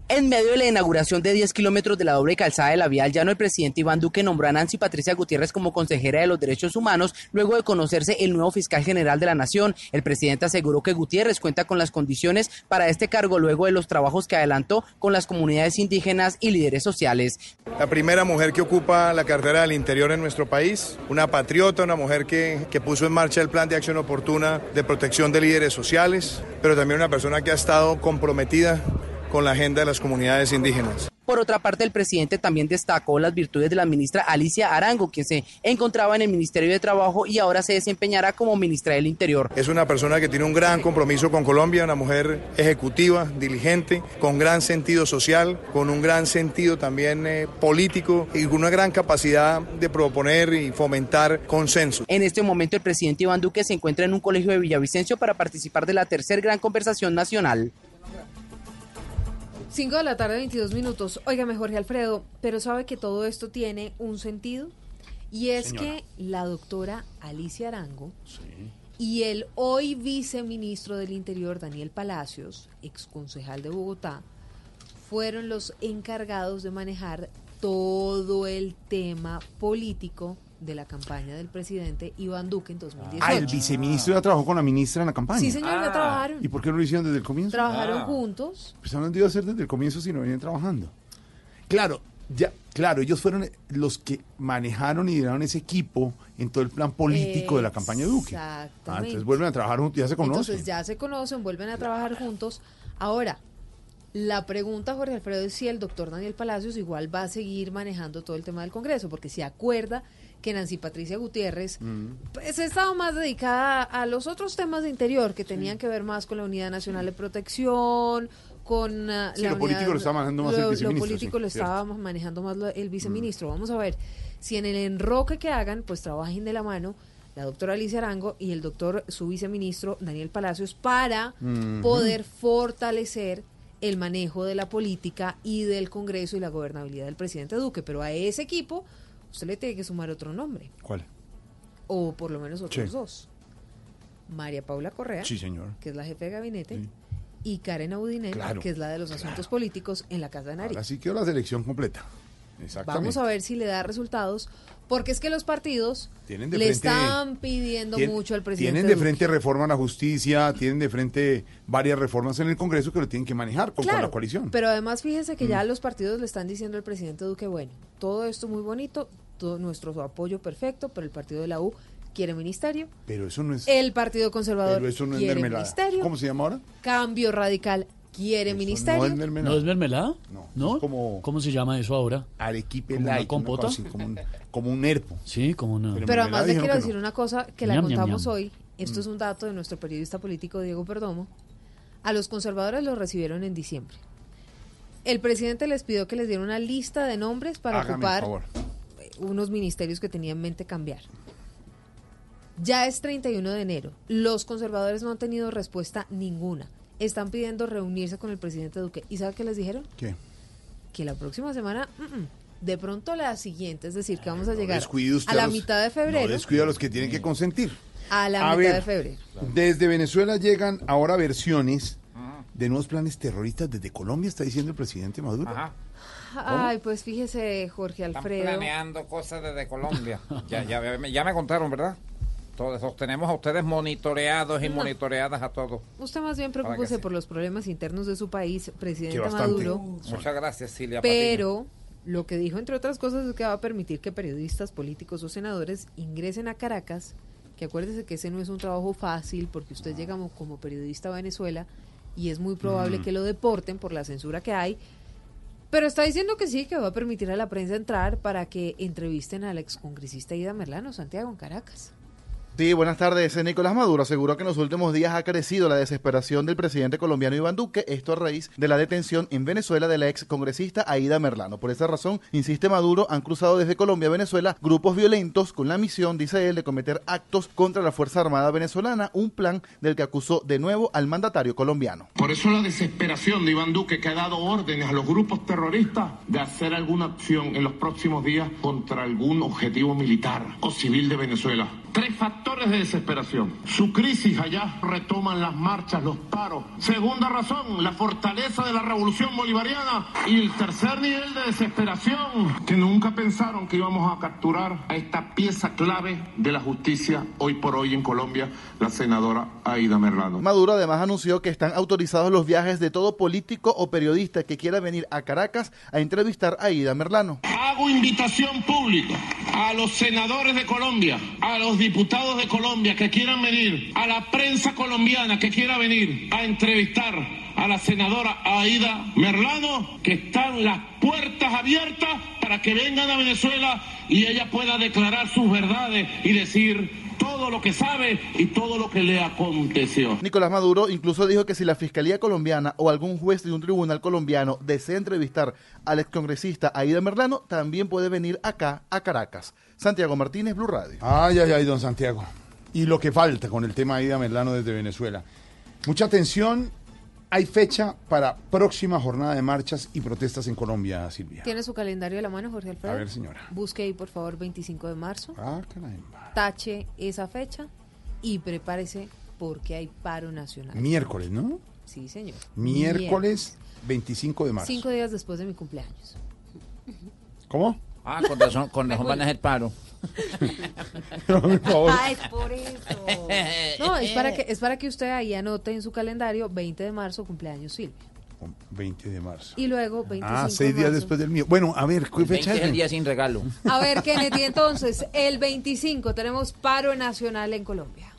Speaker 60: En medio de la inauguración de 10 kilómetros de la doble calzada de la vía al llano, el presidente Iván Duque nombró a Nancy Patricia Gutiérrez como consejera de los derechos humanos luego de conocerse el nuevo fiscal general de la nación. El presidente aseguró que Gutiérrez cuenta con las condiciones para este cargo luego de los trabajos que adelantó con las comunidades indígenas y líderes sociales.
Speaker 61: La primera mujer que ocupa la cartera del interior en nuestro país, una patriota, una mujer que, que puso en marcha el plan de acción oportuna de protección de líderes sociales, pero también una persona que ha estado comprometida con la agenda de las comunidades indígenas.
Speaker 60: Por otra parte, el presidente también destacó las virtudes de la ministra Alicia Arango, quien se encontraba en el Ministerio de Trabajo y ahora se desempeñará como ministra del Interior.
Speaker 61: Es una persona que tiene un gran compromiso con Colombia, una mujer ejecutiva, diligente, con gran sentido social, con un gran sentido también eh, político y con una gran capacidad de proponer y fomentar consensos.
Speaker 60: En este momento, el presidente Iván Duque se encuentra en un colegio de Villavicencio para participar de la tercer gran conversación nacional.
Speaker 11: 5 de la tarde, 22 minutos. Óigame, Jorge Alfredo, pero sabe que todo esto tiene un sentido. Y es
Speaker 36: Señora.
Speaker 11: que la doctora Alicia Arango y el hoy viceministro del Interior, Daniel Palacios, ex concejal de Bogotá, fueron los encargados de manejar todo el tema político de la campaña del presidente Iván Duque en 2018.
Speaker 36: Ah, el viceministro ya trabajó con la ministra en la campaña.
Speaker 11: Sí, señor, ya trabajaron.
Speaker 36: ¿Y por qué no lo hicieron desde el comienzo?
Speaker 11: Trabajaron juntos.
Speaker 36: Pues no han debido hacer desde el comienzo si no venían trabajando. Claro, ya, claro, ellos fueron los que manejaron y lideraron ese equipo en todo el plan político de la campaña de Duque. Ah,
Speaker 11: Exactamente.
Speaker 36: entonces vuelven a trabajar juntos, ya se conocen.
Speaker 11: Entonces ya se conocen, vuelven a trabajar juntos. Ahora, la pregunta, Jorge Alfredo, es si el doctor Daniel Palacios igual va a seguir manejando todo el tema del Congreso, porque se acuerda que Nancy Patricia Gutiérrez pues ha estado más dedicada a los otros temas de interior que tenían que ver más con la Unidad Nacional de Protección, con ah,
Speaker 36: Sí,
Speaker 11: la
Speaker 36: lo político
Speaker 11: unidad-
Speaker 36: lo estaba manejando más el
Speaker 11: lo- Lo
Speaker 36: viceministro,
Speaker 11: político
Speaker 36: sí,
Speaker 11: lo
Speaker 36: cierto.
Speaker 11: estaba manejando más lo- el viceministro. Vamos a ver si en el enroque que hagan, pues trabajen de la mano la doctora Alicia Arango y el doctor, su viceministro Daniel Palacios, para
Speaker 36: Ujú.
Speaker 11: poder fortalecer el manejo de la política y del Congreso y la gobernabilidad del presidente Duque. Pero a ese equipo usted le tiene que sumar otro nombre,
Speaker 36: ¿Cuál?
Speaker 11: o por lo menos otros
Speaker 36: Sí.
Speaker 11: dos. María Paula Correa,
Speaker 36: Sí, señor.
Speaker 11: que es la jefe de gabinete, y Karen Audinet,
Speaker 36: Claro,
Speaker 11: que es la de los asuntos políticos en la Casa de Nariz.
Speaker 36: Ahora sí quedó la selección completa. Exactamente.
Speaker 11: Vamos a ver si le da resultados, porque es que los partidos
Speaker 36: Tienen de
Speaker 11: le
Speaker 36: frente-
Speaker 11: están pidiendo mucho al presidente.
Speaker 36: Tienen de
Speaker 11: Duque.
Speaker 36: frente reforma a la justicia, tienen de frente varias reformas en el Congreso que lo tienen que manejar con, la coalición.
Speaker 11: Pero además fíjese que ya
Speaker 36: Mm.
Speaker 11: los partidos le están diciendo al presidente Duque, bueno, todo esto muy bonito, todo nuestro apoyo perfecto, pero el partido de la U quiere ministerio,
Speaker 36: Pero eso no es.
Speaker 11: el partido conservador
Speaker 36: pero eso no es
Speaker 11: quiere
Speaker 36: mermelada.
Speaker 11: ministerio,
Speaker 36: ¿Cómo se llama ahora?
Speaker 11: cambio radical quiere ministerio.
Speaker 36: no es mermelada.
Speaker 7: ¿No es mermelada?
Speaker 36: No.
Speaker 7: ¿Cómo se llama eso ahora?
Speaker 36: Arequipe
Speaker 7: ¿Como
Speaker 36: light, una
Speaker 7: compota?
Speaker 36: así, como, un, como un herpo.
Speaker 7: Sí, como una.
Speaker 11: Pero además le quiero decir una cosa que la
Speaker 7: Ñam,
Speaker 11: contamos
Speaker 7: ñam.
Speaker 11: hoy. Esto
Speaker 36: Mm.
Speaker 11: es un dato de nuestro periodista político Diego Perdomo. A los conservadores los recibieron en diciembre. El presidente les pidió que les diera una lista de nombres para
Speaker 36: Hágame
Speaker 11: ocupar
Speaker 36: favor.
Speaker 11: Unos ministerios que tenía en mente cambiar. Ya es 31 de enero. Los conservadores no han tenido respuesta ninguna. Están pidiendo reunirse con el presidente Duque. ¿Y sabe qué les dijeron?
Speaker 36: ¿Qué?
Speaker 11: Que la próxima semana, mm, mm, de pronto la siguiente, es decir, que vamos a
Speaker 36: No
Speaker 11: llegar a la
Speaker 36: los-
Speaker 11: mitad de
Speaker 36: No
Speaker 11: febrero.
Speaker 36: descuida a los que tienen que consentir.
Speaker 11: A la
Speaker 36: A
Speaker 11: mitad
Speaker 36: ver,
Speaker 11: de febrero.
Speaker 36: Desde Venezuela llegan ahora versiones de nuevos planes terroristas desde Colombia, está diciendo el presidente Maduro.
Speaker 11: Ay, pues fíjese, Jorge
Speaker 48: Están
Speaker 11: Alfredo.
Speaker 48: planeando cosas desde Colombia. Ya, ya, me- ya me contaron, ¿verdad? Todos los tenemos a ustedes monitoreados y
Speaker 11: No.
Speaker 48: monitoreadas a todos.
Speaker 11: Usted más bien preocúpese
Speaker 48: sí.
Speaker 11: por los problemas internos de su país, presidente. Maduro.
Speaker 48: Muchas gracias, Silvia Patiño.
Speaker 11: Pero lo que dijo, entre otras cosas, es que va a permitir que periodistas, políticos o senadores ingresen a Caracas. Que acuérdese que ese no es un trabajo fácil porque usted llega como, como periodista a Venezuela y es muy probable
Speaker 62: Mm.
Speaker 11: que lo deporten por la censura que hay. Pero está diciendo que sí, que va a permitir a la prensa entrar para que entrevisten al excongresista Ida Merlano, Santiago, en Caracas.
Speaker 62: Sí, buenas tardes. Nicolás Maduro aseguró que en los últimos días ha crecido la desesperación del presidente colombiano Iván Duque, esto a raíz de la detención en Venezuela de la ex congresista Aida Merlano. Por esa razón, insiste Maduro, han cruzado desde Colombia a Venezuela grupos violentos con la misión, dice él, de cometer actos contra la Fuerza Armada venezolana, un plan del que acusó de nuevo al mandatario colombiano.
Speaker 63: Por eso la desesperación de Iván Duque, que ha dado órdenes a los grupos terroristas de hacer alguna acción en los próximos días contra algún objetivo militar o civil de Venezuela. Tres factores de desesperación. Su crisis allá retoman las marchas, los paros. Segunda razón, la fortaleza de la revolución bolivariana. Y el tercer nivel de desesperación, que nunca pensaron que íbamos a capturar a esta pieza clave de la justicia hoy por hoy en Colombia, la senadora Aida Merlano.
Speaker 62: Maduro además anunció que están autorizados los viajes de todo político o periodista que quiera venir a Caracas a entrevistar a Aida Merlano.
Speaker 63: Hago invitación pública a los senadores de Colombia, a los diputados de Colombia que quieran venir, a la prensa colombiana que quiera venir a entrevistar a la senadora Aida Merlano, que están las puertas abiertas para que vengan a Venezuela y ella pueda declarar sus verdades y decir todo lo que sabe y todo lo que le aconteció.
Speaker 62: Nicolás Maduro incluso dijo que si la Fiscalía colombiana o algún juez de un tribunal colombiano desea entrevistar al excongresista Aida Merlano, también puede venir acá a Caracas. Santiago Martínez, Blue Radio.
Speaker 36: Ay, ay, ay, don Santiago. Y lo que falta con el tema de Ida Merlano desde Venezuela. Mucha atención. Hay fecha para próxima jornada de marchas y protestas en Colombia, Silvia.
Speaker 11: ¿Tiene su calendario a la mano, Jorge Alfredo?
Speaker 36: A ver, señora.
Speaker 11: Busque ahí, por favor, 25 de marzo.
Speaker 36: Ah, caramba.
Speaker 11: Tache esa fecha y prepárese porque hay paro nacional.
Speaker 36: Miércoles, ¿no?
Speaker 11: Sí, señor.
Speaker 36: Miércoles 25 de marzo.
Speaker 11: Cinco días después de mi cumpleaños.
Speaker 36: ¿Cómo?
Speaker 30: Ah, con razón, con razón van a hacer paro.
Speaker 11: Ah, es por eso. No, es para que es para que usted ahí anote en su calendario 20 de marzo cumpleaños Silvia.
Speaker 36: 20 de marzo.
Speaker 11: Y luego 25
Speaker 36: Ah, seis días
Speaker 11: marzo.
Speaker 36: después del mío. Bueno, a ver, ¿qué
Speaker 30: El 20
Speaker 36: fecha
Speaker 30: es el
Speaker 36: es?
Speaker 30: día sin regalo.
Speaker 11: A ver, Kennedy, entonces, el 25 tenemos paro nacional en Colombia.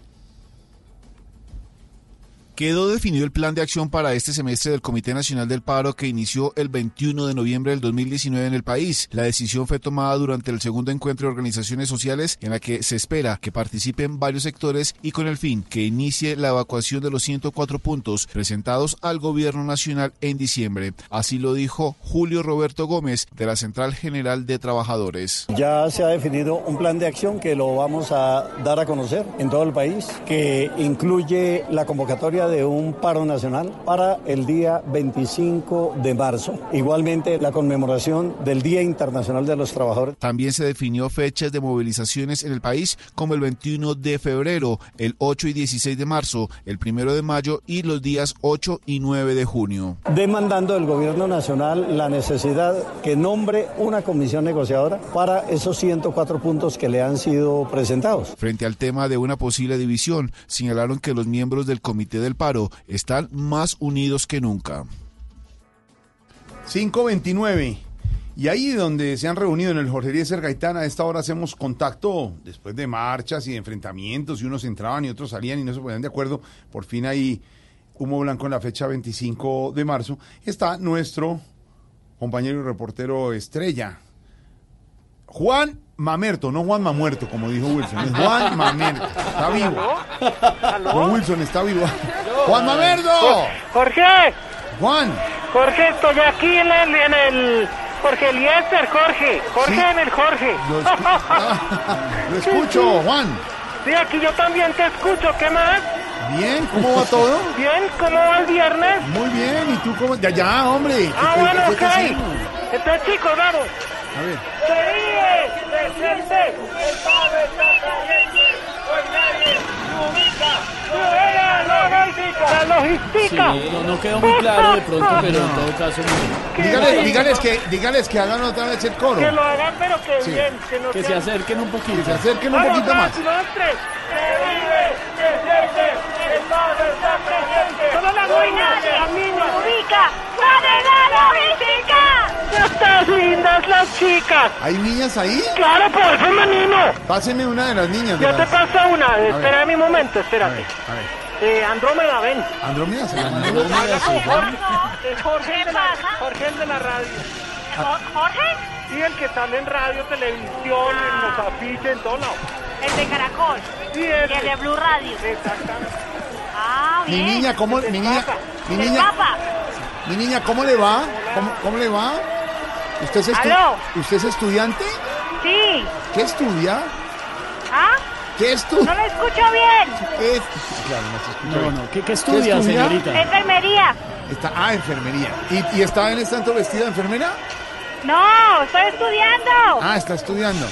Speaker 64: Quedó definido el plan de acción para este semestre del Comité Nacional del Paro que inició el 21 de noviembre del 2019 en el país. La decisión fue tomada durante el segundo encuentro de organizaciones sociales en la que se espera que participen varios sectores y con el fin que inicie la evacuación de los 104 puntos presentados al gobierno nacional en diciembre. Así lo dijo Julio Roberto Gómez de la Central General de Trabajadores.
Speaker 65: Ya se ha definido un plan de acción que lo vamos a dar a conocer en todo el país, que incluye la convocatoria de un paro nacional para el día 25 de marzo. Igualmente la conmemoración del Día Internacional de los Trabajadores.
Speaker 64: También se definió fechas de movilizaciones en el país como el 21 de febrero, el 8 y 16 de marzo, el 1 de mayo y los días 8 y 9 de junio.
Speaker 65: Demandando del gobierno nacional la necesidad que nombre una comisión negociadora para esos 104 puntos que le han sido presentados.
Speaker 64: Frente al tema de una posible división, señalaron que los miembros del Comité del Paro están más unidos que nunca.
Speaker 36: 529. Y ahí donde se han reunido en el Jorge Eliezer Gaitán, a esta hora hacemos contacto después de marchas y de enfrentamientos, y unos entraban y otros salían y no se ponían de acuerdo. Por fin ahí humo blanco en la fecha 25 de marzo. Está nuestro compañero y reportero estrella, Juan Mamerto, no Juan Mamuerto, como dijo Wilson, es Juan Mamerto. Está vivo. Don Wilson está vivo. Juan Mamerto.
Speaker 66: Jorge,
Speaker 36: Juan.
Speaker 66: Jorge, estoy aquí en el, en el Jorge Eliezer, Jorge, Jorge
Speaker 36: Sí.
Speaker 66: en el Jorge.
Speaker 36: Lo, escu- lo escucho, Juan.
Speaker 66: Sí, aquí yo también te escucho, ¿qué más?
Speaker 36: Bien, ¿cómo va todo?
Speaker 66: Bien, ¿cómo va el viernes?
Speaker 36: Muy bien, ¿y tú cómo? Ya, ya, hombre.
Speaker 66: Ah,
Speaker 36: ¿qué-
Speaker 66: bueno, ok. Entonces, chicos, vamos.
Speaker 36: A ver.
Speaker 66: Se vive, el está caliente, hoy nadie se ubica, la logística. La logística.
Speaker 7: Sí, no, no quedó muy claro de pronto, pero en todo caso. muy bien.
Speaker 36: Dígales, dígales que, dígales que hagan otra vez el coro.
Speaker 66: Que lo hagan, pero que
Speaker 36: Sí.
Speaker 66: bien, que no
Speaker 7: Que se acerquen un poquito.
Speaker 36: Que se acerquen un poquito más.
Speaker 66: dos, dos, tres. Se vive, se siente, el pavo está presente. Solo la doña, la ubica, la logística. Estas lindas las chicas.
Speaker 36: ¿Hay niñas ahí?
Speaker 66: Claro, por eso femenino.
Speaker 36: Pásenme una de las niñas.
Speaker 66: Yo te paso una, espera mi momento, espérate.
Speaker 36: A ver.
Speaker 66: Eh, Andrómeda, ven.
Speaker 36: Andrómeda se.
Speaker 66: Jorge, es Jorge, el de la, Jorge el de la radio. ¿Jorge? Sí, el que sale en radio, televisión, en los afiches, en todo lado.
Speaker 67: El de Caracol.
Speaker 66: Sí,
Speaker 67: el de Blue Radio.
Speaker 66: Exactamente.
Speaker 67: Ah,
Speaker 36: Mi
Speaker 67: bien.
Speaker 36: niña, ¿cómo, mi niña, mi niña. Mi niña, ¿cómo le va? ¿Cómo, cómo le va? ¿Usted es,
Speaker 67: Aló.
Speaker 36: ¿Usted es estudiante?
Speaker 67: Sí.
Speaker 36: ¿Qué estudia?
Speaker 67: ¿Ah?
Speaker 36: ¿Qué estudia?
Speaker 67: No lo escucho bien.
Speaker 36: ¿Qué es- Claro, no se escucha
Speaker 7: No,
Speaker 36: bien.
Speaker 7: no, ¿qué, qué estudia,
Speaker 36: estudia?
Speaker 7: señorita?
Speaker 67: Enfermería.
Speaker 36: Está, ah, enfermería. ¿Y, y está en este tanto vestida de enfermera?
Speaker 67: No, estoy estudiando.
Speaker 36: Ah, está estudiando.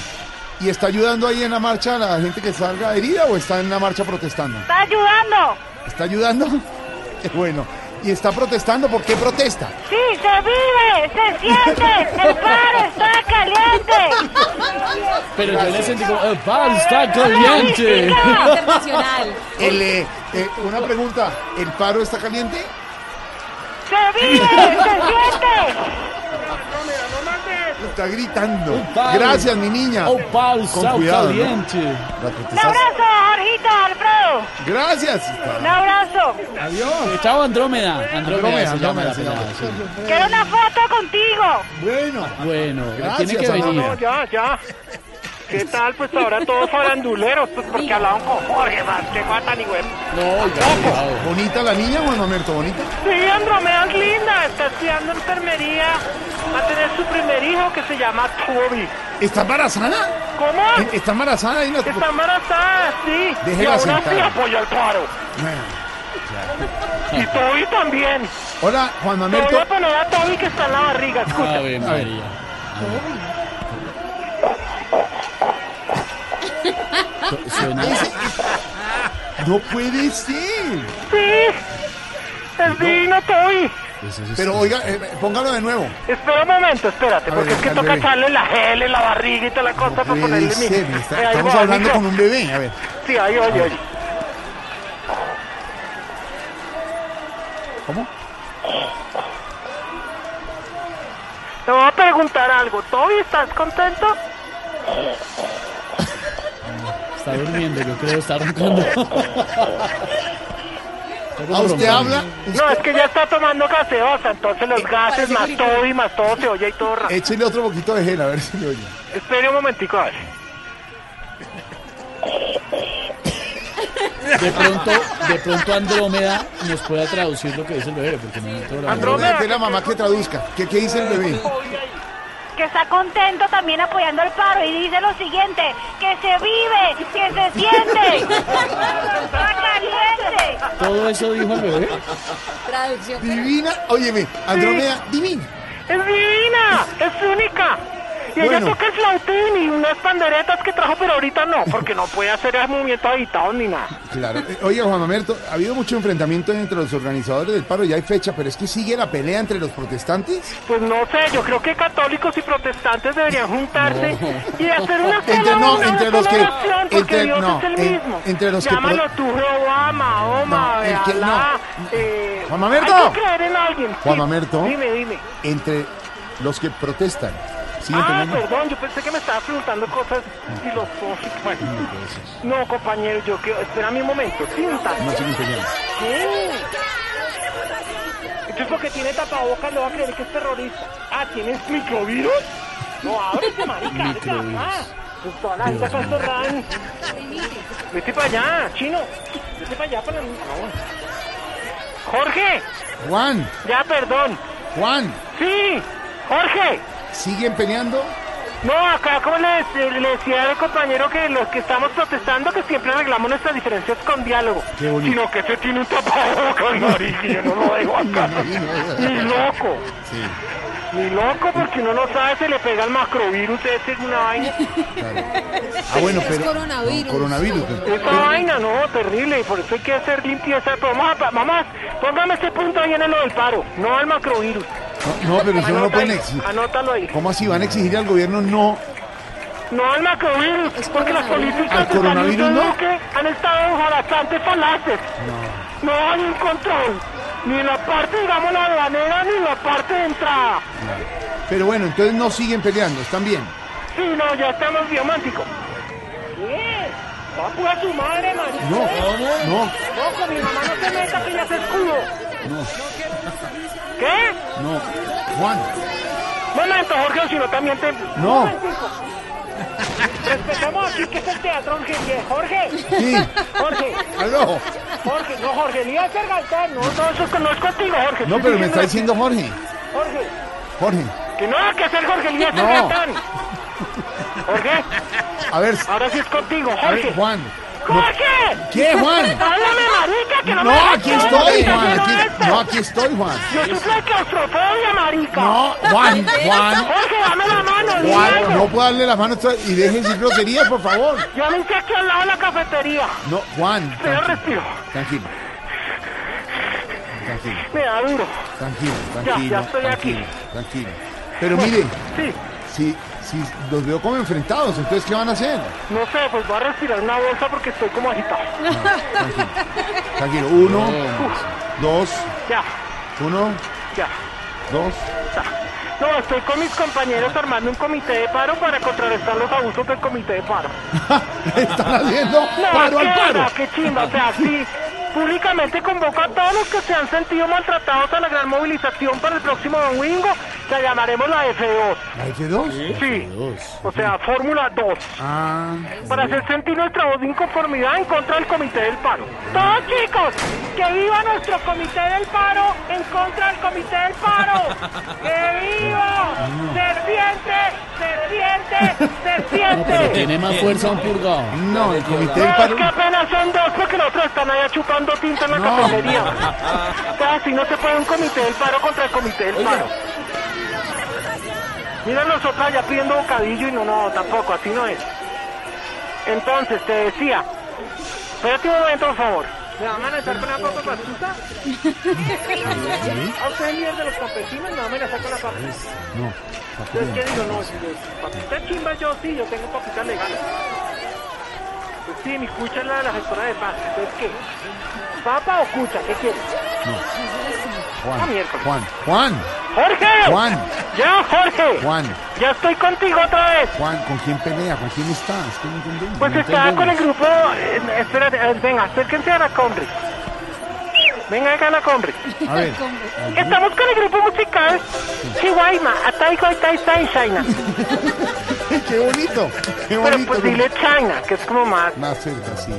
Speaker 36: ¿Y está ayudando ahí en la marcha a la gente que salga herida o está en la marcha protestando?
Speaker 67: Está ayudando.
Speaker 36: ¿Está ayudando? Qué bueno. ¿Y está protestando? ¿Por qué protesta?
Speaker 67: Sí, se vive, se siente. El paro está caliente.
Speaker 7: Pero yo le sentí como, el paro está caliente.
Speaker 67: Internacional.
Speaker 36: El, eh, eh, una pregunta, ¿el paro está caliente?
Speaker 67: Se vive, se siente.
Speaker 36: Está gritando. Gracias, mi niña.
Speaker 7: Oh, paro
Speaker 36: Con cuidado,
Speaker 67: Un abrazo, Jorgito, Alfredo.
Speaker 36: Gracias.
Speaker 67: Un abrazo.
Speaker 36: Adiós.
Speaker 7: Chao, Andrómeda. Andrómeda,
Speaker 36: Andrómeda,
Speaker 7: se llama
Speaker 36: Andrómeda
Speaker 7: la
Speaker 36: se
Speaker 7: pelada,
Speaker 36: llama.
Speaker 7: sí.
Speaker 67: Quiero una foto contigo.
Speaker 36: Bueno.
Speaker 7: Bueno,
Speaker 36: Gracias,
Speaker 7: tiene que
Speaker 36: Andrómeda.
Speaker 7: venir.
Speaker 66: No, ya, ya. ¿Qué tal? Pues ahora todos faranduleros, pues porque hablaban con Jorge, más que matan y güey.
Speaker 7: No, ya,
Speaker 36: ¿Bonita la niña, Juan Mamerto? ¿Bonita?
Speaker 66: Sí, Andrómeda es linda, está estudiando enfermería, va a tener su primer hijo que se llama Toby.
Speaker 36: ¿Está embarazada?
Speaker 66: ¿Cómo?
Speaker 36: ¿Está embarazada? Y no-
Speaker 66: Está embarazada, sí.
Speaker 36: Déjela
Speaker 66: y ahora
Speaker 36: sentada.
Speaker 66: sí apoya el paro. Y Toby también.
Speaker 36: Hola, Juan
Speaker 66: Te
Speaker 36: Mamerto.
Speaker 66: voy a poner a Toby que está en la barriga, escucha.
Speaker 7: María. Su- Suena.
Speaker 36: No puede ser.
Speaker 66: Sí. Es divino, Toby.
Speaker 36: Pero oiga, eh, póngalo de nuevo.
Speaker 66: Espera un momento, espérate,
Speaker 36: A
Speaker 66: porque
Speaker 36: ver,
Speaker 66: es que
Speaker 36: al
Speaker 66: toca
Speaker 36: bebé.
Speaker 66: echarle la gel en la barriga y toda la cosa para ponerle mi...
Speaker 36: Puede ser, está-
Speaker 66: Eh, ahí
Speaker 36: estamos
Speaker 66: va,
Speaker 36: hablando
Speaker 66: mijo.
Speaker 36: con un bebé, a ver.
Speaker 66: Sí, ahí oye, oye.
Speaker 36: ¿Cómo?
Speaker 66: Te voy a preguntar algo. Toby, ¿estás contento?
Speaker 7: Está durmiendo, yo creo, está roncando.
Speaker 36: ¿A usted habla?
Speaker 66: No, es que ya está tomando gaseosa, entonces los gases más todo y más todo se oye y todo raro.
Speaker 36: Échele otro poquito de gel, a ver si le oye.
Speaker 66: Espere un momentico, a ver.
Speaker 7: De pronto, de pronto Andrómeda nos pueda traducir lo que dice el bebé, porque no la
Speaker 36: Andrómeda, que la mamá que traduzca. ¿Qué, qué dice el bebé?
Speaker 68: Que está contento también apoyando el paro y dice lo siguiente, que se vive, que se siente. Está caliente.
Speaker 7: ¿Todo eso dijo el bebé?
Speaker 68: Traducción.
Speaker 36: Divina, óyeme, Andrómeda, divina.
Speaker 66: ¡Es divina! ¡Es única! Y ella
Speaker 36: Bueno.
Speaker 66: toca el flautín y unas panderetas que trajo, pero ahorita no, porque no puede hacer esos movimientos agitados ni nada.
Speaker 36: Claro. Eh, Oye, Juan Mamerto, ha habido mucho enfrentamiento entre los organizadores del paro, ya hay fecha, pero es que sigue la pelea entre los protestantes.
Speaker 66: Pues no sé, yo creo que católicos y protestantes deberían juntarse y hacer una
Speaker 36: Entre- no,
Speaker 66: una
Speaker 36: entre los que-
Speaker 66: porque
Speaker 36: entre-
Speaker 66: Dios
Speaker 36: no,
Speaker 66: es el
Speaker 36: en-
Speaker 66: mismo.
Speaker 36: entre los que
Speaker 66: Llámalo tú Jehová, Mahoma,
Speaker 36: No, el que- no.
Speaker 66: Alá, eh,
Speaker 36: Juan Mamerto.
Speaker 66: Hay que creer en alguien.
Speaker 36: Juan
Speaker 66: sí.
Speaker 36: Mamerto.
Speaker 66: Dime, dime.
Speaker 36: Entre los que protestan. ¿Siguen
Speaker 66: Ah, perdón, yo pensé que me estabas preguntando cosas filosóficas. Bueno, no, compañero, yo quiero... Espérame un momento, siéntate.
Speaker 36: No.
Speaker 66: ¿Qué? Entonces porque tiene tapabocas le va a creer que es terrorista. Ah, ¿tienes microvirus? No, ábrete, marica,
Speaker 7: Microvirus.
Speaker 66: acá. Pues toda la gente acá en- Vete para allá, chino. Vete para allá para la... Jorge,
Speaker 36: Juan,
Speaker 66: ya perdón.
Speaker 36: Juan,
Speaker 66: Sí, Jorge.
Speaker 36: ¿Siguen peleando?
Speaker 66: No, acá como le, le decía al compañero que los que estamos protestando que siempre arreglamos nuestras diferencias con diálogo.
Speaker 36: Qué bonito.
Speaker 66: Sino que ese tiene un tapabocas, marica, y yo no lo dejo acá. Ni loco.
Speaker 36: Sí.
Speaker 66: Ni loco porque uno no sabe si le pega el macrovirus ese es una vaina.
Speaker 36: Ah, bueno,
Speaker 11: Es
Speaker 36: pero.
Speaker 11: coronavirus.
Speaker 36: no, coronavirus. pero-
Speaker 66: Esa vaina, no, terrible, y por eso hay que hacer limpieza. Pero Mamá, pa- mamás, póngame este punto ahí en lo del paro, no al macrovirus.
Speaker 36: No, no, pero eso no pueden exigir.
Speaker 66: Anótalo ahí.
Speaker 36: ¿Cómo así van a exigir al gobierno no?
Speaker 66: No al macrovirus, porque las políticas
Speaker 36: ¿Al
Speaker 66: de
Speaker 36: coronavirus no?
Speaker 66: Duque han estado bastantes falaces. No hay un control, ni en la parte, digamos, la aduanera, ni en la parte de entrada.
Speaker 36: Pero bueno, entonces no siguen peleando, están bien.
Speaker 66: Sí, no, ya estamos biománticos. ¿Qué? Va a su madre, marica.
Speaker 36: No, no.
Speaker 66: No, con mi mamá no se meta que ya se escudo.
Speaker 36: No,
Speaker 66: ¿Qué?
Speaker 36: no. Juan,
Speaker 66: Momento, Jorge, si no también te...
Speaker 36: No.
Speaker 66: Respetemos aquí que es el teatro, Jorge. Jorge.
Speaker 36: Sí.
Speaker 66: Jorge.
Speaker 36: aló.
Speaker 66: Jorge, no, Jorge, ni a ser no, no, eso es- no es contigo, Jorge.
Speaker 36: No, pero me está
Speaker 66: diciendo-
Speaker 36: Jorge.
Speaker 66: Jorge,
Speaker 36: Jorge,
Speaker 66: que no, que es el Jorge Elías
Speaker 36: No.
Speaker 66: Galtán. Jorge,
Speaker 36: a ver.
Speaker 66: ahora sí es contigo,
Speaker 36: A
Speaker 66: Jorge.
Speaker 36: ver, Juan.
Speaker 66: ¡Jorge!
Speaker 36: ¿Qué, Juan?
Speaker 66: ¡Háblame, marica, que no,
Speaker 36: No,
Speaker 66: me dejas
Speaker 36: aquí estoy, Juan. Aquí, no, aquí estoy, Juan.
Speaker 66: Yo sufro de claustrofobia, marica.
Speaker 36: No, Juan, Juan.
Speaker 66: Jorge, dame la mano,
Speaker 36: Juan, no puedo darle la mano y deje de decir groserías, por favor.
Speaker 66: Yo me hice aquí al lado de la cafetería.
Speaker 36: No, Juan.
Speaker 66: Pero
Speaker 36: Tranquilo,
Speaker 66: respiro.
Speaker 36: tranquilo. Tranquilo,
Speaker 66: Me da duro.
Speaker 36: tranquilo, tranquilo.
Speaker 66: ya estoy aquí.
Speaker 36: tranquilo, Tranquilo. Pero mire,
Speaker 66: Sí,
Speaker 36: si, si los veo como enfrentados, entonces ¿qué van a hacer?
Speaker 66: no sé, pues voy a respirar una bolsa porque estoy como agitado.
Speaker 36: Tranquilo. Uno, dos,
Speaker 66: Ya,
Speaker 36: uno,
Speaker 66: ya.
Speaker 36: dos.
Speaker 66: No, estoy con mis compañeros armando un comité de paro para contrarrestar los abusos del comité de paro.
Speaker 36: Están haciendo
Speaker 66: No,
Speaker 36: paro
Speaker 66: qué
Speaker 36: al paro.
Speaker 66: onda, qué chimba, o sea, sí. Públicamente convoco a todos los que se han sentido maltratados a la gran movilización para el próximo domingo, la llamaremos la F2.
Speaker 36: ¿La F2?
Speaker 66: Sí, o sea, Fórmula 2.
Speaker 36: Ah,
Speaker 66: Para hacer sentir nuestra voz de inconformidad en contra del comité del paro. Todos chicos, que viva nuestro comité del paro en contra del comité del paro. ¡Que viva! ¡Serpiente! ¡Serpiente!
Speaker 7: No, pero
Speaker 66: ¡Serpiente!
Speaker 7: tiene más fuerza un purgado.
Speaker 36: no, el comité del
Speaker 66: No, es
Speaker 36: paro.
Speaker 66: que apenas son dos porque los otros están allá chupando tinta en la
Speaker 36: No.
Speaker 66: cafetería. Así no se puede un comité del paro contra el comité del paro. Mira nosotros allá pidiendo bocadillo y no, no, tampoco, así no es. Entonces, te decía, espérate un momento, por favor. ¿Me va a amenazar con la papa pastusa? ¿A usted es líder de los campesinos? ¿Me va a amenazar con la papa?
Speaker 36: No.
Speaker 66: Entonces, ¿qué digo? No, si papita chimba yo sí, yo tengo papitas legales. Pues sí, mi cucha es la de la gestora de paz. Entonces, ¿qué? ¿Papa o cucha? ¿Qué quieres? Ah,
Speaker 36: Juan,
Speaker 66: miércoles.
Speaker 36: Juan, Juan,
Speaker 66: ¡Jorge!
Speaker 36: Juan,
Speaker 66: ¡Ya, Jorge!
Speaker 36: Juan,
Speaker 66: ¡Ya estoy contigo otra vez!
Speaker 36: Juan, ¿con quién pelea? ¿Con quién está? Es que no entendemos.
Speaker 66: Pues
Speaker 36: no
Speaker 66: estaba con el grupo... eh, espérate, eh, venga, acérquense a la Combre. Venga acá a la Combre.
Speaker 36: A ver.
Speaker 66: Estamos con el grupo musical Chihuahua, Ataigo Itai Tai China.
Speaker 36: qué bonito, qué
Speaker 66: Pero
Speaker 36: bonito.
Speaker 66: pues dile China, que es como más...
Speaker 36: Más cerca, sí.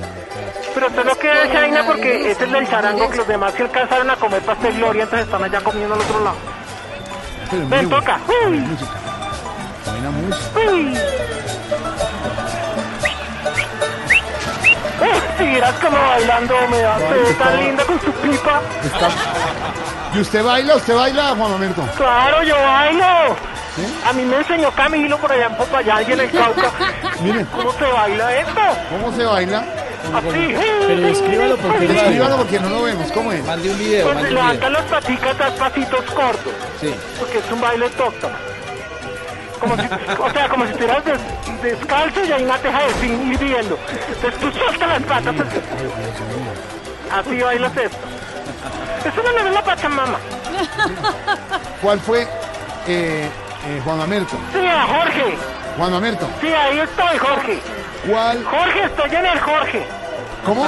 Speaker 66: Pero solo queda China porque es el del charango que los demás se alcanzaron a comer pastel gloria, entonces están allá comiendo al otro lado.
Speaker 36: Pero
Speaker 66: Ven, toca. Uy. Uy. Si vieras como bailando, me da tan linda con su pipa.
Speaker 36: Está- ¿Y usted baila? ¿Usted baila, Juan Mamerto?
Speaker 66: Claro, yo bailo. A mí me enseñó Camilo por allá en Popayán y en el Cauca.
Speaker 36: Mire.
Speaker 66: ¿Cómo se baila esto?
Speaker 36: ¿Cómo se baila?
Speaker 66: Así.
Speaker 7: Pero porque
Speaker 36: Escríbalo porque no lo vemos. ¿Cómo es?
Speaker 48: Mande un video,
Speaker 66: Pues
Speaker 48: mande un
Speaker 66: las paticas a pasitos cortos.
Speaker 48: Sí.
Speaker 66: Porque es un baile autóctono. Como si, o sea, como si estuvieras des- descalzo y hay una teja de zinc hirviendo. Entonces tú sueltas las patas. Así bailas esto. Eso no es la Pachamama.
Speaker 36: ¿Cuál fue eh, eh, Juan Mamerto?
Speaker 66: Sí, a Jorge.
Speaker 36: Juan Mamerto.
Speaker 66: Sí, ahí estoy, Jorge.
Speaker 36: ¿Cuál?
Speaker 66: Jorge, estoy en el Jorge.
Speaker 36: ¿Cómo?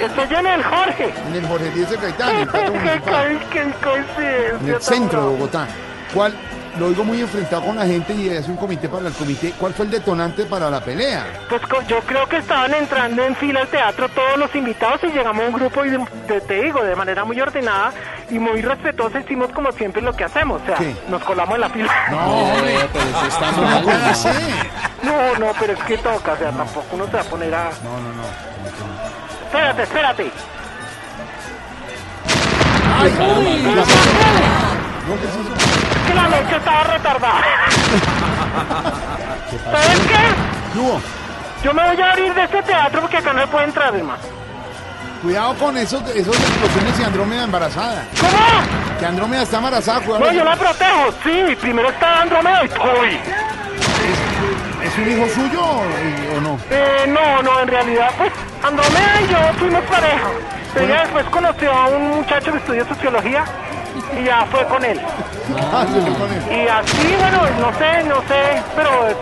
Speaker 66: Estoy en el Jorge.
Speaker 36: En el Jorge
Speaker 66: qué, co- qué coincidencia.
Speaker 36: en el centro de. Bogotá. ¿Cuál? Lo oigo muy enfrentado con la gente y hace un comité para el comité. ¿Cuál fue el detonante para la pelea?
Speaker 66: Pues yo creo que estaban entrando en fila al teatro todos los invitados y llegamos a un grupo y te, te digo, de manera muy ordenada y muy respetuosa hicimos como siempre lo que hacemos, o sea,
Speaker 36: ¿Qué?
Speaker 66: nos colamos en la fila.
Speaker 36: No, hombre.
Speaker 7: pero eso está
Speaker 36: No,
Speaker 7: mal.
Speaker 66: No, no, pero es que toca, o sea, tampoco uno se va a poner a...
Speaker 36: No, no, no.
Speaker 66: Espérate, espérate.
Speaker 36: Ay, No, ¿qué es eso?
Speaker 66: Es que la noche estaba retardada. ¿Sabes qué?
Speaker 36: ¿Qué hubo?
Speaker 66: Yo me voy a abrir de este teatro porque acá no se puede entrar, hermano.
Speaker 36: Cuidado con esos, esos explosiones y Andrómeda embarazada.
Speaker 66: ¿Cómo?
Speaker 36: Que Andrómeda está embarazada, cuidado.
Speaker 66: No, yo la protejo, sí, primero está Andrómeda y Toy.
Speaker 36: ¿Es un hijo suyo o, o no?
Speaker 66: Eh, no, no, en realidad, pues, Andrómeda y yo fuimos pareja. Ella después conoció a un muchacho que estudia sociología y ya fue con él.
Speaker 36: Ah, se fue con él.
Speaker 66: Y así, bueno, no sé, no sé, pero... eh,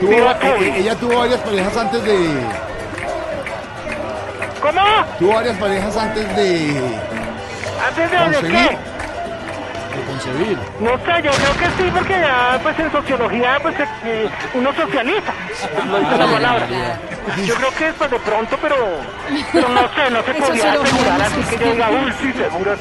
Speaker 36: Tuvo- eh, ella tuvo varias parejas antes de.
Speaker 66: ¿Cómo?
Speaker 36: Tuvo varias parejas antes de.
Speaker 66: ¿Antes de, de
Speaker 36: concebir.
Speaker 66: qué?
Speaker 7: De concebir.
Speaker 66: No sé, yo creo que sí, porque ya, pues, en sociología, pues, eh, uno socializa, lo dice la palabra. Yo creo que, pues, de pronto, pero, pero no sé, no se
Speaker 14: En
Speaker 66: podría
Speaker 14: sociología
Speaker 66: asegurar
Speaker 14: no
Speaker 66: así
Speaker 14: se
Speaker 66: que yo diga, uy, sí, seguro.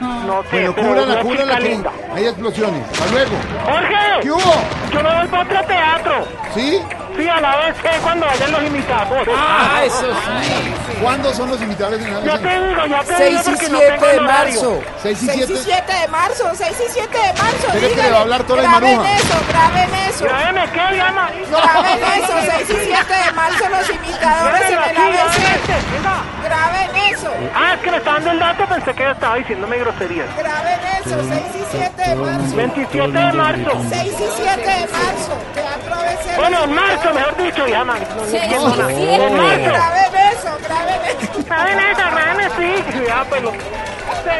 Speaker 66: No sé,
Speaker 36: Bueno,
Speaker 66: pero
Speaker 36: cúbrala,
Speaker 66: una
Speaker 36: que
Speaker 66: linda.
Speaker 36: hay explosiones. Hasta luego.
Speaker 66: ¡Jorge!
Speaker 36: ¿Qué hubo?
Speaker 66: Yo me voy para otro teatro.
Speaker 36: ¿Sí?
Speaker 66: Sí, a la vez cuando vayan los imitadores.
Speaker 48: Ah, eso sí.
Speaker 36: ¿Cuándo son los invitados de
Speaker 66: Ya te digo, ya te
Speaker 48: 6
Speaker 66: digo
Speaker 48: y
Speaker 66: porque no
Speaker 48: 7
Speaker 66: tengo
Speaker 48: de marzo.
Speaker 36: 6 y
Speaker 69: 6 y
Speaker 36: 7.
Speaker 69: 7 de marzo, 6 y 7 de marzo.
Speaker 36: Espere que le va a hablar y
Speaker 69: Graben
Speaker 36: Maruja.
Speaker 69: eso, graben eso.
Speaker 66: Grábeme, ¿qué llama?
Speaker 69: Graben eso, 6 y 7 de marzo los imitadores en el ABC. Graben eso.
Speaker 66: Ah, es que me está dando el dato, pensé que estaba diciéndome groserías.
Speaker 69: Graben eso, 6 y 7 de marzo.
Speaker 66: 27 de marzo.
Speaker 69: 6 y 7 de marzo. Teatro ABC.
Speaker 66: Bueno, en marzo, mejor dicho, ya, man. No, no
Speaker 69: Sí,
Speaker 66: nada.
Speaker 69: sí.
Speaker 66: En marzo.
Speaker 69: Graben eso, graben eso.
Speaker 66: ¿Saben eso? Graben sí. Ya, pues lo... Se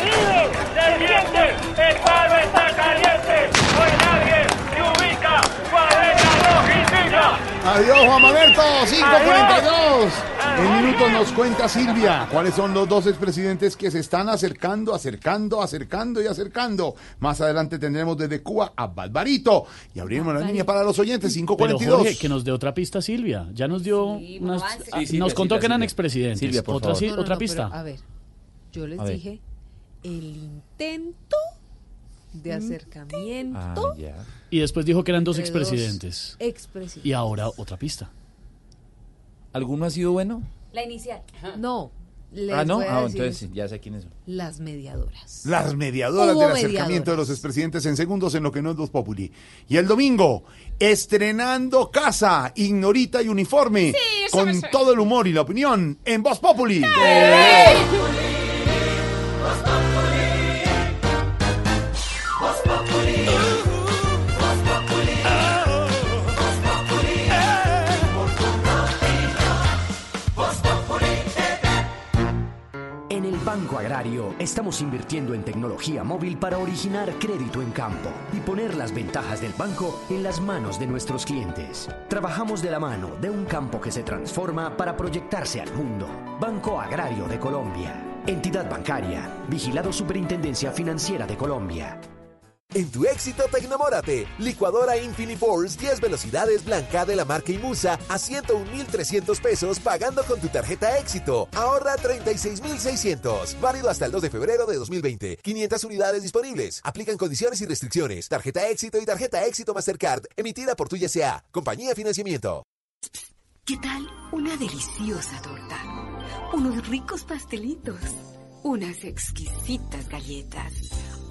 Speaker 66: vive, se siente, el palo está caliente. Hoy nadie se ubica. Cuarenta logística.
Speaker 36: Adiós, Juan Mamerto. 542. En minutos nos cuenta Silvia cuáles son los dos expresidentes que se están acercando, acercando, acercando y acercando. Más adelante tendremos desde Cuba a Barbarito. Y abriremos la línea para los oyentes,
Speaker 7: Pero
Speaker 36: 542.
Speaker 7: Jorge, que nos dé otra pista Silvia. Ya nos dio unas-
Speaker 14: avance.
Speaker 7: ah,
Speaker 48: Sí, Silvia,
Speaker 7: nos contó
Speaker 48: Silvia,
Speaker 7: que eran
Speaker 48: Silvia.
Speaker 7: expresidentes.
Speaker 48: Silvia, por
Speaker 7: otra
Speaker 48: favor.
Speaker 7: sí-
Speaker 11: No, no,
Speaker 7: otra
Speaker 11: no,
Speaker 7: pista.
Speaker 11: pero, a ver, yo les
Speaker 48: A ver.
Speaker 11: dije el intento de acercamiento
Speaker 48: Ah.
Speaker 7: Y después dijo que eran dos expresidentes.
Speaker 11: expresidentes.
Speaker 7: Y ahora otra pista.
Speaker 48: ¿Alguno ha sido bueno?
Speaker 14: La inicial.
Speaker 11: No, Les
Speaker 48: ah, ¿no?
Speaker 11: voy a
Speaker 48: Ah,
Speaker 11: decir
Speaker 48: entonces ya sé quiénes son.
Speaker 11: las mediadoras.
Speaker 36: Las mediadoras
Speaker 11: Hubo
Speaker 36: del acercamiento
Speaker 11: mediadoras.
Speaker 36: de los expresidentes en segundos en lo que no es Voz Populi. Y el domingo, estrenando casa, ignorita y uniforme,
Speaker 70: Sí,
Speaker 36: con todo el humor y la opinión en Voz Populi.
Speaker 9: Agrario estamos invirtiendo en tecnología móvil para originar crédito en campo y poner las ventajas del banco en las manos de nuestros clientes. Trabajamos de la mano de un campo que se transforma para proyectarse al mundo. Banco Agrario de Colombia. Entidad bancaria. Vigilado Superintendencia Financiera de Colombia.
Speaker 20: En tu éxito Tecnomórate, licuadora Infinifors 10 velocidades blanca de la marca Imusa a 101.300 pesos pagando con tu tarjeta éxito. Ahorra 36.600. Válido hasta el 2 de febrero de 2020. 500 unidades disponibles. Aplican condiciones y restricciones. Tarjeta éxito y tarjeta éxito Mastercard emitida por tu YSA. Compañía Financiamiento.
Speaker 71: ¿Qué tal una deliciosa torta? Unos ricos pastelitos, unas exquisitas galletas,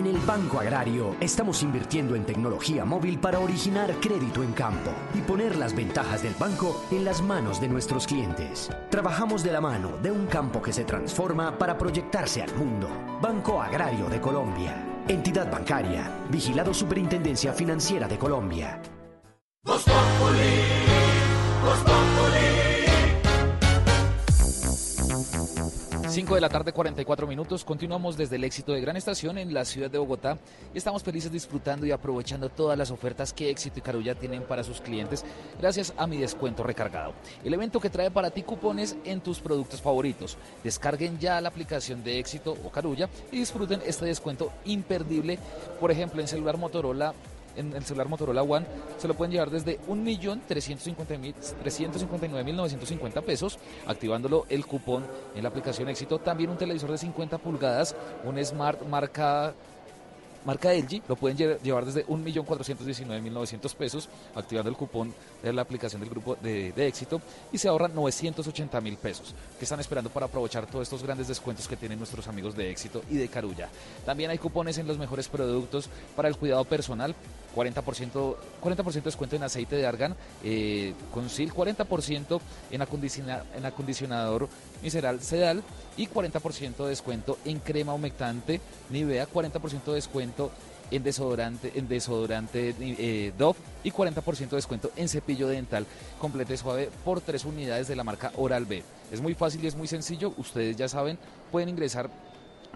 Speaker 9: En el Banco Agrario estamos invirtiendo en tecnología móvil para originar crédito en campo y poner las ventajas del banco en las manos de nuestros clientes. Trabajamos de la mano de un campo que se transforma para proyectarse al mundo. Banco Agrario de Colombia. Entidad bancaria. Vigilado Superintendencia Financiera de Colombia.
Speaker 21: 5 de la tarde, 44 minutos. Continuamos desde el éxito de Gran Estación en la ciudad de Bogotá y estamos felices disfrutando y aprovechando todas las ofertas que Éxito y Carulla tienen para sus clientes gracias a mi descuento recargado. El evento que trae para ti cupones en tus productos favoritos. Descarguen ya la aplicación de Éxito o Carulla y disfruten este descuento imperdible. Por ejemplo, en celular Motorola en el celular Motorola One se lo pueden llevar desde 1.359.950 pesos, activándolo el cupón en la aplicación Éxito. También un televisor de 50 pulgadas, un Smart marca marca LG, lo pueden lle- llevar desde 1.419.900 pesos, activando el cupón de la aplicación del grupo de, éxito y se ahorran 980 mil pesos. que están esperando para aprovechar todos estos grandes descuentos que tienen nuestros amigos de éxito y de Carulla? También hay cupones en los mejores productos para el cuidado personal. 40%, 40 de descuento en aceite de argán, eh, con SIL, 40% en, acondiciona- en acondicionador mineral Sedal y 40% de descuento en crema humectante Nivea, 40% de descuento en desodorante, en desodorante eh, Dove y 40% de descuento en cepillo dental completo y suave por tres unidades de la marca Oral B. Es muy fácil y es muy sencillo, ustedes ya saben, pueden ingresar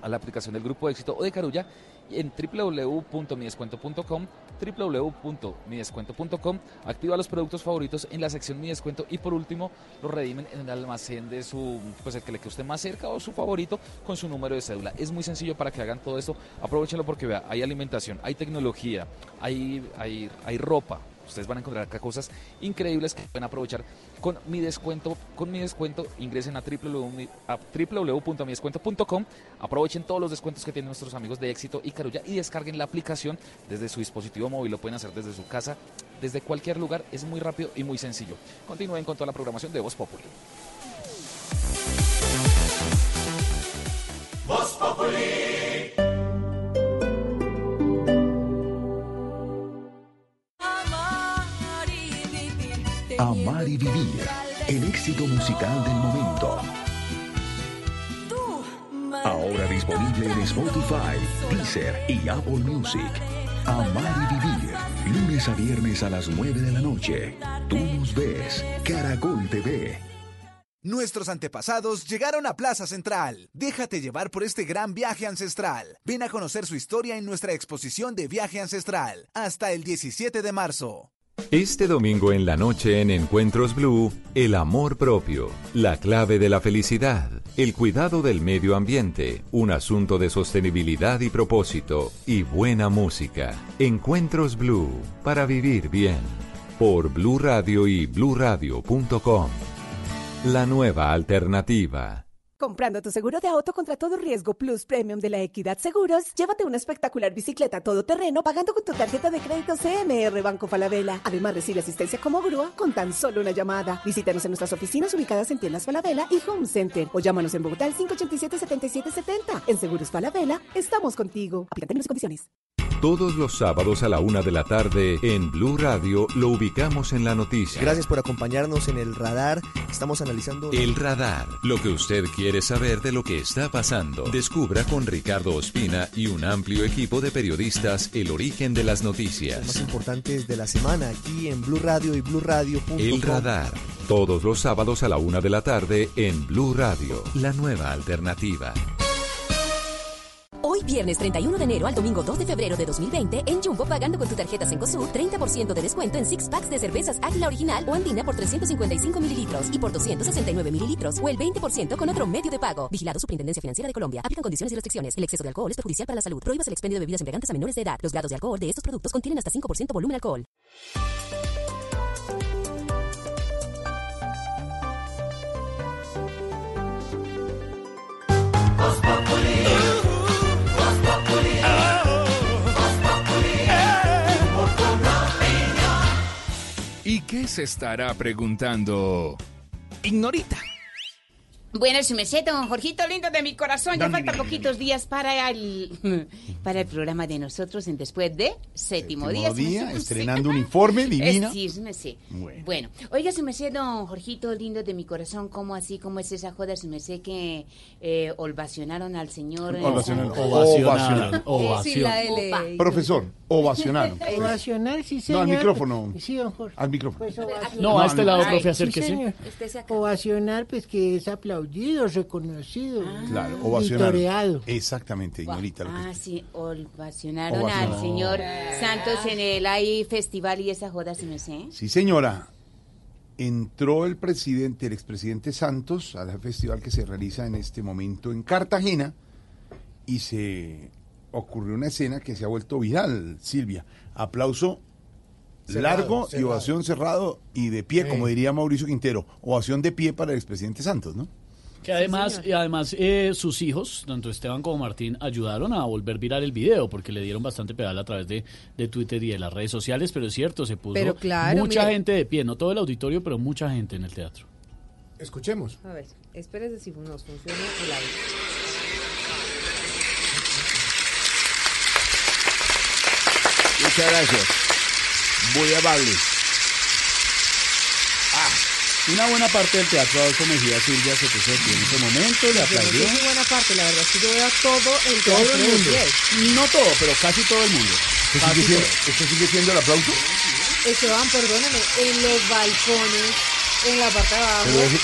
Speaker 21: a la aplicación del Grupo Éxito o de Carulla en www.midescuento.com www.midescuento.com activa los productos favoritos en la sección Mi Descuento y por último los redimen en el almacén de su pues el que le quede usted más cerca o su favorito con su número de cédula. Es muy sencillo para que hagan todo esto. Aprovechenlo porque vea hay alimentación hay tecnología hay, hay, hay ropa Ustedes van a encontrar acá cosas increíbles que pueden aprovechar con mi descuento. Con mi descuento ingresen a, www a www.midescuento.com. Aprovechen todos los descuentos que tienen nuestros amigos de Éxito y Carulla y descarguen la aplicación desde su dispositivo móvil. Lo pueden hacer desde su casa, desde cualquier lugar. Es muy rápido y muy sencillo. Continúen con toda la programación de Voz Populi.
Speaker 72: Vivir. El éxito musical del momento. Ahora disponible en Spotify, Deezer y Apple Music. Amar y vivir. Lunes a viernes a las 9 de la noche. Tú nos ves. Caracol TV.
Speaker 19: Nuestros antepasados llegaron a Plaza Central. Déjate llevar por este gran viaje ancestral. Ven a conocer su historia en nuestra exposición de viaje ancestral hasta el 17 de marzo.
Speaker 73: Este domingo en la noche en Encuentros Blue, el amor propio, la clave de la felicidad, el cuidado del medio ambiente, un asunto de sostenibilidad y propósito, y buena música. Encuentros Blue, para vivir bien. Por Blue Radio y bluradio.com. La nueva alternativa.
Speaker 54: Comprando tu seguro de auto contra todo riesgo Plus Premium de la Equidad Seguros, llévate una espectacular bicicleta todoterreno pagando con tu tarjeta de crédito CMR Banco Falabella. Además, recibe asistencia como grúa con tan solo una llamada. Visítanos en nuestras oficinas ubicadas en Tiendas Falabella y Home Center o llámanos en Bogotá al 587-7770. En Seguros Falabella, estamos contigo. Aplica términos y condiciones.
Speaker 73: Todos los sábados a la una de la tarde en Blue Radio lo ubicamos en la noticia.
Speaker 72: Gracias por acompañarnos en el radar. Estamos analizando.
Speaker 73: El radar, lo que usted quiere saber de lo que está pasando. Descubra con Ricardo Ospina y un amplio equipo de periodistas el origen de las noticias.
Speaker 72: más importantes de la semana aquí en Blue Radio y BlueRadio.com.
Speaker 73: El radar, todos los sábados a la una de la tarde en Blue Radio, la nueva alternativa.
Speaker 43: Hoy viernes 31 de enero al domingo 2 de febrero de 2020 en Jumbo pagando con tu tarjeta Cencosud 30% de descuento en six packs de cervezas Águila Original o Andina por 355 mililitros y por 269 mililitros o el 20% con otro medio de pago. Vigilado Superintendencia Financiera de Colombia. Aplican condiciones y restricciones. El exceso de alcohol es perjudicial para la salud. Prohíbas el expendio de bebidas embriagantes a menores de edad. Los grados de alcohol de estos productos contienen hasta 5% volumen alcohol.
Speaker 74: ¿Y qué se estará preguntando? Ignorita.
Speaker 9: Bueno, su merced, don Jorgito lindo de mi corazón, ya faltan poquitos días para el para el programa de nosotros en después de séptimo, día.
Speaker 36: Séptimo día,
Speaker 9: merced.
Speaker 36: estrenando uniforme, divina.
Speaker 9: Eh, sí, su merced.
Speaker 36: Bueno.
Speaker 9: Bueno, oiga, su merced, don Jorgito lindo de mi corazón, ¿cómo así, cómo es esa joda, su merced, que eh, ovacionaron al señor?
Speaker 36: Ovacionaron. Ovacionaron.
Speaker 11: L.
Speaker 36: Profesor, ovacionaron.
Speaker 23: Ovacionar, sí,
Speaker 36: No,
Speaker 23: señor.
Speaker 36: al micrófono.
Speaker 23: Sí, don Jorge.
Speaker 36: Al micrófono.
Speaker 23: Pues ovacionar.
Speaker 7: No, a este lado,
Speaker 23: Ay,
Speaker 7: profe,
Speaker 23: sí,
Speaker 7: acérquese.
Speaker 23: señor. Ovacionar, pues que es aplaudido, reconocido.
Speaker 36: Claro,
Speaker 23: y
Speaker 36: ovacionaron.
Speaker 23: toreado.
Speaker 36: Exactamente, señorita. lo que-
Speaker 9: Ah, sí, ovacionaron
Speaker 36: Ovacionaron.
Speaker 9: al señor Santos en el ahí festival y esa joda, su merced.
Speaker 36: Sí, señora. Entró el presidente, el expresidente Santos, al festival que se realiza en este momento en Cartagena y se ocurrió una escena que se ha vuelto viral, Silvia. Aplauso
Speaker 28: Cerrado,
Speaker 36: largo y ovación cerrado y de pie,
Speaker 28: Sí.
Speaker 36: como diría Mauricio Quintero. Ovación de pie para el expresidente Santos, ¿no?
Speaker 7: Que además, y además eh, sus hijos, tanto Esteban como Martín, ayudaron a volver viral el video porque le dieron bastante pedal a través de, de Twitter y de las redes sociales, pero es cierto, se puso
Speaker 11: Pero claro,
Speaker 7: mucha gente de pie, no todo el auditorio, pero mucha gente en el teatro.
Speaker 28: Escuchemos.
Speaker 11: A ver, espérese si nos funciona el audio.
Speaker 48: Muchas gracias. Muy amable.
Speaker 7: Una buena parte del teatro Adolfo Mejía Silvia se puso en ese momento, le
Speaker 11: Yo
Speaker 7: aplaudió.
Speaker 11: si buena parte, la verdad es que yo veo todo el
Speaker 7: Todo
Speaker 11: teatro
Speaker 7: el
Speaker 11: de
Speaker 7: mundo. No todo, pero casi todo el mundo.
Speaker 36: ¿Esto sigue, siendo,
Speaker 7: todo.
Speaker 36: esto sigue siendo el aplauso?
Speaker 11: Esteban, perdóname, en los balcones, en la parte de abajo.
Speaker 36: Pero ese-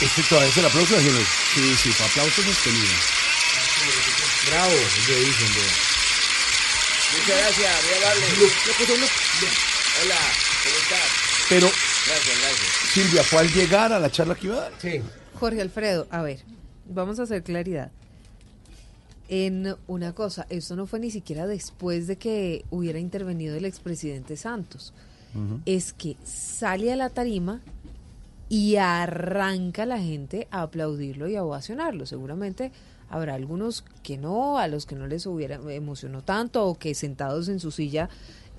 Speaker 36: este todavía es el aplauso, déjelo.
Speaker 7: Sí, sí, fue aplauso sostenido.
Speaker 28: Bravo, le dicen.
Speaker 48: Muchas gracias, muy amable. Hola, ¿cómo estás?
Speaker 36: Pero,
Speaker 48: Gracias, gracias.
Speaker 36: Silvia, ¿fue al llegar a la charla que iba a dar?
Speaker 28: Sí.
Speaker 11: Jorge Alfredo, a ver, vamos a hacer claridad. En una cosa, esto no fue ni siquiera después de que hubiera intervenido el expresidente Santos. Es que sale a la tarima y arranca la gente a aplaudirlo y a ovacionarlo. Seguramente habrá algunos que no, a los que no les hubiera emocionó tanto o que sentados en su silla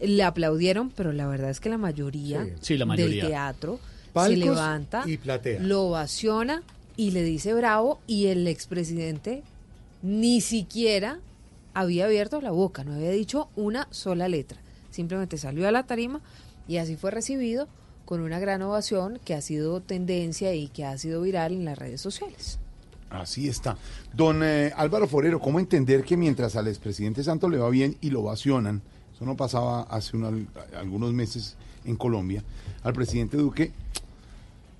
Speaker 11: le aplaudieron, pero la verdad es que la mayoría,
Speaker 28: Sí.
Speaker 7: Sí, la mayoría.
Speaker 11: del teatro se levanta,
Speaker 28: y platea.
Speaker 11: lo ovaciona y le dice bravo y el expresidente ni siquiera había abierto la boca, no había dicho una sola letra. Simplemente salió a la tarima y así fue recibido con una gran ovación que ha sido tendencia y que ha sido viral en las redes sociales.
Speaker 36: Así está. Don eh, Álvaro Forero, ¿cómo entender que mientras al expresidente Santos le va bien y lo ovacionan, eso no pasaba hace unos- algunos meses en Colombia, al presidente Duque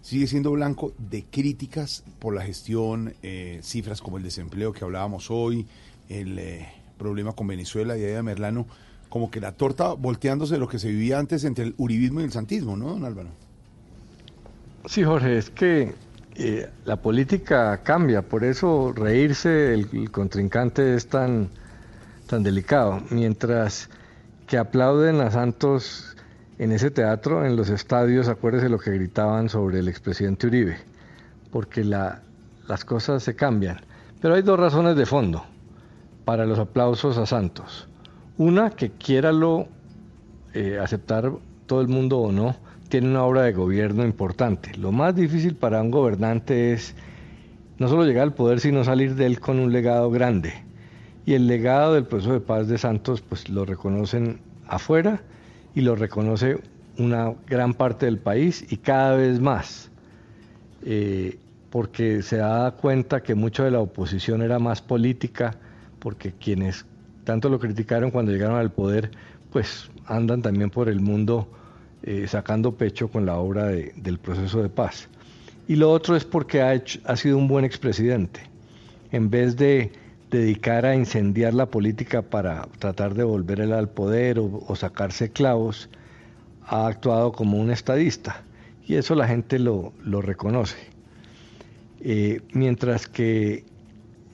Speaker 36: sigue siendo blanco de críticas por la gestión, eh, cifras como el desempleo que hablábamos hoy, el eh, problema con Venezuela y Eda Merlano. como que la torta volteándose de lo que se vivía antes entre el uribismo y el santismo, ¿no, don Álvaro?
Speaker 47: Sí, Jorge, es que eh, la política cambia, por eso reírse el contrincante es tan, tan delicado. Mientras que aplauden a Santos en ese teatro, en los estadios, acuérdese lo que gritaban sobre el expresidente Uribe, porque la, las cosas se cambian. Pero hay dos razones de fondo para los aplausos a Santos. Una, que quiéralo eh, aceptar todo el mundo o no, tiene una obra de gobierno importante. Lo más difícil para un gobernante es no solo llegar al poder, sino salir de él con un legado grande. Y el legado del proceso de paz de Santos, pues lo reconocen afuera y lo reconoce una gran parte del país y cada vez más. Eh, porque se da cuenta que mucho de la oposición era más política, porque quienes tanto lo criticaron cuando llegaron al poder, pues andan también por el mundo eh, sacando pecho con la obra de- del proceso de paz. Y lo otro es porque ha, ha sido un buen expresidente. En vez de dedicar a incendiar la política para tratar de volver al poder o, o sacarse clavos, ha actuado como un estadista. Y eso la gente lo, lo reconoce. Eh, mientras que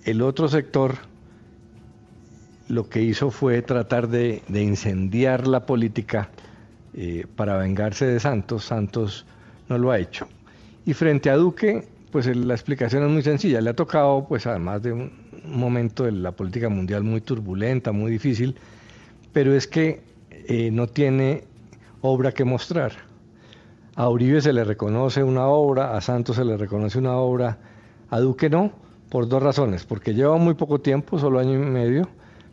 Speaker 47: el otro sector lo que hizo fue tratar de, de incendiar la política eh, para vengarse de Santos. Santos no lo ha hecho. Y frente a Duque, pues la explicación es muy sencilla. Le ha tocado, pues además de un momento de la política mundial muy turbulenta, muy difícil, pero es que eh, no tiene obra que mostrar. A Uribe se le reconoce una obra, a Santos se le reconoce una obra, a Duque no, por dos razones, porque lleva muy poco tiempo, solo año y medio,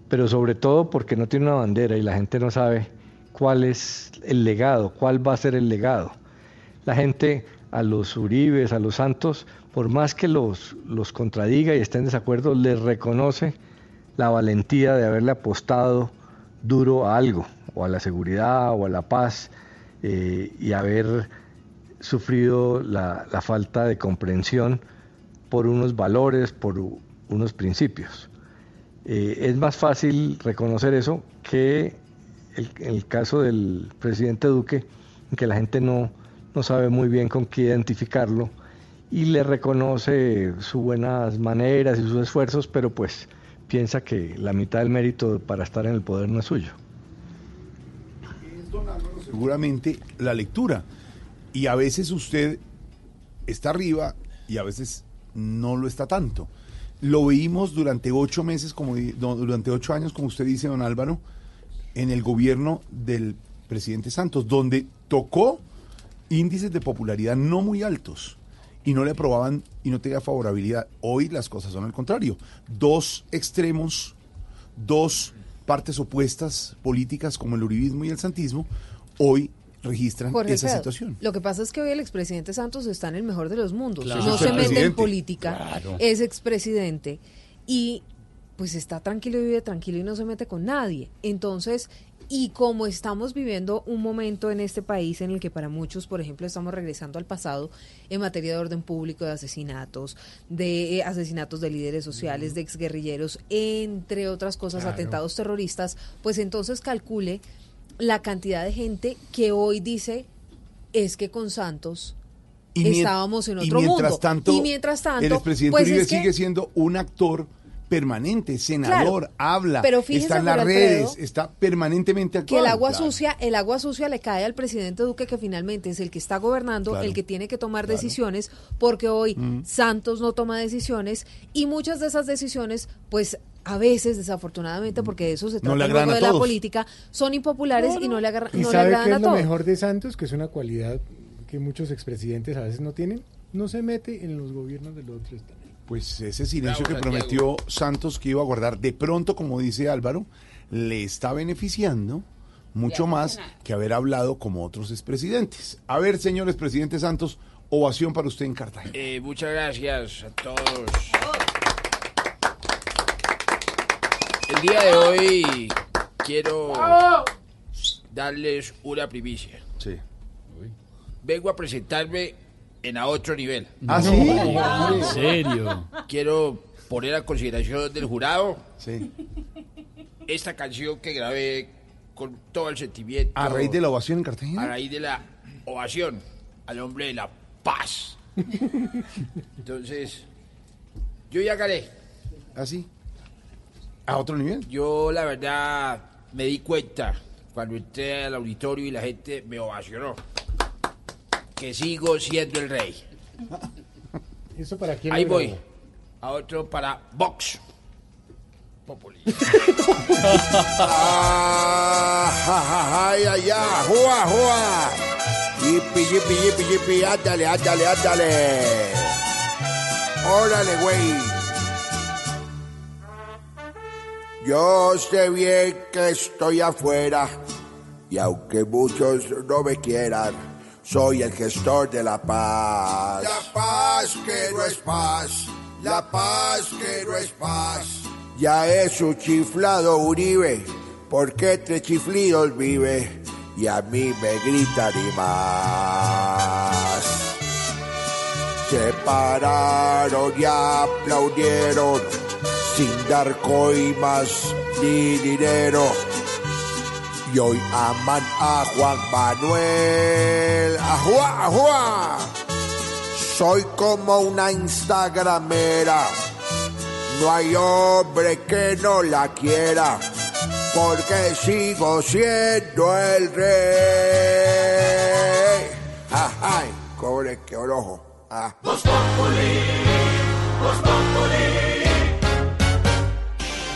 Speaker 47: pero sobre todo porque no tiene una bandera y la gente no sabe cuál es el legado, cuál va a ser el legado. La gente a los Uribes, a los Santos, por más que los, los contradiga y esté en desacuerdo, les reconoce la valentía de haberle apostado duro a algo, o a la seguridad, o a la paz, eh, y haber sufrido la, la falta de comprensión por unos valores, por unos principios. Eh, es más fácil reconocer eso que el, el caso del presidente Duque, en que la gente no, no sabe muy bien con qué identificarlo y le reconoce sus buenas maneras y sus esfuerzos, pero pues piensa que la mitad del mérito para estar en el poder no es suyo.
Speaker 36: Seguramente la lectura. Y a veces usted está arriba y a veces no lo está tanto. Lo vimos durante ocho meses, como durante ocho años, como usted dice, don Álvaro, en el gobierno del presidente Santos, donde tocó índices de popularidad no muy altos y no le aprobaban y no tenía favorabilidad. Hoy las cosas son al contrario. Dos extremos, dos partes opuestas políticas como el uribismo y el santismo, hoy registran
Speaker 11: Jorge
Speaker 36: esa situación.
Speaker 11: Lo que pasa es que hoy el expresidente Santos está en el mejor de los mundos.
Speaker 36: Claro.
Speaker 11: No se mete en política,
Speaker 36: Claro.
Speaker 11: es expresidente y pues está tranquilo y vive tranquilo y no se mete con nadie. Entonces, y como estamos viviendo un momento en este país en el que para muchos, por ejemplo, estamos regresando al pasado en materia de orden público, de asesinatos, de eh, asesinatos de líderes sociales, de exguerrilleros, entre otras cosas,
Speaker 13: Claro.
Speaker 11: atentados terroristas, pues entonces calcule la cantidad de gente que hoy dice es que con Santos
Speaker 36: Y
Speaker 11: estábamos en
Speaker 36: y
Speaker 11: otro
Speaker 36: mientras
Speaker 11: mundo.
Speaker 36: Tanto,
Speaker 11: y mientras tanto,
Speaker 36: el expresidente
Speaker 11: pues
Speaker 36: Uribe sigue siendo un actor permanente, senador,
Speaker 11: Claro,
Speaker 36: habla,
Speaker 11: pero
Speaker 36: está en las
Speaker 11: Alfredo,
Speaker 36: redes, está permanentemente
Speaker 11: que
Speaker 36: actuando.
Speaker 11: el agua
Speaker 36: Claro.
Speaker 11: sucia, el agua sucia le cae al presidente Duque que finalmente es el que está gobernando,
Speaker 36: Claro.
Speaker 11: el que tiene que tomar decisiones, porque hoy
Speaker 36: Mm.
Speaker 11: Santos no toma decisiones y muchas de esas decisiones, pues a veces desafortunadamente, porque de eso se
Speaker 75: No
Speaker 11: trata
Speaker 75: le
Speaker 11: luego
Speaker 75: agradan a
Speaker 11: de la política, son impopulares y no le, agarra-
Speaker 75: ¿Y
Speaker 11: no le
Speaker 75: sabe
Speaker 11: agradan
Speaker 75: qué
Speaker 11: a
Speaker 75: es lo
Speaker 11: todos.
Speaker 75: mejor de Santos? Que es una cualidad que muchos expresidentes a veces no tienen. No se mete en los gobiernos del otro estado.
Speaker 36: Pues ese silencio
Speaker 75: Bravo,
Speaker 36: que prometió Santos que iba a guardar, de pronto, como dice Álvaro, le está beneficiando mucho más que haber hablado como otros expresidentes. A ver, señores presidentes Santos, ovación para usted en Cartagena.
Speaker 48: Eh, muchas gracias a todos. El día de hoy quiero darles una primicia.
Speaker 36: Sí.
Speaker 48: Vengo a presentarme en a otro nivel.
Speaker 36: ¿Ah, sí?
Speaker 7: ¿En serio?
Speaker 48: Quiero poner a consideración del jurado
Speaker 36: Sí.
Speaker 48: esta canción que grabé con todo el sentimiento.
Speaker 36: A raíz de la ovación en Cartagena.
Speaker 48: A raíz de la ovación al hombre de la paz. Entonces, yo ya gané.
Speaker 36: ¿Así? ¿A otro nivel?
Speaker 48: Yo, la verdad, me di cuenta cuando entré al auditorio y la gente me ovacionó. Que sigo siendo el rey.
Speaker 75: ¿Eso para quién?
Speaker 48: Ahí voy. A otro para Vox. Populi. Ah,
Speaker 13: Ay, ay, ay, jua, jua. Yipi, yipi, yipi, yipi, ándale, ándale, ándale. Órale, güey. Yo sé bien que estoy afuera y aunque muchos no me quieran, soy el gestor de la paz. La paz que no es paz, la paz que no es paz. Ya es un chiflado Uribe, porque entre chiflidos vive y a mí me gritan y más. Se pararon y aplaudieron sin dar coimas ni dinero. Y hoy aman a Juan Manuel. ¡Ajua, ajua! Soy como una instagramera. No hay hombre que no la quiera. Porque sigo siendo el rey. ¡Ah, ¡Ay! Cobre que orojo. Ah.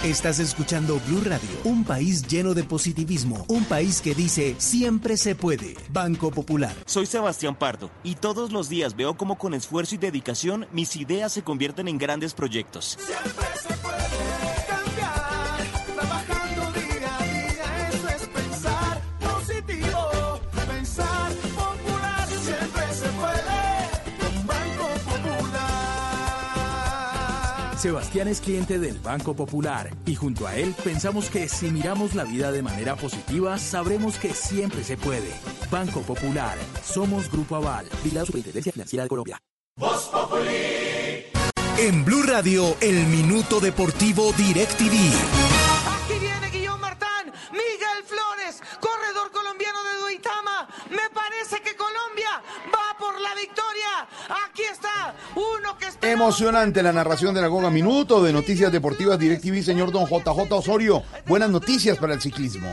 Speaker 76: Estás escuchando Blue Radio, un país lleno de positivismo, un país que dice siempre se puede. Banco Popular.
Speaker 77: Soy Sebastián Pardo y todos los días veo cómo con esfuerzo y dedicación mis ideas se convierten en grandes proyectos.
Speaker 37: Trabajando
Speaker 78: Sebastián es cliente del Banco Popular y junto a él pensamos que si miramos la vida de manera positiva, sabremos que siempre se puede. Banco Popular, somos Grupo Aval, Vigilado Superintendencia Financiera de Colombia.
Speaker 76: En Blue Radio, el minuto deportivo DirecTV.
Speaker 37: Por la victoria. Aquí está, uno que está...
Speaker 36: Emocionante la narración de la Goga Minuto de Noticias Deportivas DirecTV, señor Don JJ Osorio. Buenas noticias para el ciclismo.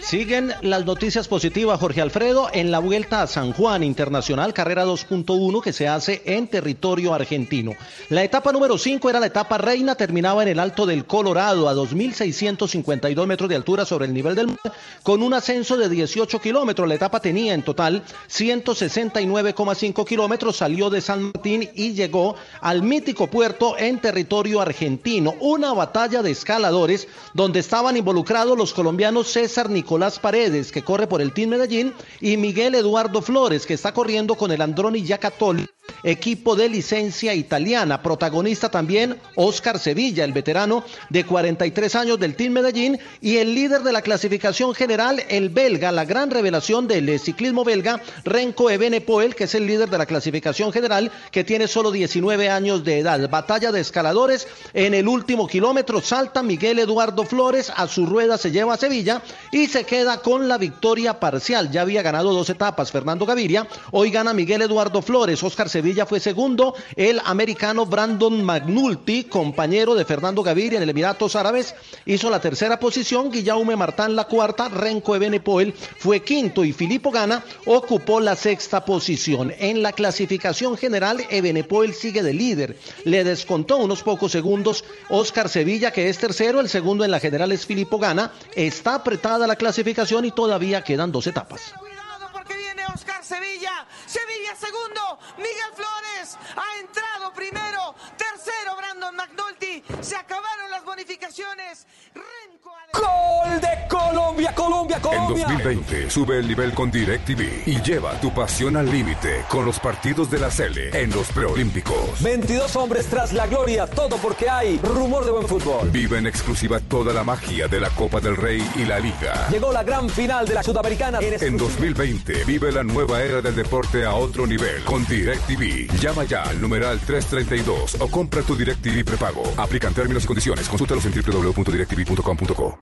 Speaker 79: Siguen las noticias positivas, Jorge Alfredo, en la vuelta a San Juan Internacional, carrera 2.1 que se hace en territorio argentino. La etapa número 5 era la etapa reina, terminaba en el Alto del Colorado, a 2.652 metros de altura sobre el nivel del mar, con un ascenso de 18 kilómetros. La etapa tenía en total 169,5 kilómetros, salió de San Martín y llegó al mítico puerto en territorio argentino. Una batalla de escaladores donde estaban involucrados los colombianos César Nicolás Paredes, que corre por el Team Medellín, y Miguel Eduardo Flores, que está corriendo con el Androni Giacatoli, equipo de licencia italiana. Protagonista también Oscar Sevilla, el veterano de 43 años del Team Medellín, y el líder de la clasificación general, el belga, la gran revelación del ciclismo belga, Renko Evenepoel, que es el líder de la clasificación general, que tiene solo 19 años de edad. Batalla de escaladores, en el último kilómetro salta Miguel Eduardo Flores, a su rueda se lleva a Sevilla y se queda con la victoria parcial. Ya había ganado dos etapas Fernando Gaviria, hoy gana Miguel Eduardo Flores, Oscar Sevilla fue segundo, el americano Brandon Magnulti, compañero de Fernando Gaviria en el Emiratos Árabes, hizo la tercera posición, Guillaume Martán la cuarta, Renko Evenepoel fue quinto y Filippo Gana ocupó la sexta posición. En la clasificación general, Evenepoel sigue de líder, le descontó unos pocos segundos Oscar Sevilla, que es tercero, el segundo en la general es Filippo Gana, está apretada la clasificación y todavía quedan dos etapas.
Speaker 37: Oscar Sevilla. Sevilla segundo. Miguel Flores ha entrado primero. Tercero Brandon McNulty. Se acabaron las bonificaciones.
Speaker 80: Gol de Colombia, Colombia,
Speaker 81: En
Speaker 80: Colombia.
Speaker 81: 2020 sube el nivel con DirecTV y lleva tu pasión al límite con los partidos de la Sele en los preolímpicos.
Speaker 80: 22 hombres tras la gloria, todo porque hay rumor de buen fútbol.
Speaker 81: Vive en exclusiva toda la magia de la Copa del Rey y la Liga.
Speaker 80: Llegó la gran final de la Sudamericana. En
Speaker 81: En 2020 vive la nueva era del deporte a otro nivel con DirecTV. Llama ya al numeral 332 o compra tu DirecTV prepago. Aplican términos y condiciones. Consultalos en www.directv.com.co.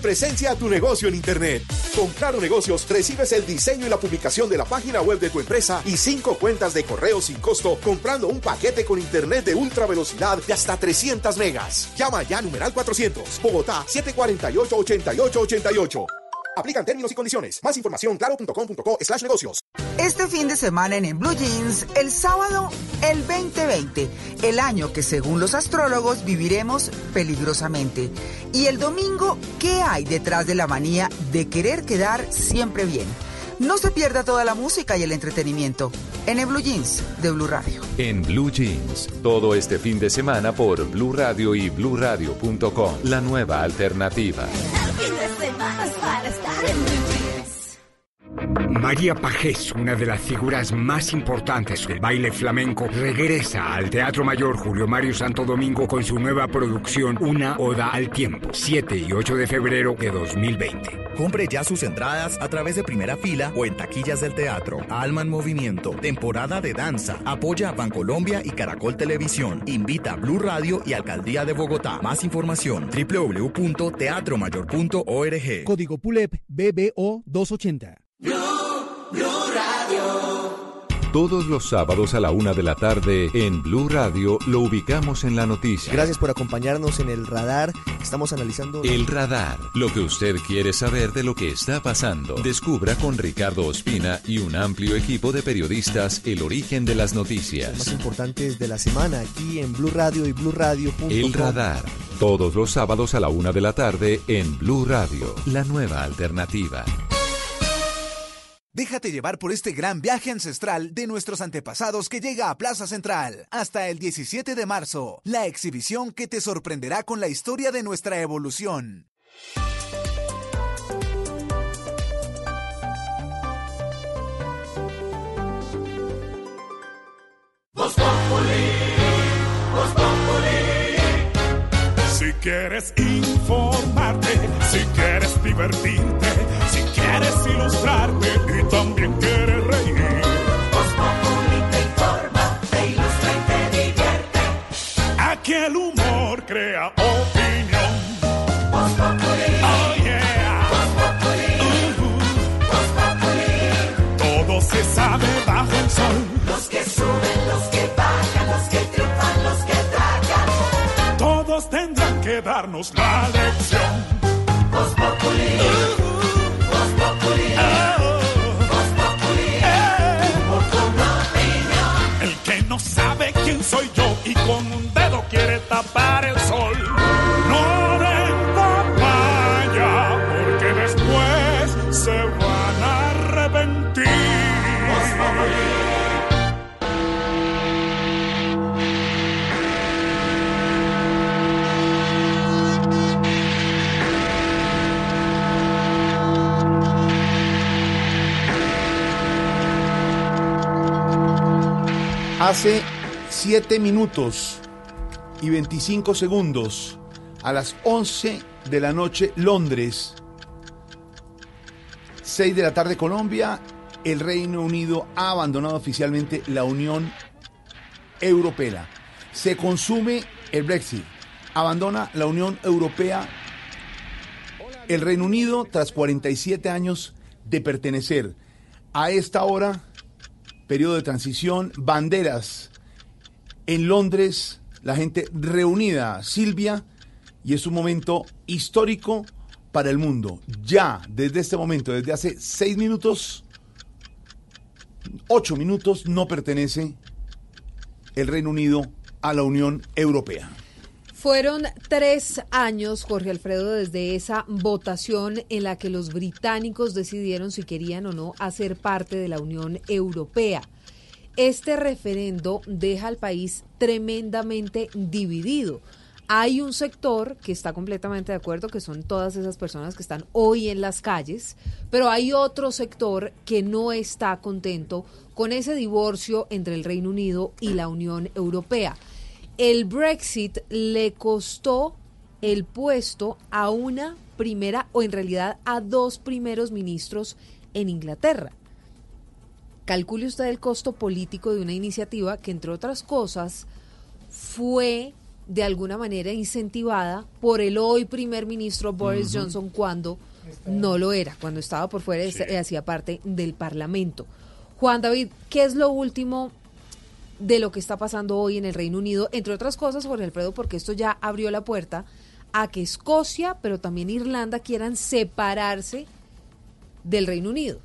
Speaker 20: Presencia a tu negocio en Internet. Con Claro Negocios recibes el diseño y la publicación de la página web de tu empresa y cinco cuentas de correo sin costo comprando un paquete con Internet de ultra velocidad de hasta 300 megas. Llama ya numeral 400, Bogotá 748-8888. Aplican términos y condiciones. Más información claro.com.co slash negocios.
Speaker 82: Este fin de semana en En Blue Jeans, el sábado, el 2020, el año que según los astrólogos viviremos peligrosamente. Y el domingo, ¿qué hay detrás de la manía de querer quedar siempre bien? No se pierda toda la música y el entretenimiento en En Blue Jeans de Blue Radio.
Speaker 83: En Blue Jeans, todo este fin de semana por Blue Radio y bluradio.com, la nueva alternativa.
Speaker 84: María Pajés, una de las figuras más importantes del baile flamenco, regresa al Teatro Mayor Julio Mario Santo Domingo con su nueva producción Una Oda al Tiempo, 7 y 8 de febrero de 2020.
Speaker 81: Compre ya sus entradas a través de primera fila o en taquillas del teatro. Alma en Movimiento, temporada de danza. Apoya a Bancolombia y Caracol Televisión. Invita a Blue Radio y Alcaldía de Bogotá. Más información www.teatromayor.org.
Speaker 85: Código PULEP BBO 280.
Speaker 83: Todos los sábados a la una de la tarde en Blue Radio lo ubicamos en la noticia.
Speaker 85: Gracias por acompañarnos en el radar. Estamos analizando
Speaker 83: El radar, lo que usted quiere saber de lo que está pasando. Descubra con Ricardo Ospina y un amplio equipo de periodistas el origen de las
Speaker 85: los más
Speaker 83: noticias.
Speaker 85: importantes de la semana aquí en Blue Radio y BlueRadio.com.
Speaker 83: El radar, todos los sábados a la una de la tarde en Blue Radio, la nueva alternativa.
Speaker 19: Déjate llevar por este gran viaje ancestral de nuestros antepasados que llega a Plaza Central hasta el 17 de marzo. La exhibición que te sorprenderá con la historia de nuestra evolución.
Speaker 86: Si quieres informarte, si quieres divertirte, si quieres ilustrarte el humor crea opinión.
Speaker 87: Voz Populi,
Speaker 86: Oh yeah.
Speaker 87: Voz Populi, Voz Populi.
Speaker 86: Todo se sabe bajo el sol.
Speaker 87: Los que suben, los que bajan, los que triunfan, los que tragan.
Speaker 86: Todos tendrán que darnos la lección.
Speaker 87: Voz Populi, Voz
Speaker 86: tapar el sol. No den papaya porque después se van a arrepentir.
Speaker 36: Hace 7 minutos y 25 segundos a las 11 de la noche Londres, 6 de la tarde Colombia, el Reino Unido ha abandonado oficialmente la Unión Europea. Se consume el Brexit. Abandona la Unión Europea el Reino Unido tras 47 años de pertenecer. A esta hora, periodo de transición, banderas en Londres, la gente reunida, Silvia, y es un momento histórico para el mundo. Ya, desde este momento, desde hace seis minutos, ocho minutos, no pertenece el Reino Unido a la Unión Europea.
Speaker 11: Fueron tres años, Jorge Alfredo, desde esa votación en la que los británicos decidieron si querían o no hacer parte de la Unión Europea. Este referendo deja al país tremendamente dividido. Hay un sector que está completamente de acuerdo, que son todas esas personas que están hoy en las calles, pero hay otro sector que no está contento con ese divorcio entre el Reino Unido y la Unión Europea. El Brexit le costó el puesto a una primera, o en realidad a dos primeros ministros en Inglaterra. Calcule usted el costo político de una iniciativa que, entre otras cosas, fue de alguna manera incentivada por el hoy primer ministro Boris. Johnson cuando no lo era, cuando estaba por fuera y hacía parte del Parlamento. Juan David, ¿qué es lo último de lo que está pasando hoy en el Reino Unido? Entre otras cosas, Jorge Alfredo, porque esto ya abrió la puerta a que Escocia, pero también Irlanda quieran separarse del Reino Unido.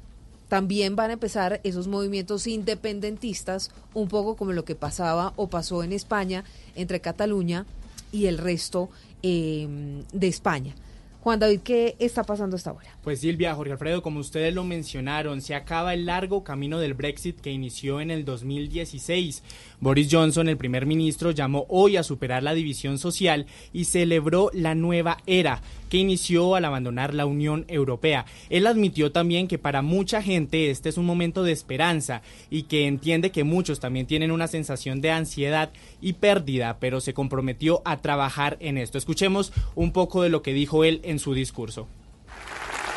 Speaker 11: También van a empezar esos movimientos independentistas, un poco como lo que pasaba o pasó en España entre Cataluña y el resto eh, de España. Juan David, ¿qué está pasando hasta ahora?
Speaker 88: Pues Silvia, Jorge Alfredo, como ustedes lo mencionaron, se acaba el largo camino del Brexit que inició en el 2016. Boris Johnson, el primer ministro, llamó hoy a superar la división social y celebró la nueva era que inició al abandonar la Unión Europea. Él admitió también que para mucha gente este es un momento de esperanza y que entiende que muchos también tienen una sensación de ansiedad y pérdida, pero se comprometió a trabajar en esto. Escuchemos un poco de lo que dijo él en su discurso.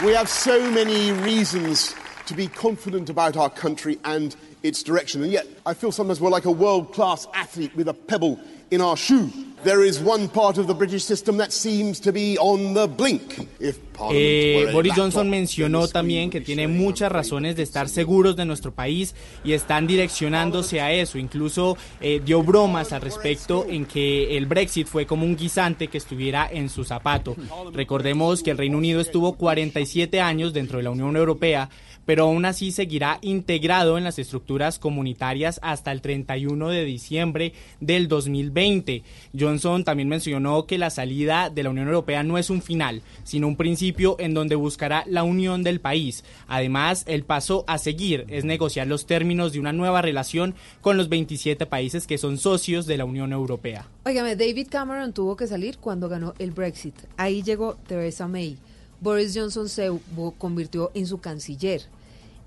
Speaker 89: We have so many reasons to be confident about our country and its direction, and yet I feel sometimes we're like a world class athlete with a pebble in our shoe. There is one part of the British system that seems to be on the blink. If Parliament
Speaker 88: Eh,
Speaker 89: were a
Speaker 88: Boris Johnson mencionó también que tiene muchas razones de estar seguros de nuestro país y están direccionándose a eso. Incluso eh, dio bromas al respecto en que el Brexit fue como un guisante que estuviera en su zapato. Recordemos que el Reino Unido estuvo 47 años dentro de la Unión Europea, pero aún así seguirá integrado en las estructuras comunitarias hasta el 31 de diciembre del 2020. Johnson también mencionó que la salida de la Unión Europea no es un final, sino un principio en donde buscará la unión del país. Además, el paso a seguir es negociar los términos de una nueva relación con los 27 países que son socios de la Unión Europea.
Speaker 11: Óigame, David Cameron tuvo que salir cuando ganó el Brexit. Ahí llegó Theresa May. Boris Johnson se convirtió en su canciller.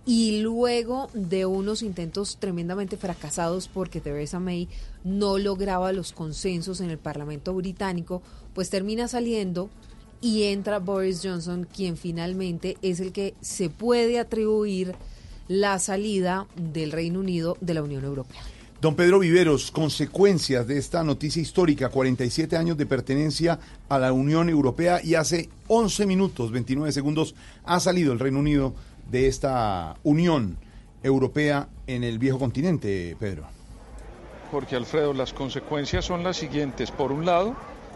Speaker 11: Y luego de unos intentos tremendamente fracasados porque Theresa May no lograba los consensos en el Parlamento británico, pues termina saliendo y entra Boris Johnson, quien finalmente es el que se puede atribuir la salida del Reino Unido de la Unión Europea.
Speaker 36: Don Pedro Viveros, consecuencias de esta noticia histórica, 47 años de pertenencia a la Unión Europea y hace 11 minutos, 29 segundos, ha salido el Reino Unido de esta Unión Europea en el viejo continente, Pedro.
Speaker 90: Jorge Alfredo, las consecuencias son las siguientes. Por un lado,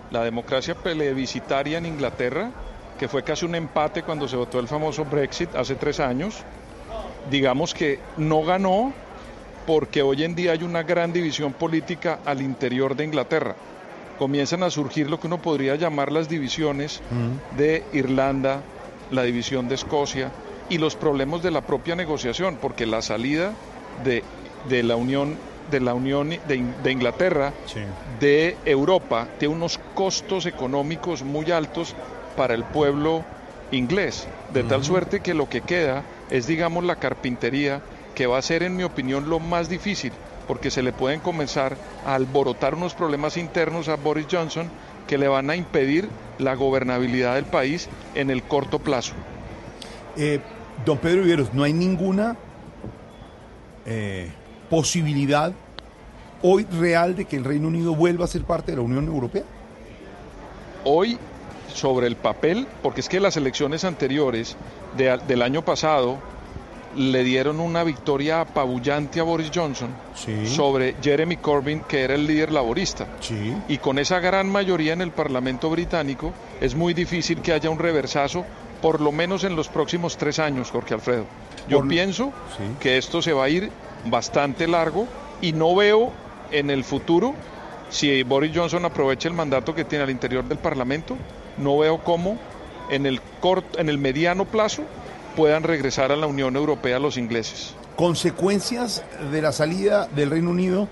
Speaker 90: la democracia plebiscitaria en Inglaterra, que fue casi un empate cuando se votó el famoso Brexit hace tres años, digamos que no ganó porque hoy en día hay una gran división política al interior de Inglaterra. Comienzan a surgir lo que uno podría llamar las divisiones de Irlanda, la división de Escocia y los problemas de la propia negociación, porque la salida de, de la Unión de la Unión de, de Inglaterra de Europa tiene unos costos económicos muy altos para el pueblo inglés, de tal suerte que lo que queda es, digamos, la carpintería, que va a ser, en mi opinión, lo más difícil, porque se le pueden comenzar a alborotar unos problemas internos a Boris Johnson que le van a impedir la gobernabilidad del país en el corto plazo.
Speaker 36: Eh, don Pedro Viveros, ¿no hay ninguna eh, posibilidad hoy real de que el Reino Unido vuelva a ser parte de la Unión Europea?
Speaker 90: Hoy, sobre el papel, porque es que las elecciones anteriores de- del año pasado le dieron una victoria apabullante a Boris Johnson sobre Jeremy Corbyn, que era el líder laborista. Y con esa gran mayoría en el Parlamento británico, es muy difícil que haya un reversazo, por lo menos en los próximos tres años, Jorge Alfredo. Yo
Speaker 36: Por-
Speaker 90: pienso que esto se va a ir bastante largo y no veo en el futuro, si Boris Johnson aprovecha el mandato que tiene al interior del Parlamento, no veo cómo en el, corto, en el mediano plazo puedan regresar a la Unión Europea los ingleses.
Speaker 36: Consecuencias de la salida del Reino Unido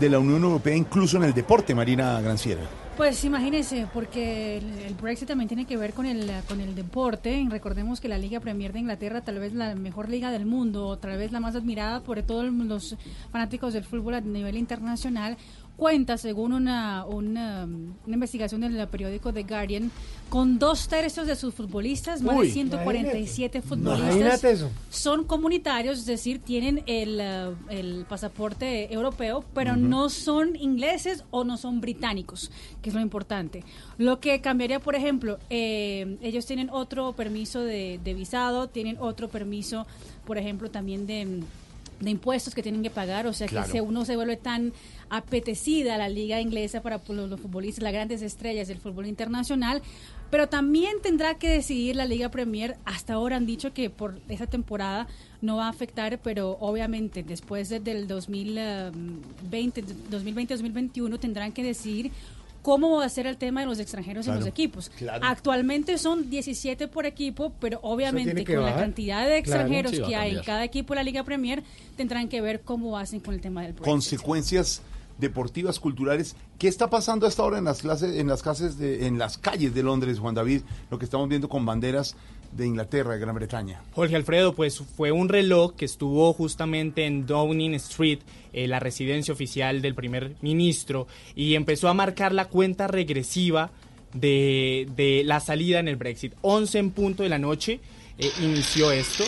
Speaker 36: de la Unión Europea, incluso en el deporte, Marina Granciera.
Speaker 91: Pues imagínense, porque el, Brexit también tiene que ver con el, con el deporte. Recordemos que la Liga Premier de Inglaterra, tal vez la mejor liga del mundo, tal vez la más admirada por todos los fanáticos del fútbol a nivel internacional, cuenta, según una, una, una investigación del periódico The Guardian, con dos tercios de sus futbolistas, más
Speaker 92: Uy,
Speaker 91: de 147
Speaker 92: imagínate.
Speaker 91: futbolistas,
Speaker 92: eso.
Speaker 91: son comunitarios, es decir, tienen el, eh, el pasaporte europeo, pero no son ingleses o no son británicos, que es lo importante. Lo que cambiaría, por ejemplo, eh, ellos tienen otro permiso de, de visado, tienen otro permiso, por ejemplo, también de de impuestos que tienen que pagar, o sea
Speaker 92: Claro.
Speaker 91: que se, uno se vuelve tan apetecida la liga inglesa para los, los futbolistas, las grandes estrellas del fútbol internacional, pero también tendrá que decidir la liga Premier. Hasta ahora han dicho que por esa temporada no va a afectar, pero obviamente después de- del 2020, 2020-2021 tendrán que decidir cómo va a ser el tema de los extranjeros en los equipos.
Speaker 92: claro.
Speaker 91: Actualmente son 17 por equipo, pero obviamente con la cantidad de
Speaker 36: Claro.
Speaker 91: extranjeros
Speaker 36: Sí,
Speaker 91: que hay en cada equipo de la Liga Premier, tendrán que ver cómo hacen con el tema del Brexit.
Speaker 36: Consecuencias deportivas, culturales. ¿Qué está pasando hasta ahora en las clases, en las clases de, en las calles de Londres, Juan David? Lo que estamos viendo con banderas de Inglaterra, de Gran Bretaña.
Speaker 88: Jorge Alfredo, pues fue un reloj que estuvo justamente en Downing Street, eh, la residencia oficial del primer ministro, y empezó a marcar la cuenta regresiva de, la salida en el Brexit. 11 en punto de la noche eh, inició esto,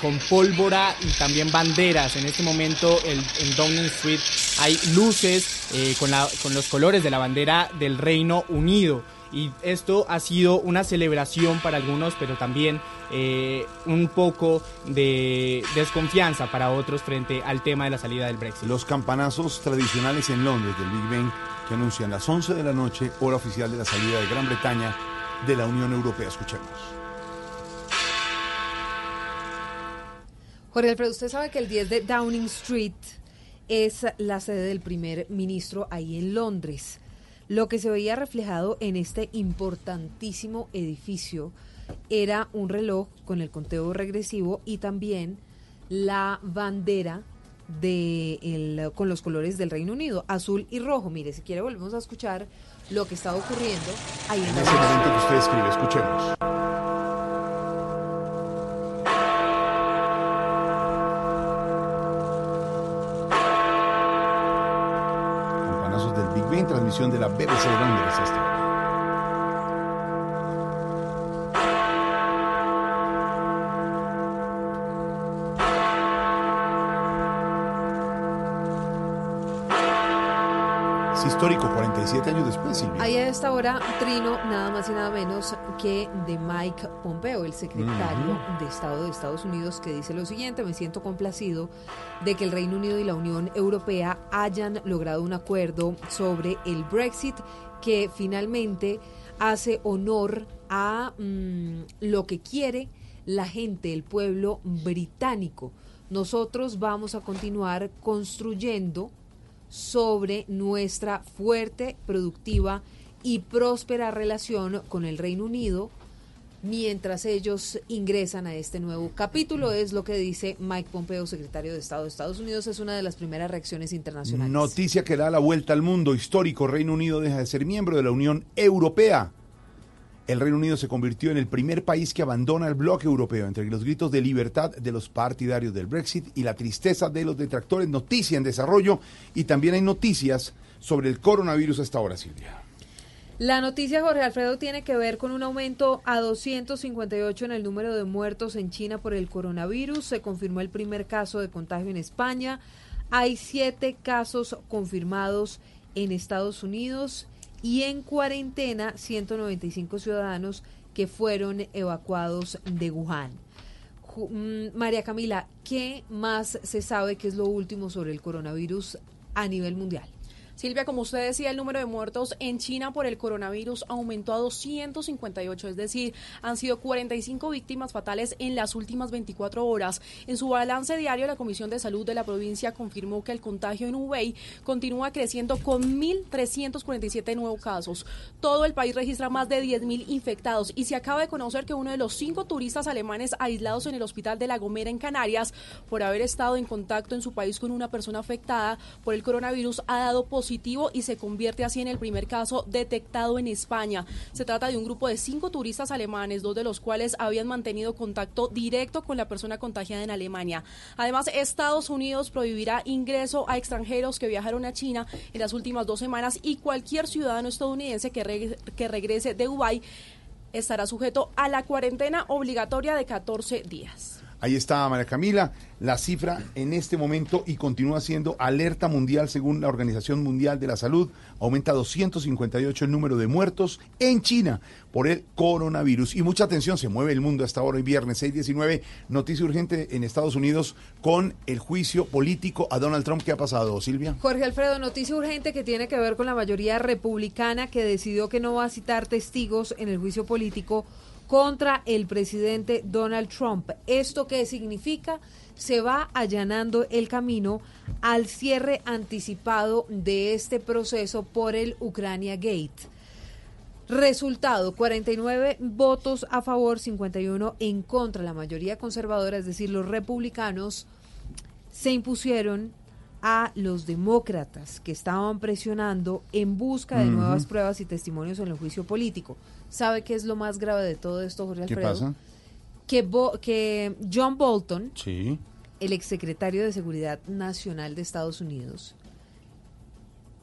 Speaker 88: con pólvora y también banderas. En este momento en Downing Street hay luces eh, con los colores de la bandera del Reino Unido. Y esto ha sido una celebración para algunos, pero también eh, un poco de desconfianza para otros frente al tema de la salida del Brexit.
Speaker 36: Los campanazos tradicionales en Londres del Big Ben que anuncian las 11 de la noche, hora oficial de la salida de Gran Bretaña de la Unión Europea. Escuchemos.
Speaker 11: Jorge Alfredo, usted sabe que el 10 de Downing Street es la sede del primer ministro ahí en Londres. Lo que se veía reflejado en este importantísimo edificio era un reloj con el conteo regresivo y también la bandera de el- con los colores del Reino Unido, azul y rojo. Mire, si quiere volvemos a escuchar lo que está ocurriendo ahí en la
Speaker 36: ese momento que usted escribe, escuchemos. De la BBC de Londres hasta 37 años después, Silvia.
Speaker 11: Ahí a esta hora, trino nada más y nada menos que de Mike Pompeo, el secretario de Estado de Estados Unidos, que dice lo siguiente, me siento complacido de que el Reino Unido y la Unión Europea hayan logrado un acuerdo sobre el Brexit que finalmente hace honor a mm, lo que quiere la gente, el pueblo británico. Nosotros vamos a continuar construyendo sobre nuestra fuerte, productiva y próspera relación con el Reino Unido mientras ellos ingresan a este nuevo capítulo, es lo que dice Mike Pompeo, secretario de Estado de Estados Unidos. Es una de las primeras reacciones internacionales.
Speaker 36: Noticia que da la vuelta al mundo histórico. Reino Unido deja de ser miembro de la Unión Europea. El Reino Unido se convirtió en el primer país que abandona el bloque europeo. Entre los gritos de libertad de los partidarios del Brexit y la tristeza de los detractores, noticia en desarrollo. Y también hay noticias sobre el coronavirus hasta ahora, Silvia.
Speaker 11: La noticia, Jorge Alfredo, tiene que ver con un aumento a 258 en el número de muertos en China por el coronavirus. Se confirmó el primer caso de contagio en España. Hay siete casos confirmados en Estados Unidos y en cuarentena 195 ciudadanos que fueron evacuados de Wuhan. Mm, María Camila, ¿qué más se sabe que es lo último sobre el coronavirus a nivel mundial?
Speaker 92: Silvia, como usted decía, el número de muertos en China por el coronavirus aumentó a 258, es decir, han sido 45 víctimas fatales en las últimas 24 horas. En su balance diario, la Comisión de Salud de la provincia confirmó que el contagio en Hubei continúa creciendo con 1.347 nuevos casos. Todo el país registra más de 10.000 infectados y se acaba de conocer que uno de los cinco turistas alemanes aislados en el hospital de La Gomera en Canarias por haber estado en contacto en su país con una persona afectada por el coronavirus ha dado positivo y se convierte así en el primer caso detectado en España. Se trata de un grupo de cinco turistas alemanes, dos de los cuales habían mantenido contacto directo con la persona contagiada en Alemania. Además, Estados Unidos prohibirá ingreso a extranjeros que viajaron a China en las últimas dos semanas y cualquier ciudadano estadounidense que, que regrese de Dubái estará sujeto a la cuarentena obligatoria de 14 días.
Speaker 36: Ahí está María Camila, la cifra en este momento y continúa siendo alerta mundial según la Organización Mundial de la Salud. Aumenta a 258 el número de muertos en China por el coronavirus. Y mucha atención, se mueve el mundo hasta ahora, hoy viernes 6.19, noticia urgente en Estados Unidos con el juicio político a Donald Trump. ¿Qué ha pasado, Silvia?
Speaker 11: Jorge Alfredo, noticia urgente que tiene que ver con la mayoría republicana que decidió que no va a citar testigos en el juicio político contra el presidente Donald Trump. ¿Esto qué significa? Se va allanando el camino al cierre anticipado de este proceso por el Ucrania Gate. Resultado, 49 votos a favor, 51 en contra. La mayoría conservadora, es decir, los republicanos, se impusieron a los demócratas que estaban presionando en busca de nuevas pruebas y testimonios en el juicio político. ¿Sabe qué es lo más grave de todo esto, Jorge
Speaker 36: ¿Qué
Speaker 11: Alfredo?
Speaker 36: pasa?
Speaker 11: Que, Bo- que John Bolton,
Speaker 36: Sí.
Speaker 11: el exsecretario de Seguridad Nacional de Estados Unidos,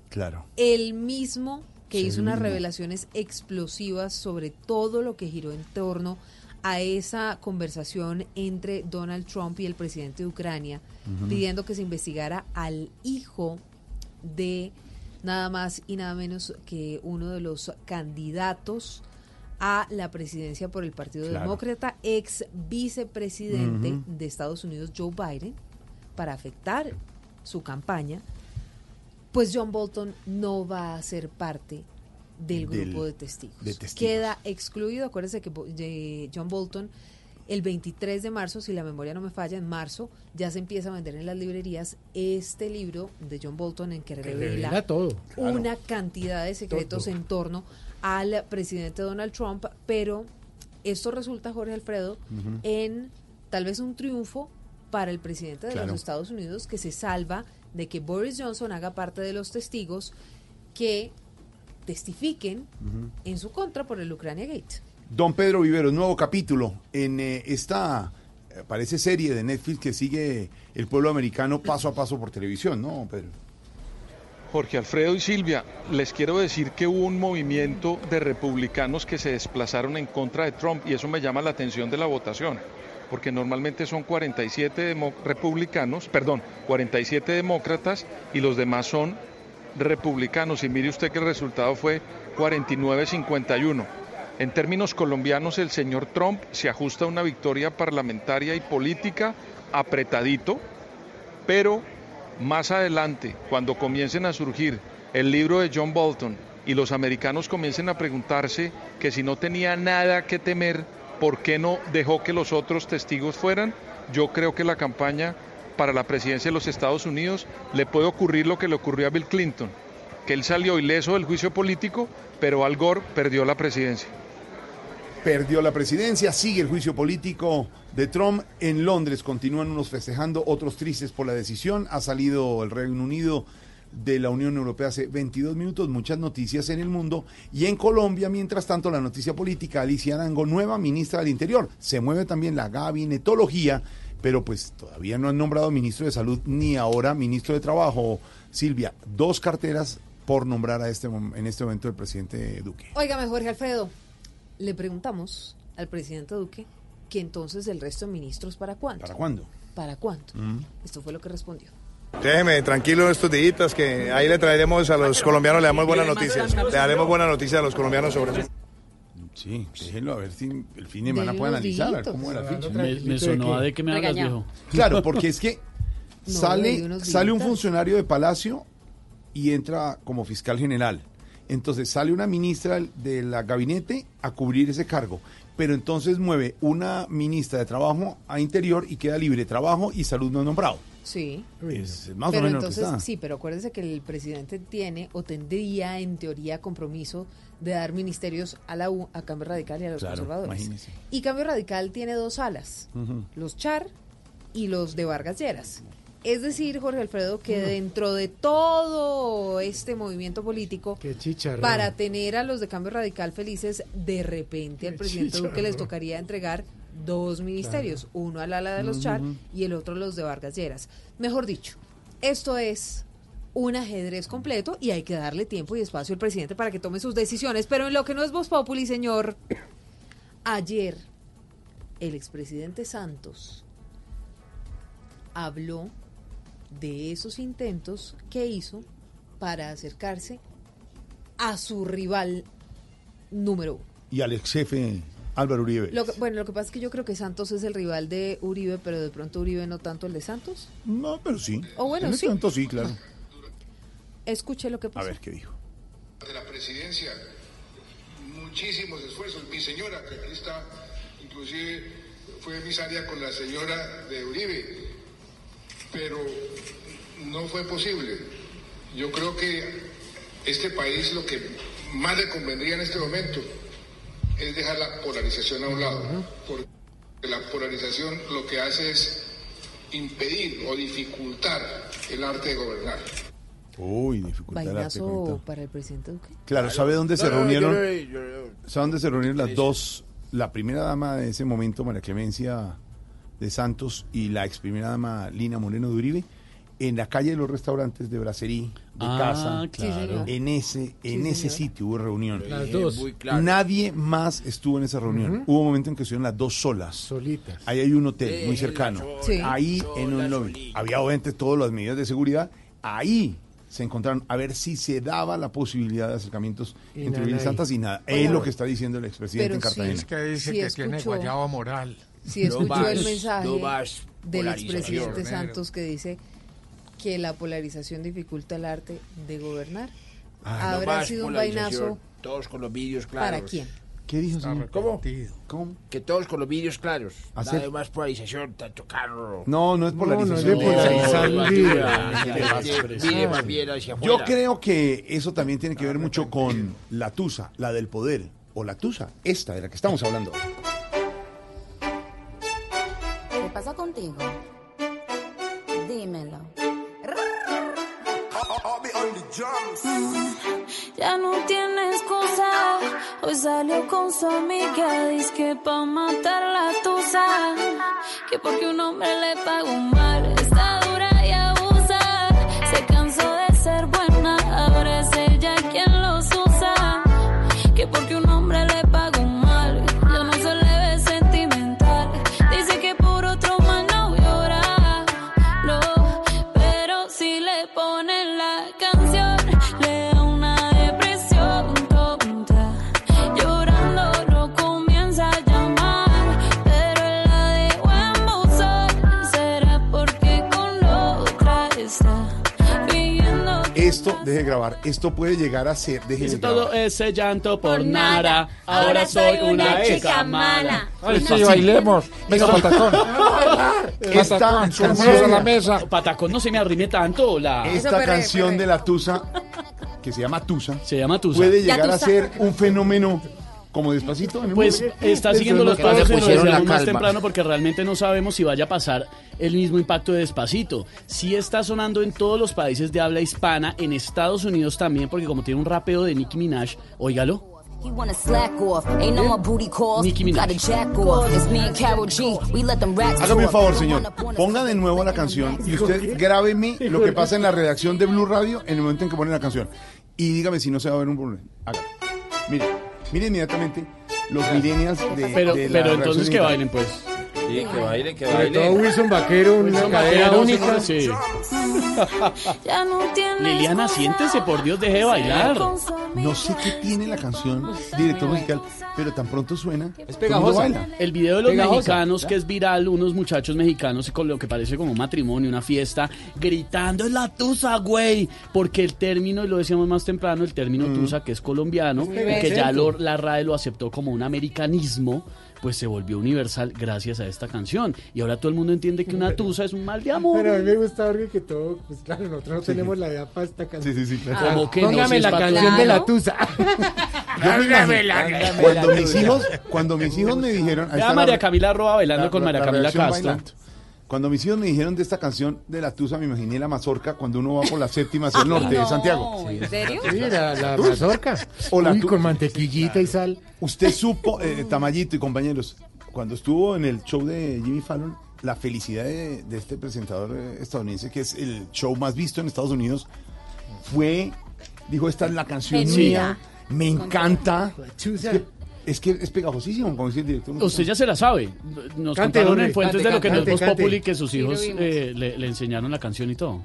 Speaker 36: Claro.
Speaker 11: el mismo que
Speaker 36: Sí,
Speaker 11: hizo unas revelaciones explosivas sobre todo lo que giró en torno a esa conversación entre Donald Trump y el presidente de Ucrania, pidiendo que se investigara al hijo de nada más y nada menos que uno de los candidatos a la presidencia por el Partido
Speaker 93: Claro.
Speaker 11: Demócrata, ex vicepresidente de Estados Unidos, Joe Biden, para afectar su campaña, pues John Bolton no va a ser parte del
Speaker 36: Del-
Speaker 11: grupo de testigos.
Speaker 36: de testigos.
Speaker 11: Queda excluido. Acuérdense que de John Bolton, el 23 de marzo, si la memoria no me falla, en marzo ya se empieza a vender en las librerías este libro de John Bolton en que revela
Speaker 93: revela todo, claro.
Speaker 11: una cantidad de secretos
Speaker 93: Todo.
Speaker 11: en torno al presidente Donald Trump, pero esto resulta, Jorge Alfredo, en tal vez un triunfo para el presidente de
Speaker 36: Claro.
Speaker 11: los Estados Unidos que se salva de que Boris Johnson haga parte de los testigos que testifiquen en su contra por el Ucrania Gate.
Speaker 36: Don Pedro Vivero, nuevo capítulo en eh, esta, eh, parece serie de Netflix que sigue el pueblo americano paso a paso por televisión, ¿no, Pedro?
Speaker 90: Jorge Alfredo y Silvia, les quiero decir que hubo un movimiento de republicanos que se desplazaron en contra de Trump y eso me llama la atención de la votación, porque normalmente son 47 demo- republicanos, perdón, 47 demócratas y los demás son republicanos. Y mire usted que el resultado fue 49-51. En términos colombianos, el señor Trump se ajusta a una victoria parlamentaria y política apretadito, pero más adelante, cuando comiencen a surgir el libro de John Bolton y los americanos comiencen a preguntarse que si no tenía nada que temer, ¿por qué no dejó que los otros testigos fueran? Yo creo que la campaña para la presidencia de los Estados Unidos le puede ocurrir lo que le ocurrió a Bill Clinton, que él salió ileso del juicio político, pero Al Gore perdió la presidencia.
Speaker 36: Perdió la presidencia, sigue el juicio político de Trump en Londres. Continúan unos festejando, otros tristes por la decisión. Ha salido el Reino Unido de la Unión Europea hace 22 minutos. Muchas noticias en el mundo. Y en Colombia, mientras tanto, la noticia política, Alicia Arango, nueva ministra del Interior. Se mueve también la gabinetología, pero pues todavía no han nombrado ministro de Salud ni ahora ministro de Trabajo. Silvia, dos carteras por nombrar a este, en este momento el presidente Duque.
Speaker 11: Óigame, Jorge Alfredo, le preguntamos al presidente Duque que entonces el resto de ministros para cuándo.
Speaker 36: ¿Para cuándo?
Speaker 11: ¿Para cuándo?
Speaker 36: Mm.
Speaker 11: Esto fue lo que respondió.
Speaker 93: Déjeme tranquilo estos días que ahí le traeremos a los colombianos, le damos buenas noticias. Le daremos buenas noticias a los colombianos sobre eso.
Speaker 36: Sí, déjenlo a ver si el fin de semana puede analizar a ver
Speaker 93: dígitos.
Speaker 36: cómo era la ficha.
Speaker 94: Me, me sonó a de que me hablas, viejo.
Speaker 36: Claro, porque es que sale, sale un funcionario de Palacio y entra como fiscal general. Entonces sale una ministra de la gabinete a cubrir ese cargo. Pero entonces mueve una ministra de trabajo a interior y queda libre trabajo y salud no nombrado.
Speaker 11: Sí.
Speaker 36: Es más
Speaker 11: pero
Speaker 36: o menos lo que
Speaker 11: entonces,
Speaker 36: está.
Speaker 11: sí, pero acuérdense que el presidente tiene o tendría en teoría compromiso de dar ministerios a la U, a Cambio Radical y a los
Speaker 36: Claro,
Speaker 11: conservadores.
Speaker 36: imagínese.
Speaker 11: Y Cambio Radical tiene dos alas, los Char y los de Vargas Lleras. Es decir, Jorge Alfredo, que dentro de todo este movimiento político, para tener a los de Cambio Radical felices, de repente al presidente Duque les tocaría entregar dos ministerios, uno al ala de los Char y el otro los de Vargas Lleras. Mejor dicho, esto es un ajedrez completo y hay que darle tiempo y espacio al presidente para que tome sus decisiones. Pero en lo que no es Voz Populi, señor, ayer el expresidente Santos habló de esos intentos que hizo para acercarse a su rival número uno.
Speaker 36: Y al ex jefe Álvaro Uribe.
Speaker 11: Lo que- bueno, lo que pasa es que yo creo que Santos es el rival de Uribe, pero de pronto Uribe no tanto el de Santos.
Speaker 36: No, pero sí.
Speaker 11: O bueno,
Speaker 36: En
Speaker 11: sí.
Speaker 36: este momento sí, claro.
Speaker 11: Escuche lo que
Speaker 36: A
Speaker 11: pasó.
Speaker 36: ver qué dijo.
Speaker 95: de la presidencia, muchísimos esfuerzos. Mi señora, que aquí está, inclusive fue emisaria con la señora de Uribe, pero no fue posible. Yo creo que este país lo que más le convendría en este momento es dejar la polarización a un lado, porque la polarización lo que hace es impedir o dificultar el arte de gobernar.
Speaker 36: Uy, dificultad
Speaker 11: Vainazo para el presidente Duque.
Speaker 36: Claro, ¿sabe dónde se
Speaker 95: No, no, no,
Speaker 36: reunieron? ¿Sabe dónde se reunieron las dos? La primera dama de ese momento, María Clemencia de Santos, y la ex primera dama Lina Moreno de Uribe, en la calle de los restaurantes de Bracerí, de
Speaker 94: Ah,
Speaker 36: casa.
Speaker 94: claro.
Speaker 36: En ese, en
Speaker 94: Sí,
Speaker 36: ese sitio hubo reunión.
Speaker 94: Las dos. Muy claro.
Speaker 36: Nadie más estuvo en esa reunión. Hubo un momento en que estuvieron las dos solas.
Speaker 94: Solitas.
Speaker 36: Ahí hay un hotel muy cercano.
Speaker 94: Sí.
Speaker 36: Ahí en un lobby. Había obviamente todas las medidas de seguridad. Ahí se encontraron a ver si se daba la posibilidad de acercamientos
Speaker 94: Y
Speaker 36: entre
Speaker 94: nada
Speaker 36: Uribe y
Speaker 94: ahí.
Speaker 36: Santos y nada.
Speaker 94: Bueno.
Speaker 36: es lo que está diciendo el expresidente en
Speaker 11: Pero sí.
Speaker 36: Cartagena.
Speaker 11: Es que dice Sí, que tiene
Speaker 94: guayaba moral.
Speaker 11: Si escuchó el mensaje
Speaker 94: no
Speaker 11: del
Speaker 94: polarización.
Speaker 11: expresidente. Santos que dice que la polarización dificulta el arte de gobernar,
Speaker 94: Ah,
Speaker 11: habrá sido un vainazo
Speaker 96: Todos con los vídeos claros.
Speaker 11: para quién.
Speaker 36: ¿Qué dijo,
Speaker 94: señor?
Speaker 96: ¿Cómo?
Speaker 36: ¿Cómo?
Speaker 96: Que todos con los vídeos claros.
Speaker 36: Hacer-
Speaker 96: Nada de más polarización, tanto carro.
Speaker 36: No, no es polarización.
Speaker 96: no es
Speaker 36: No,
Speaker 96: hacia
Speaker 36: Yo creo que eso también tiene que ver mucho con la tusa, la del poder, o la tusa, esta de la que estamos hablando.
Speaker 97: ¿Qué pasa contigo? Dímelo.
Speaker 25: Mm, Ya no tiene excusa. Hoy salió con su amiga. Dice que pa' matar la tusa. Que porque un hombre le pagó mal.
Speaker 36: Esto puede llegar a ser, de
Speaker 94: todo ese llanto por
Speaker 25: Por
Speaker 94: nada.
Speaker 25: nada.
Speaker 94: Ahora soy una
Speaker 25: una
Speaker 94: chica mala. Ay,
Speaker 25: sí, bailemos.
Speaker 94: Venga, patacón.
Speaker 36: Esta
Speaker 94: Patacón,
Speaker 36: canción-
Speaker 94: a la mesa. Patacón no se me arrime tanto. La...
Speaker 36: Esta canción de la tusa, que se llama Tusa,
Speaker 94: se llama Tusa.
Speaker 36: puede llegar a ser un fenómeno como despacito. en el
Speaker 94: Pues
Speaker 36: mundo.
Speaker 94: está siguiendo los pasos y lo más temprano porque realmente no sabemos si vaya a pasar el mismo impacto de Despacito. Sí está sonando en todos los países de habla hispana, en Estados Unidos también, porque como tiene un rapeo de Nicki Minaj, óigalo.
Speaker 25: He wanna slack off. Ain't no more booty calls.
Speaker 94: Nicki Minaj.
Speaker 25: Jack off. It's me and Carol G. We let them racks
Speaker 36: Hágame un favor, señor. Ponga de nuevo la canción y usted grábeme lo que pasa en la redacción de Blue Radio en el momento en que pone la canción. Y dígame si no se va a ver un problema. Hágalo. Mire, mire inmediatamente los millennials de.
Speaker 94: Pero,
Speaker 36: de la
Speaker 94: pero entonces que bailen, pues.
Speaker 48: Sí, que baile, que
Speaker 28: Sobre
Speaker 48: baile.
Speaker 28: todo Wilson Vaquero, una
Speaker 7: Wilson
Speaker 28: cadera
Speaker 7: Vaquero,
Speaker 28: única.
Speaker 7: sí.
Speaker 25: Ya no tienes
Speaker 7: Liliana, siéntese, por Dios, deje de bailar.
Speaker 36: No sé qué tiene la canción, director musical, pero tan pronto suena. Es
Speaker 7: pegajosa. El video de los
Speaker 36: Pegajosa.
Speaker 7: mexicanos que es viral, unos muchachos mexicanos con lo que parece como un matrimonio, una fiesta, gritando es la tusa, güey. Porque el término, y lo decíamos más temprano, el término
Speaker 36: Mm.
Speaker 7: tusa, que es colombiano, y que ya lo- la RAE lo aceptó como un americanismo, pues se volvió universal gracias a esta canción. Y ahora todo el mundo entiende que una tusa es un mal de amor.
Speaker 28: Pero a mí me gusta Jorge, que todo, pues claro, nosotros no tenemos la edad para esta canción.
Speaker 36: Sí, sí, sí, claro.
Speaker 7: ¿Cómo que no?
Speaker 28: Póngame
Speaker 7: Si
Speaker 28: la canción de la tusa.
Speaker 36: Cuando mis hijos, cuando mis hijos me dijeron, ahí
Speaker 7: Vea
Speaker 36: está
Speaker 7: a María
Speaker 36: la-
Speaker 7: Camila Roa bailando
Speaker 36: la-
Speaker 7: con
Speaker 36: la-
Speaker 7: María
Speaker 36: la
Speaker 7: Camila Castro.
Speaker 36: bailando. Cuando mis hijos me dijeron de esta canción de la Tusa, me imaginé la mazorca cuando uno va por la séptima hacia el norte de Santiago.
Speaker 11: ¿En serio?
Speaker 28: Sí, la, la mazorca.
Speaker 36: O la
Speaker 28: Uy, con mantequillita y sal.
Speaker 36: Usted supo, eh, Tamayito y compañeros, cuando estuvo en el show de Jimmy Fallon, la felicidad de, de este presentador eh, estadounidense, que es el show más visto en Estados Unidos, fue, dijo, esta es la canción mía, me encanta. Es que, es que es pegajosísimo, como dice el director.
Speaker 7: Usted ya se la sabe. Nos
Speaker 36: Cante,
Speaker 7: contaron en fuentes
Speaker 36: Cante,
Speaker 7: de lo que nos. Populi que sus hijos eh, le, le enseñaron la canción y todo.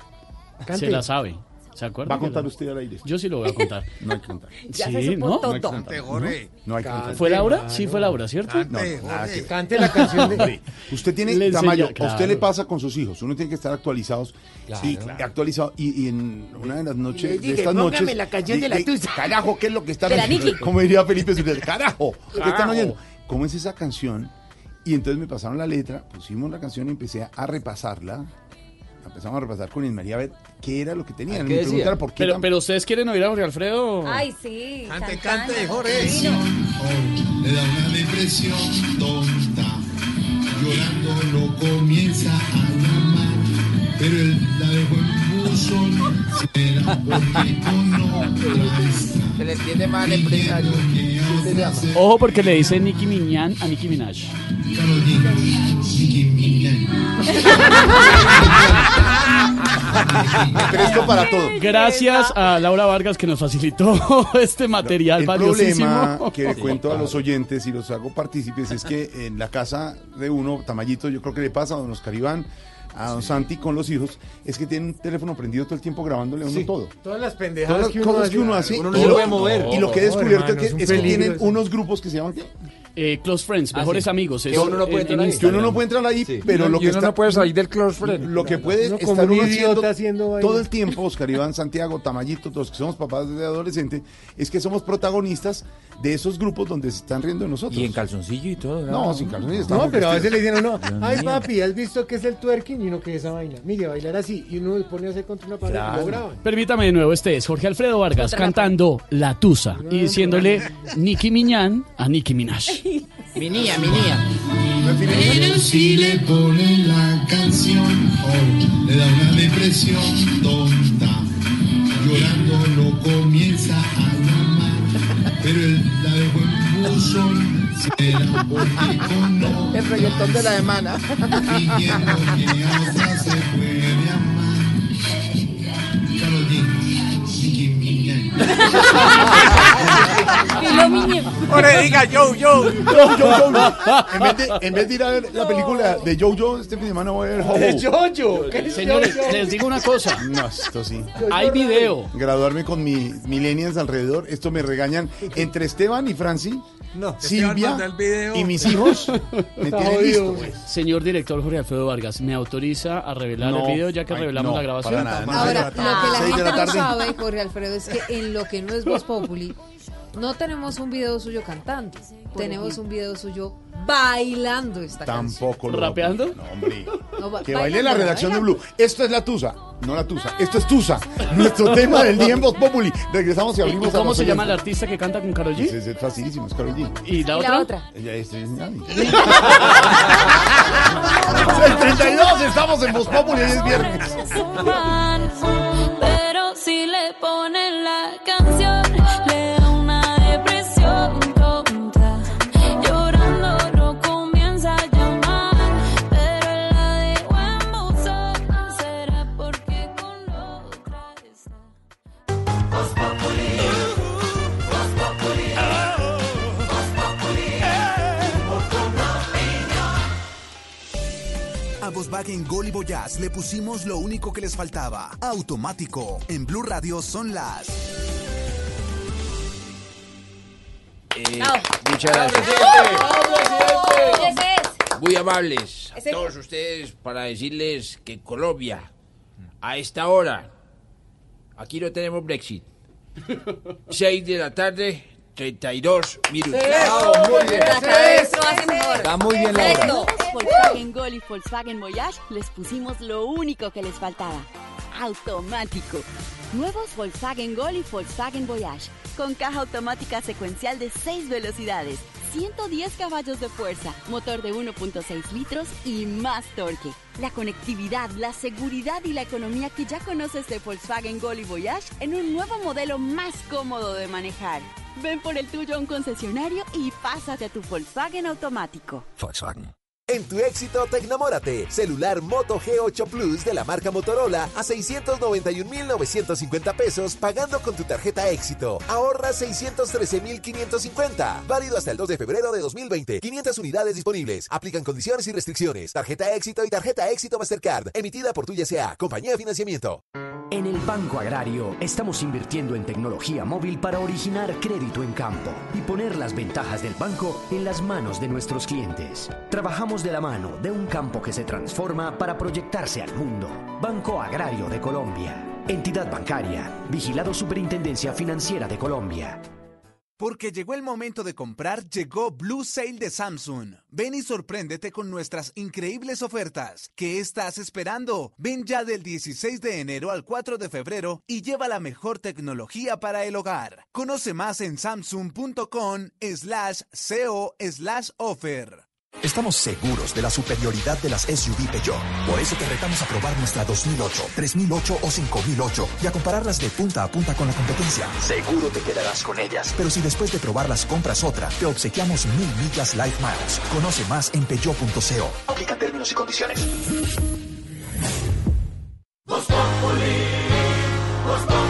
Speaker 36: Cante.
Speaker 7: Se la sabe. ¿Se acuerda?
Speaker 36: Va a contar usted al aire.
Speaker 7: Yo sí lo voy a contar.
Speaker 36: No hay que contar.
Speaker 7: Ya se supo
Speaker 36: ¿no?
Speaker 7: todo.
Speaker 36: No hay que contar.
Speaker 7: Cante,
Speaker 36: ¿No? Hay que contar.
Speaker 7: ¿Fue Laura? Sí, fue Laura, ¿cierto?
Speaker 36: No, nada que.
Speaker 28: Cante la canción de-
Speaker 36: Usted tiene,
Speaker 7: Le enseña,
Speaker 36: Tamayo, a
Speaker 7: claro.
Speaker 36: usted le pasa con sus hijos. Uno tiene que estar actualizados.
Speaker 28: Claro.
Speaker 36: Sí, actualizado. Y, y en una de las noches,
Speaker 28: Le
Speaker 36: de
Speaker 28: dije,
Speaker 36: estas noches.
Speaker 28: la canción de la Tusa.
Speaker 36: Carajo, ¿qué es lo que están
Speaker 28: De la.
Speaker 36: Como diría Felipe Zuleta, carajo, ¿qué están oyendo? ¿Cómo es esa canción? Y entonces me pasaron la letra, pusimos la canción y empecé a repasarla. Empezamos a repasar con María a ver qué era lo que tenían.
Speaker 7: ¿Qué
Speaker 36: Me preguntaron por qué
Speaker 7: Pero,
Speaker 36: tan-
Speaker 7: pero ustedes quieren oír a Jorge Alfredo.
Speaker 11: Ay, sí.
Speaker 28: Cante, cante, Jorge.
Speaker 98: Le da una depresión tonta, llorando lo comienza a llamar, pero él la dejó en
Speaker 48: Se le entiende mal, empresario.
Speaker 7: Ojo porque le dice Nicki Minaj a Nicki Minaj.
Speaker 36: Presto para todo.
Speaker 7: Gracias a Laura Vargas que nos facilitó este material
Speaker 36: El
Speaker 7: valiosísimo.
Speaker 36: problema que le cuento a los oyentes y los hago partícipes es que en la casa de uno, Tamayito, yo creo que le pasa a don Oscar Iván, a don Santi con los hijos, es que tienen un teléfono prendido todo el tiempo grabándole a uno
Speaker 28: Sí.
Speaker 36: todo.
Speaker 28: Todas las
Speaker 36: Todas
Speaker 28: pendejadas
Speaker 36: las
Speaker 28: que uno
Speaker 36: cosas
Speaker 28: hace.
Speaker 36: que uno hace.
Speaker 28: Uno
Speaker 36: y
Speaker 28: no se
Speaker 36: lo-
Speaker 28: puede mover.
Speaker 36: Y lo que he descubierto
Speaker 28: hermano,
Speaker 36: es que, es que tienen
Speaker 28: eso.
Speaker 36: unos grupos que se llaman.
Speaker 7: Eh, close Friends,
Speaker 28: Ah,
Speaker 7: mejores
Speaker 28: sí.
Speaker 7: amigos.
Speaker 28: Que uno no puede
Speaker 7: en-
Speaker 28: entrar
Speaker 7: en
Speaker 28: ahí.
Speaker 36: que uno no puede entrar ahí, pero
Speaker 28: Y
Speaker 36: lo
Speaker 28: uno
Speaker 36: que está,
Speaker 28: no puede salir del close friend.
Speaker 36: Lo que puede
Speaker 28: Uno
Speaker 36: estar
Speaker 28: un
Speaker 36: uno haciendo,
Speaker 28: haciendo
Speaker 36: todo el tiempo, Oscar Iván, Santiago, Tamayito, todos que somos papás de adolescente, es que somos protagonistas de esos grupos donde se están riendo de nosotros.
Speaker 48: Y en calzoncillo y todo.
Speaker 36: No, sin calzoncillo.
Speaker 28: No, pero a veces le dicen a uno, ay
Speaker 48: mío.
Speaker 28: papi, ¿has visto qué es el twerking? Y uno que es esa vaina. Mire, bailar así. Y uno pone a hacer contra una pared y lo graban.
Speaker 7: Permítame de nuevo, este es Jorge Alfredo Vargas
Speaker 28: Otra
Speaker 7: cantando La Tusa y diciéndole Nicki Miñán a Nicki Minaj.
Speaker 48: Mi niña, mi niña.
Speaker 98: Pero si le ponen la canción, oh, le da una depresión tonta, llorando lo comienza pero él la dejó en buzón, será porque con otra
Speaker 48: El reggaetón de la semana.
Speaker 98: fingiendo que a otra se puede amar. Karol G, Nicki
Speaker 11: Y miñe.
Speaker 48: Ahora diga yo, yo.
Speaker 36: Yo, yo, yo. En vez, de, en vez de ir a ver la película de Jojo, este fin de semana voy a ver Ho-Ho.
Speaker 28: De Jojo. ¿Qué es
Speaker 7: Señores,
Speaker 28: Jojo?
Speaker 7: les digo una cosa.
Speaker 36: No, esto sí.
Speaker 7: Hay video.
Speaker 36: Graduarme con mi millennials alrededor, esto me regañan entre Esteban y Franci,
Speaker 28: No.
Speaker 36: Silvia
Speaker 48: manda el video.
Speaker 36: y mis hijos. Me tienen listo, pues.
Speaker 7: Señor director Jorge Alfredo Vargas, ¿me autoriza a revelar
Speaker 36: No,
Speaker 7: el video ya que
Speaker 36: ay,
Speaker 7: revelamos
Speaker 36: no,
Speaker 7: la grabación?
Speaker 36: para nada, no.
Speaker 11: Ahora, lo que la
Speaker 36: tarde.
Speaker 11: gente no sabe, Jorge Alfredo, es que en lo que no es Voz Populi, no tenemos un video suyo cantando. Tenemos un video suyo bailando esta canción.
Speaker 36: Tampoco lo
Speaker 7: ¿Rapeando?
Speaker 36: No, hombre.
Speaker 11: No, ba-
Speaker 36: Que baile la redacción de. Blue. Esto es la Tusa, no la Tusa. Esto es Tusa. Nuestro tema del día en Voz Populi. Regresamos y
Speaker 7: ¿Y
Speaker 36: abrimos a
Speaker 7: cómo
Speaker 36: los
Speaker 7: se llama el
Speaker 36: oyentes.
Speaker 7: artista que canta con Karol G?
Speaker 36: Es, es facilísimo, es Karol G.
Speaker 7: ¿Y la
Speaker 11: Y
Speaker 7: otra?
Speaker 11: la otra.
Speaker 36: Ella es es nadie. 32, estamos en Voz Populi, hoy es viernes.
Speaker 25: Pero si le ponen la canción,
Speaker 19: Volkswagen Gol y Voyage le pusimos lo único que les faltaba. Automático. En Blue Radio son las...
Speaker 48: Eh, muchas gracias. Muy amables a todos ustedes para decirles que Colombia, a esta hora, aquí no tenemos Brexit. 6 de la tarde, 32 minutos.
Speaker 36: muy bien.
Speaker 14: Eso hace mejor.
Speaker 36: Está muy bien la hora.
Speaker 99: Volkswagen Gol y Volkswagen Voyage les pusimos lo único que les faltaba. Automático. Nuevos Volkswagen Gol y Volkswagen Voyage. Con caja automática secuencial de 6 velocidades, 110 caballos de fuerza, motor de 1.6 litros y más torque. La conectividad, la seguridad y la economía que ya conoces de Volkswagen Gol y Voyage en un nuevo modelo más cómodo de manejar. Ven por el tuyo a un concesionario y pásate a tu Volkswagen automático.
Speaker 20: Volkswagen. En tu éxito, Tecnamórate. Celular Moto G8 Plus de la marca Motorola a 691,950 pesos pagando con tu tarjeta éxito. Ahorra 613,550. Válido hasta el 2 de febrero de 2020. 500 unidades disponibles. Aplican condiciones y restricciones. Tarjeta éxito y tarjeta éxito Mastercard. Emitida por Tuya S.A. Compañía de Financiamiento.
Speaker 9: En el Banco Agrario estamos invirtiendo en tecnología móvil para originar crédito en campo y poner las ventajas del banco en las manos de nuestros clientes. Trabajamos de la mano de un campo que se transforma para proyectarse al mundo. Banco Agrario de Colombia. Entidad bancaria. Vigilado Superintendencia Financiera de Colombia.
Speaker 19: Porque llegó el momento de comprar, llegó Blue Sale de Samsung. Ven y sorpréndete con nuestras increíbles ofertas. ¿Qué estás esperando? Ven ya del 16 de enero al 4 de febrero y lleva la mejor tecnología para el hogar. Conoce más en samsung.com slash co slash offer.
Speaker 100: Estamos seguros de la superioridad de las SUV Peugeot. Por eso te retamos a probar nuestra 2008, 3008 o 5008 y a compararlas de punta a punta con la competencia. Seguro te quedarás con ellas. Pero si después de probarlas compras otra, te obsequiamos mil millas Life Miles. Conoce más en peugeot.co. Aplica términos y condiciones.
Speaker 101: Voz Populi, Voz Populi.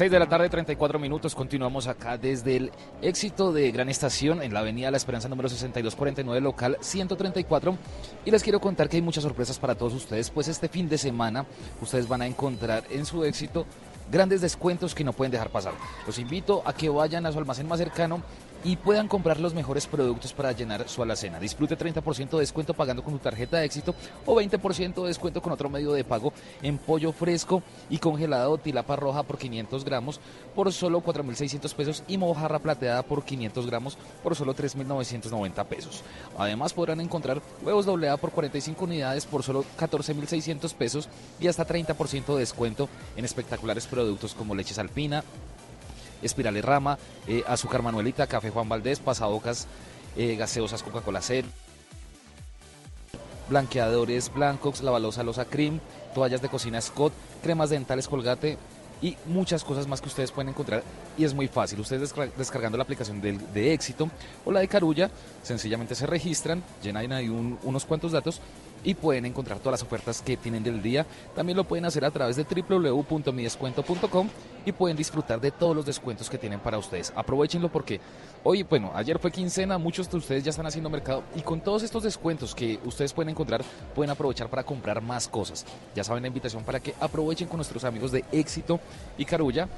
Speaker 21: 6 de la tarde, 34 minutos. Continuamos acá desde el éxito de Gran Estación en la Avenida La Esperanza número 6249, local 134. Y les quiero contar que hay muchas sorpresas para todos ustedes, pues este fin de semana ustedes van a encontrar en su éxito grandes descuentos que no pueden dejar pasar. Los invito a que vayan a su almacén más cercano y puedan comprar los mejores productos para llenar su alacena. Disfrute 30% de descuento pagando con tu tarjeta de éxito o 20% de descuento con otro medio de pago en pollo fresco y congelado tilapa roja por 500 gramos por solo 4.600 pesos y mojarra plateada por 500 gramos por solo 3.990 pesos. Además podrán encontrar huevos doble A por 45 unidades por solo 14.600 pesos y hasta 30% de descuento en espectaculares productos como leches alpina, Espirales Rama, eh, Azúcar Manuelita, Café Juan Valdés, Pasabocas, eh, Gaseosas Coca-Cola Cero, blanqueadores blancos, lavalosa Losa Cream, toallas de cocina Scott, cremas dentales Colgate y muchas cosas más que ustedes pueden encontrar y es muy fácil. Ustedes descar- descargando la aplicación del- de, Éxito o la de Carulla, sencillamente se registran, llenan ahí un- unos cuantos datos y pueden encontrar todas las ofertas que tienen del día. También lo pueden hacer a través de www.midescuento.com y pueden disfrutar de todos los descuentos que tienen para ustedes. Aprovechenlo porque hoy, bueno, ayer fue quincena, muchos de ustedes ya están haciendo mercado y con todos estos descuentos que ustedes pueden encontrar, pueden aprovechar para comprar más cosas. Ya saben la invitación para que aprovechen con nuestros amigos de Éxito y Carulla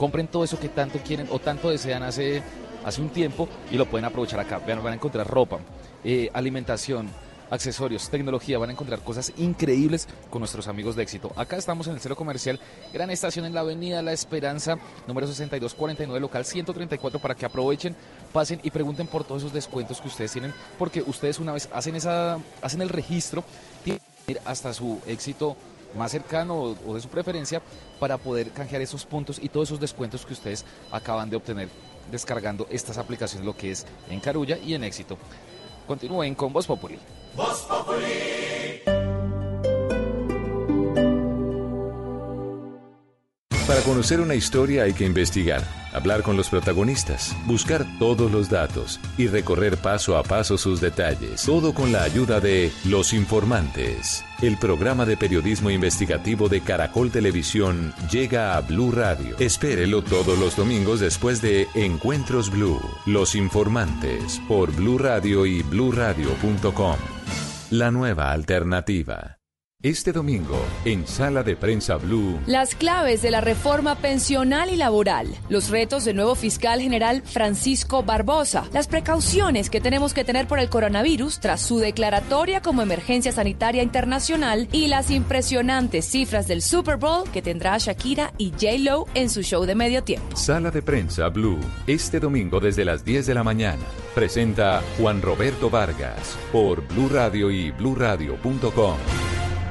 Speaker 21: compren todo eso que tanto quieren o tanto desean hace, hace un tiempo y lo pueden aprovechar acá. Vean, van a encontrar ropa, eh, alimentación, accesorios, tecnología, van a encontrar cosas increíbles con nuestros amigos de éxito. Acá estamos en el centro comercial, gran estación en la avenida La Esperanza, número 6249, local 134, para que aprovechen, pasen y pregunten por todos esos descuentos que ustedes tienen, porque ustedes una vez hacen, esa, hacen el registro, tienen que ir hasta su éxito más cercano o, o de su preferencia para poder canjear esos puntos y todos esos descuentos que ustedes acaban de obtener descargando estas aplicaciones, lo que es en Carulla y en Éxito. Continúen con Voz Populi.
Speaker 102: Para conocer una historia hay que investigar. Hablar con los protagonistas, buscar todos los datos y recorrer paso a paso sus detalles. Todo con la ayuda de Los Informantes. El programa de periodismo investigativo de Caracol Televisión llega a Blue Radio. Espérelo todos los domingos después de Encuentros Blue. Los Informantes por Blue Radio y bluradio.com. La nueva alternativa. Este domingo, en Sala de Prensa Blue.
Speaker 103: Las claves de la reforma pensional y laboral, los retos del nuevo fiscal general Francisco Barbosa, las precauciones que tenemos que tener por el coronavirus tras su declaratoria como emergencia sanitaria internacional y las impresionantes cifras del Super Bowl que tendrá Shakira y J-Lo en su show de medio tiempo.
Speaker 102: Sala de Prensa Blue. Este domingo desde las 10 de la mañana. Presenta Juan Roberto Vargas por Blue Radio y bluradio.com.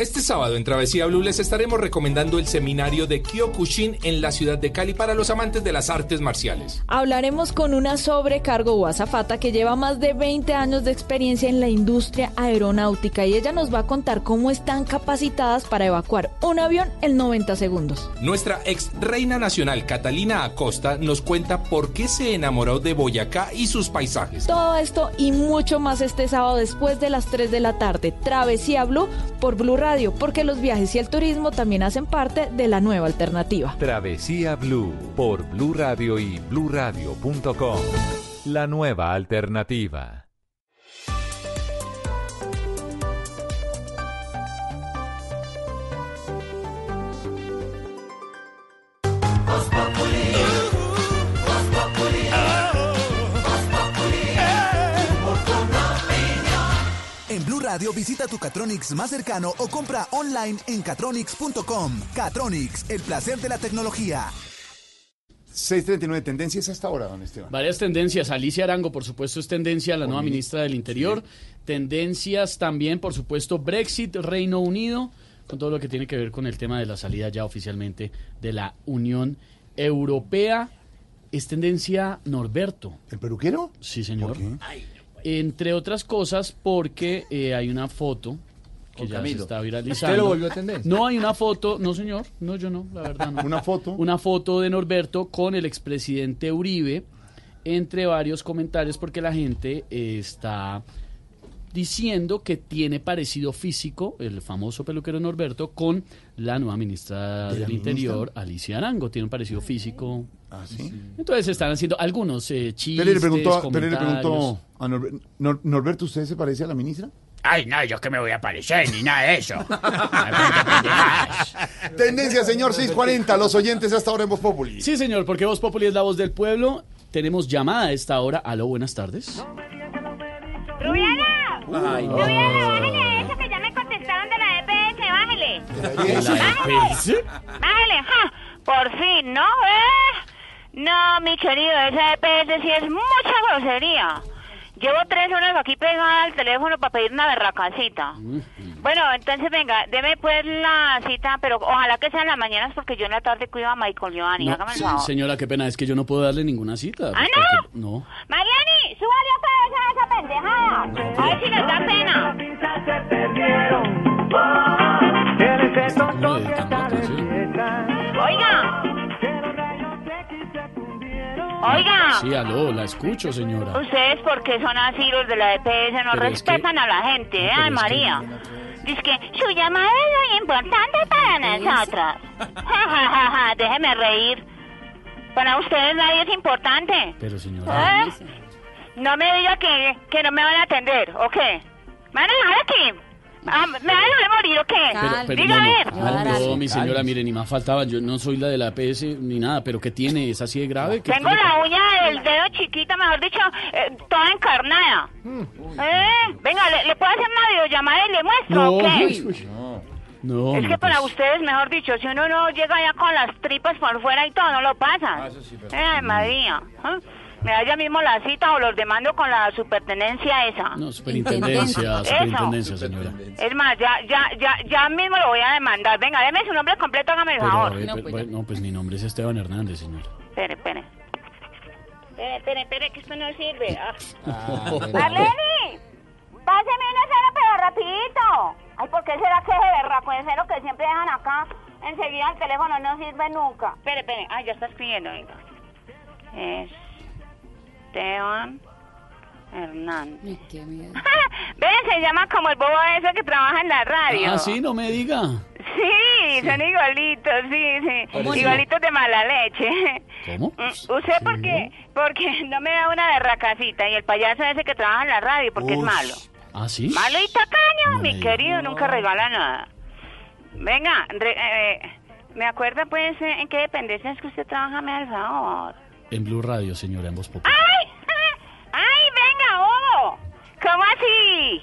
Speaker 104: Este sábado en Travesía Blue les estaremos recomendando el seminario de Kyokushin en la ciudad de Cali para los amantes de las artes marciales.
Speaker 103: Hablaremos con una sobrecargo o azafata que lleva más de 20 años de experiencia en la industria aeronáutica y ella nos va a contar cómo están capacitadas para evacuar un avión en 90 segundos.
Speaker 104: Nuestra ex reina nacional Catalina Acosta nos cuenta por qué se enamoró de Boyacá y sus paisajes.
Speaker 103: Todo esto y mucho más este sábado después de las 3 de la tarde. Travesía Blue por Blue Radio, porque los viajes y el turismo también hacen parte de la nueva alternativa.
Speaker 102: Travesía Blue por Blue Radio y bluradio.com. La nueva alternativa.
Speaker 19: Radio visita tu Catronics más cercano o compra online en catronics.com. Catronics, el placer de la tecnología.
Speaker 36: 639 tendencias hasta ahora, don Esteban.
Speaker 7: Varias tendencias. Alicia Arango, por supuesto, es tendencia, la nueva ministra del Interior. Tendencias también, por supuesto, Brexit, Reino Unido, con todo lo que tiene que ver con el tema de la salida ya oficialmente de la Unión Europea. Es tendencia Norberto.
Speaker 36: ¿El peluquero?
Speaker 7: Sí, señor. Entre otras cosas, porque eh, hay una foto que ya se está viralizando.
Speaker 105: ¿Usted lo volvió a tendencia?
Speaker 7: No, hay una foto, no señor, no yo no, la verdad no.
Speaker 36: ¿Una foto?
Speaker 7: Una foto de Norberto con el expresidente Uribe, entre varios comentarios, porque la gente eh, está diciendo que tiene parecido físico, el famoso peluquero Norberto, con la nueva ministra
Speaker 36: ¿De la
Speaker 7: del
Speaker 36: ministra?
Speaker 7: Interior, Alicia Arango. Tiene un parecido físico.
Speaker 36: ¿Ah, sí?
Speaker 7: Entonces están haciendo algunos eh, chistes,
Speaker 36: Pele le preguntó, le a Norbert- Nor- Norberto, ¿usted se parece a la ministra?
Speaker 105: Ay, no, yo que me voy a aparecer, ni nada de eso.
Speaker 36: Tendencia, señor 640, los oyentes hasta ahora en Voz Populi.
Speaker 7: Sí, señor, porque Voz Populi es la voz del pueblo. Tenemos llamada a esta hora. Aló, buenas tardes.
Speaker 67: ¡Rubiana!
Speaker 7: Ay, no.
Speaker 67: ¡Rubiana, bájale eso que ya me contestaron de la EPS! ¡Bájale!
Speaker 7: ¿Bájale?
Speaker 67: ¡Bájale! ¡Ja! Por fin, ¿no? ¿Eh? No, mi querido, esa EPS sí es mucha grosería. Llevo tres horas aquí pegada al teléfono para pedir una berracacita. Bueno, entonces venga, deme pues la cita, pero ojalá que sea en las mañanas porque yo en la tarde cuido a Michael Giovanni.
Speaker 7: No,
Speaker 67: Hágame el favor.
Speaker 7: señora, qué pena, es que yo no puedo darle ninguna cita.
Speaker 67: ¿Ah,
Speaker 7: porque- no?
Speaker 67: Mariani, súbale otra vez a esa pendejada. A ver si nos da pena. Oiga. Oiga.
Speaker 7: Sí, aló, la escucho, señora.
Speaker 67: Ustedes, porque son así los de la EPS, no
Speaker 7: Pero es
Speaker 67: respetan a la gente, ¿eh? Ay,
Speaker 7: es que-
Speaker 67: María. Dice que su llamada es muy importante para nosotros. Ja, ja, ja, ja, déjeme reír. Para ustedes nadie es importante.
Speaker 7: Pero señora.
Speaker 67: ¿Eh? No me diga que, que no me van a atender, ¿o qué? ¿Me van a dejar aquí? Ah, ¿Me van a dejar morir o qué?
Speaker 7: Pero, pero
Speaker 67: Diga
Speaker 7: no,
Speaker 67: a
Speaker 7: no,
Speaker 67: ver.
Speaker 7: no, no, mi señora, mire, ni más faltaba. Yo no soy la de la PS ni nada, pero ¿qué tiene? ¿Es así de grave? ¿Qué
Speaker 67: Tengo
Speaker 7: tiene?
Speaker 67: la uña del dedo chiquita, mejor dicho, eh, toda encarnada. ¿Eh? Venga, ¿le, le puedo hacer una videollamada y le muestro
Speaker 7: No,
Speaker 67: o qué?
Speaker 7: uy, No,
Speaker 67: Es
Speaker 7: no,
Speaker 67: que para
Speaker 7: pues,
Speaker 67: ustedes, mejor dicho, si uno no llega ya con las tripas por fuera y todo, no lo pasa. Eh, María. ¿eh? Me da ya mismo la cita o los demando con la supertenencia esa.
Speaker 7: No, superintendencia,
Speaker 67: Eso.
Speaker 7: superintendencia, señora.
Speaker 67: Es más, ya, ya, ya, ya mismo lo voy a demandar. Venga, deme su nombre completo, hágame el favor.
Speaker 7: ver, pues, bueno, no, pues mi nombre es Esteban Hernández, señora.
Speaker 67: Espere, espere. Espere, espere, espere, que esto no sirve. Ah.
Speaker 7: Ah,
Speaker 67: ¡Marlene! ¡Páseme una cena, pero rapidito! Ay, ¿por qué será que ese berraco de cero que siempre dejan acá? enseguida el teléfono no sirve nunca. Espere, espere. Ay, ya está escribiendo, venga. Esteban Hernández.
Speaker 14: qué miedo.
Speaker 67: Ven, se llama como el bobo ese que trabaja en la radio.
Speaker 7: Ah, sí, no me diga.
Speaker 67: Sí, son igualitos, sí, sí. Igualitos de mala leche.
Speaker 7: ¿Cómo?
Speaker 67: Mm, ¿Usted por qué? Porque no me da una de racacita y el payaso ese que trabaja en la radio porque es
Speaker 7: Ush.
Speaker 67: malo.
Speaker 7: ¿Ah, sí?
Speaker 67: Malo y tacaño, mi querido, nunca regala nada. Venga, re- eh, ¿me acuerda pues eh, en qué dependencia es que usted trabaja, me da el favor?
Speaker 7: En Blue Radio, señora, en Voz Popular.
Speaker 67: ¡Ay! ¡Ay, venga, bobo! ¿Cómo así?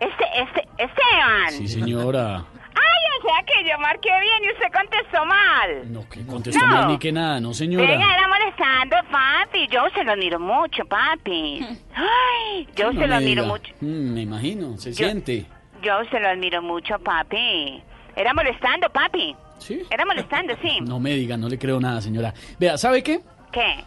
Speaker 67: Este, este, Esteban.
Speaker 7: Sí, señora.
Speaker 67: Ay, o sea que yo marqué bien y usted contestó mal.
Speaker 7: No, que contestó
Speaker 67: No.
Speaker 7: mal ni que nada, no, señora.
Speaker 67: Venga, era molestando, papi. Yo se lo admiro mucho, papi. Ay, yo
Speaker 7: No
Speaker 67: se lo
Speaker 7: diga.
Speaker 67: mucho.
Speaker 7: Mm, me imagino, se
Speaker 67: Yo-
Speaker 7: siente.
Speaker 67: Yo se lo admiro mucho, papi. Era molestando, papi.
Speaker 7: ¿Sí?
Speaker 67: Era molestando, sí.
Speaker 7: No me diga, no le creo nada, señora. Vea, ¿sabe qué?
Speaker 67: ¿Qué?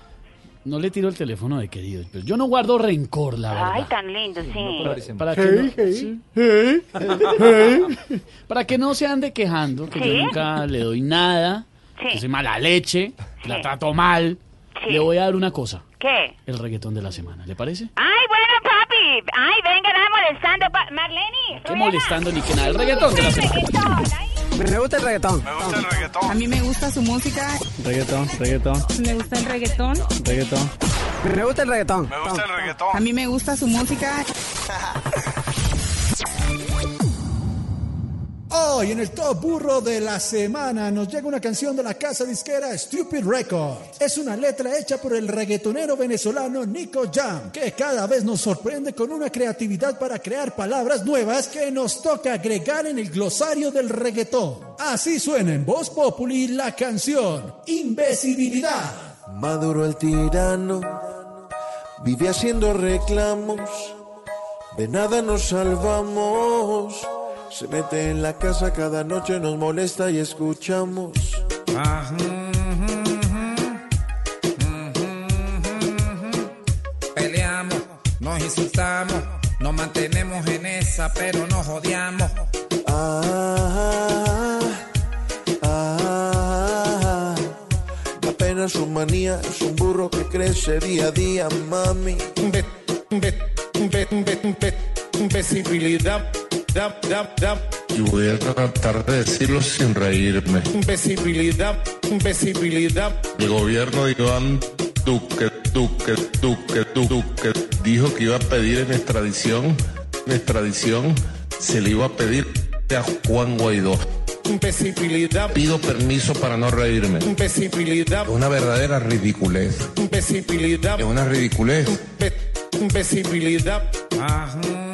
Speaker 7: No le tiro el teléfono de querido, pero yo no guardo rencor, la verdad.
Speaker 67: Ay, tan lindo, sí.
Speaker 7: Para que no, sí. Hey, hey. Para que no se ande quejando, que
Speaker 67: ¿Sí?
Speaker 7: yo nunca le doy nada,
Speaker 67: Sí.
Speaker 7: que soy mala leche, que la trato mal.
Speaker 67: Sí.
Speaker 7: Le voy a dar una cosa,
Speaker 67: ¿Qué?
Speaker 7: el reggaetón de la semana, ¿le parece?
Speaker 67: Ay, bueno, papi. Ay, venga, nada molestando, pa Marlene.
Speaker 7: Qué molestando ni que nada, el reggaetón de la semana.
Speaker 100: Me gusta el reggaetón. Me gusta el reggaetón. A mí me gusta su música.
Speaker 7: Reggaetón, reggaetón,
Speaker 100: Me gusta el reggaetón.
Speaker 7: reggaetón.
Speaker 100: Me gusta el reggaetón. Me gusta el reggaetón. A mí me gusta su música.
Speaker 106: Hoy en el top burro de la semana nos llega una canción de la casa disquera Stupid Records. Es una letra hecha por el reggaetonero venezolano Nico Jam, que cada vez nos sorprende con una creatividad para crear palabras nuevas que nos toca agregar en el glosario del reggaetón. Así suena en Voz Populi la canción Invisibilidad.
Speaker 107: Maduro el tirano vive haciendo reclamos, de nada nos salvamos. Se mete en la casa cada noche, nos molesta y escuchamos.
Speaker 48: Peleamos, nos insultamos, nos mantenemos en esa, pero nos odiamos.
Speaker 107: Ah, ah, pena su manía, es un burro que crece día a día, mami.
Speaker 6: Dap.
Speaker 108: Y voy a tratar de decirlo sin reírme.
Speaker 6: Invisibilidad. Invisibilidad.
Speaker 108: El gobierno de Iván Duque, Duque, Duque, Duque dijo que iba a pedir en extradición, en extradición, se le iba a pedir a Juan Guaidó.
Speaker 6: Invisibilidad.
Speaker 108: Pido permiso para no reírme.
Speaker 6: Invisibilidad.
Speaker 108: Es una verdadera ridiculez.
Speaker 6: Invisibilidad.
Speaker 108: Es una ridiculez.
Speaker 6: Invisibilidad.
Speaker 48: Peleamos,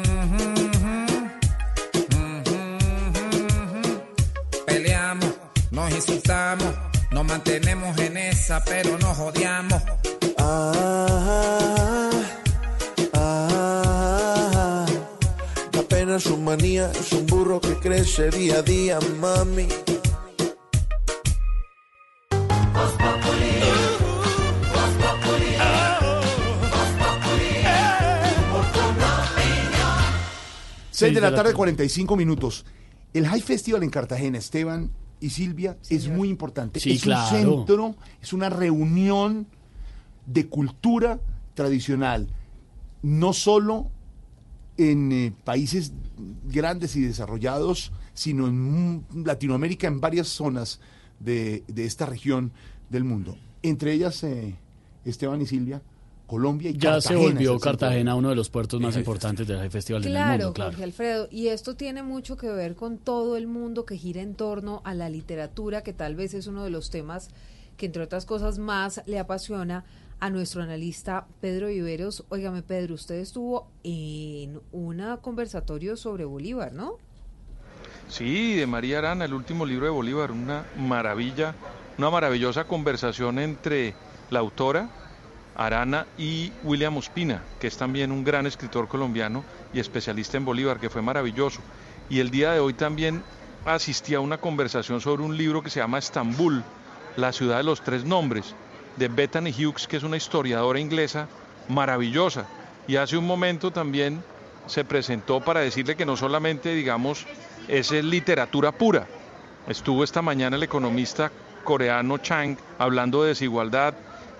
Speaker 48: nos insultamos, nos mantenemos en esa, pero nos odiamos.
Speaker 107: Ah, ah, da pena su manía, es un burro que crece día a día, mami.
Speaker 36: Seis de la tarde, 45 minutos. El High Festival en Cartagena, Esteban y Silvia, es muy importante.
Speaker 7: Sí,
Speaker 36: es
Speaker 7: claro.
Speaker 36: un centro, es una reunión de cultura tradicional, no solo en eh, países grandes y desarrollados, sino en mm, Latinoamérica, en varias zonas de, de esta región del mundo. Entre ellas, eh, Esteban y Silvia, Colombia y
Speaker 7: Ya
Speaker 36: Cartagena.
Speaker 7: se
Speaker 36: es
Speaker 7: volvió. Cartagena uno de los puertos más importantes del Festival en el
Speaker 11: Claro,
Speaker 7: mundo, claro.
Speaker 11: Jorge Alfredo. Y esto tiene mucho que ver con todo el mundo que gira en torno a la literatura, que tal vez es uno de los temas que, entre otras cosas, más le apasiona a nuestro analista Pedro Viveros. Óigame, Pedro, usted estuvo en un conversatorio sobre Bolívar, ¿no?
Speaker 90: Sí, de María Arana, el último libro de Bolívar, una maravilla, una maravillosa conversación entre la autora, Arana, y William Ospina, que es también un gran escritor colombiano y especialista en Bolívar, que fue maravilloso. Y el día de hoy también asistí a una conversación sobre un libro que se llama Estambul, la ciudad de los tres nombres, de Bethany Hughes, que es una historiadora inglesa maravillosa. Y hace un momento también se presentó para decirle que no solamente, digamos, es literatura pura, Estuvo esta mañana el economista coreano Chang hablando de desigualdad.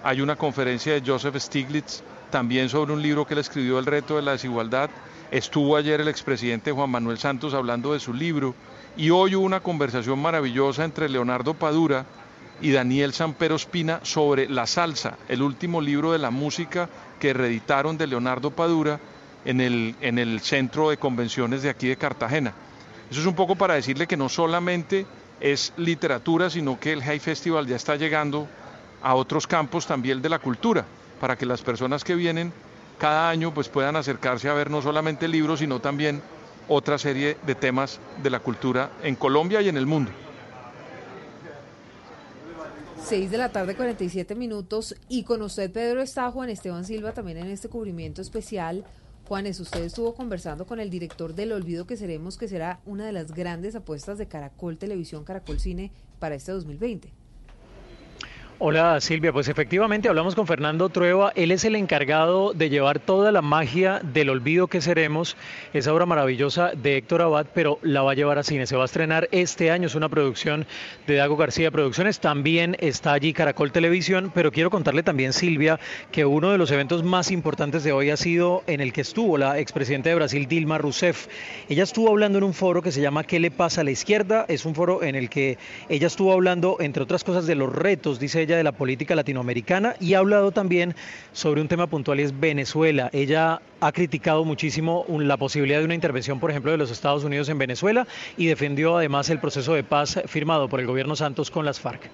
Speaker 90: Hay una conferencia de Joseph Stiglitz también sobre un libro que él escribió, El reto de la desigualdad. Estuvo ayer el expresidente Juan Manuel Santos hablando de su libro. Y hoy hubo una conversación maravillosa entre Leonardo Padura y Daniel Sampero Espina sobre La Salsa, el último libro de la música que reeditaron de Leonardo Padura en el, en el centro de convenciones de aquí de Cartagena. Eso es un poco para decirle que no solamente es literatura, sino que el High Festival ya está llegando a otros campos también de la cultura, para que las personas que vienen cada año pues puedan acercarse a ver no solamente libros, sino también otra serie de temas de la cultura en Colombia y en el mundo.
Speaker 11: 6 de la tarde, 47 minutos. Y con usted, Pedro, está Juan Esteban Silva también en este cubrimiento especial. Juanes, usted estuvo conversando con el director del Olvido que Seremos, que será una de las grandes apuestas de Caracol Televisión, Caracol Cine para este 2020.
Speaker 109: Hola Silvia, pues efectivamente hablamos con Fernando Trueba, él es el encargado de llevar toda la magia del olvido que seremos, esa obra maravillosa de Héctor Abad, pero la va a llevar a cine, se va a estrenar este año, es una producción de Dago García Producciones, también está allí Caracol Televisión, pero quiero contarle también Silvia que uno de los eventos más importantes de hoy ha sido en el que estuvo la expresidenta de Brasil Dilma Rousseff, ella estuvo hablando en un foro que se llama ¿Qué le pasa a la izquierda? Es un foro en el que ella estuvo hablando, entre otras cosas, de los retos, dice ella, de la política latinoamericana y ha hablado también sobre un tema puntual y es Venezuela. Ella ha criticado muchísimo un- la posibilidad de una intervención, por ejemplo, de los Estados Unidos en Venezuela y defendió además el proceso de paz firmado por el gobierno Santos con las FARC.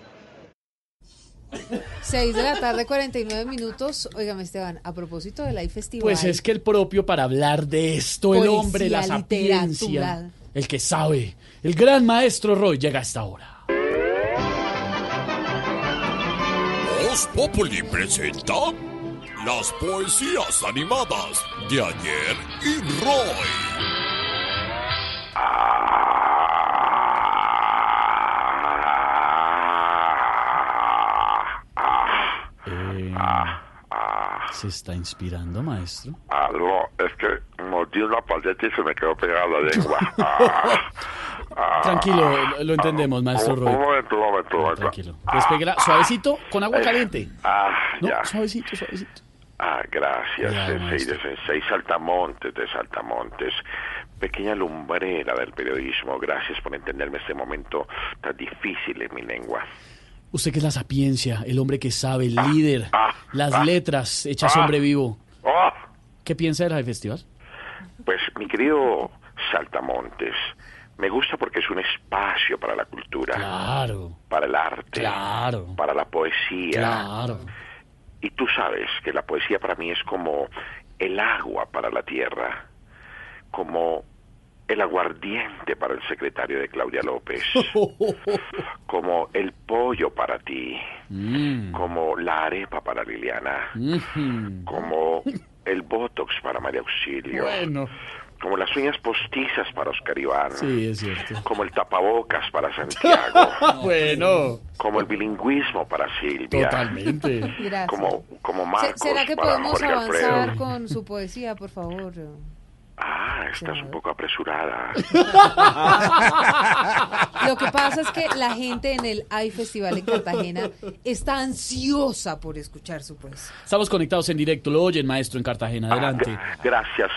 Speaker 11: 6 de la tarde, 49 minutos. Óigame, Esteban, a propósito del Live Festival.
Speaker 7: Pues es que el propio para hablar de esto, el hombre, la sapiencia, el que sabe, el gran maestro Roy llega a esta hora.
Speaker 110: Voz Populi presenta las poesías animadas de ayer y Roy.
Speaker 7: Eh, ¿Se está inspirando, maestro?
Speaker 111: Ah, no, es que mordí una paleta y se me quedó pegada la lengua. Ah, ah,
Speaker 7: Tranquilo, lo, entendemos, maestro Roy.
Speaker 111: un momento, un momento, un momento.
Speaker 7: Tranquilo. Despéguela suavecito, con agua
Speaker 111: Eh,
Speaker 7: caliente.
Speaker 111: Ah,
Speaker 7: No,
Speaker 111: ya.
Speaker 7: suavecito, suavecito.
Speaker 111: Ah, gracias, sensei de Saltamontes de Saltamontes. Pequeña lumbrera del periodismo, gracias por entenderme este momento tan difícil en mi lengua.
Speaker 7: Usted que es la sapiencia, el hombre que sabe, el líder, las
Speaker 111: ah,
Speaker 7: letras hechas
Speaker 111: ah.
Speaker 7: hombre vivo.
Speaker 111: ¡Oh!
Speaker 7: ¿Qué piensa del festival?
Speaker 111: Pues, mi querido Saltamontes, me gusta porque es un espacio para la cultura.
Speaker 7: Claro.
Speaker 111: Para el arte.
Speaker 7: Claro.
Speaker 111: Para la poesía.
Speaker 7: Claro.
Speaker 111: Y tú sabes que la poesía para mí es como el agua para la tierra, como el aguardiente para el secretario de Claudia López, como el pollo para ti,
Speaker 7: Mm.
Speaker 111: como la arepa para Liliana,
Speaker 7: Mhm.
Speaker 111: como el botox para María Auxilio,
Speaker 7: Bueno.
Speaker 111: Como las uñas postizas para Oscar Iván,
Speaker 7: Sí, es cierto.
Speaker 111: como el tapabocas para Santiago,
Speaker 7: bueno.
Speaker 111: como el bilingüismo para Silvia,
Speaker 7: Totalmente.
Speaker 11: Gracias.
Speaker 111: como, como Marcos
Speaker 11: ¿Será que
Speaker 111: para
Speaker 11: podemos
Speaker 111: Jorge
Speaker 11: avanzar
Speaker 111: Alfredo.
Speaker 11: con su poesía, por favor?
Speaker 111: Ah, estás un poco apresurada.
Speaker 11: Lo que pasa es que la gente en el AI Festival en Cartagena está ansiosa por escuchar su poesía.
Speaker 7: Estamos conectados en directo, lo oyen, maestro, en Cartagena. Adelante.
Speaker 111: Gracias.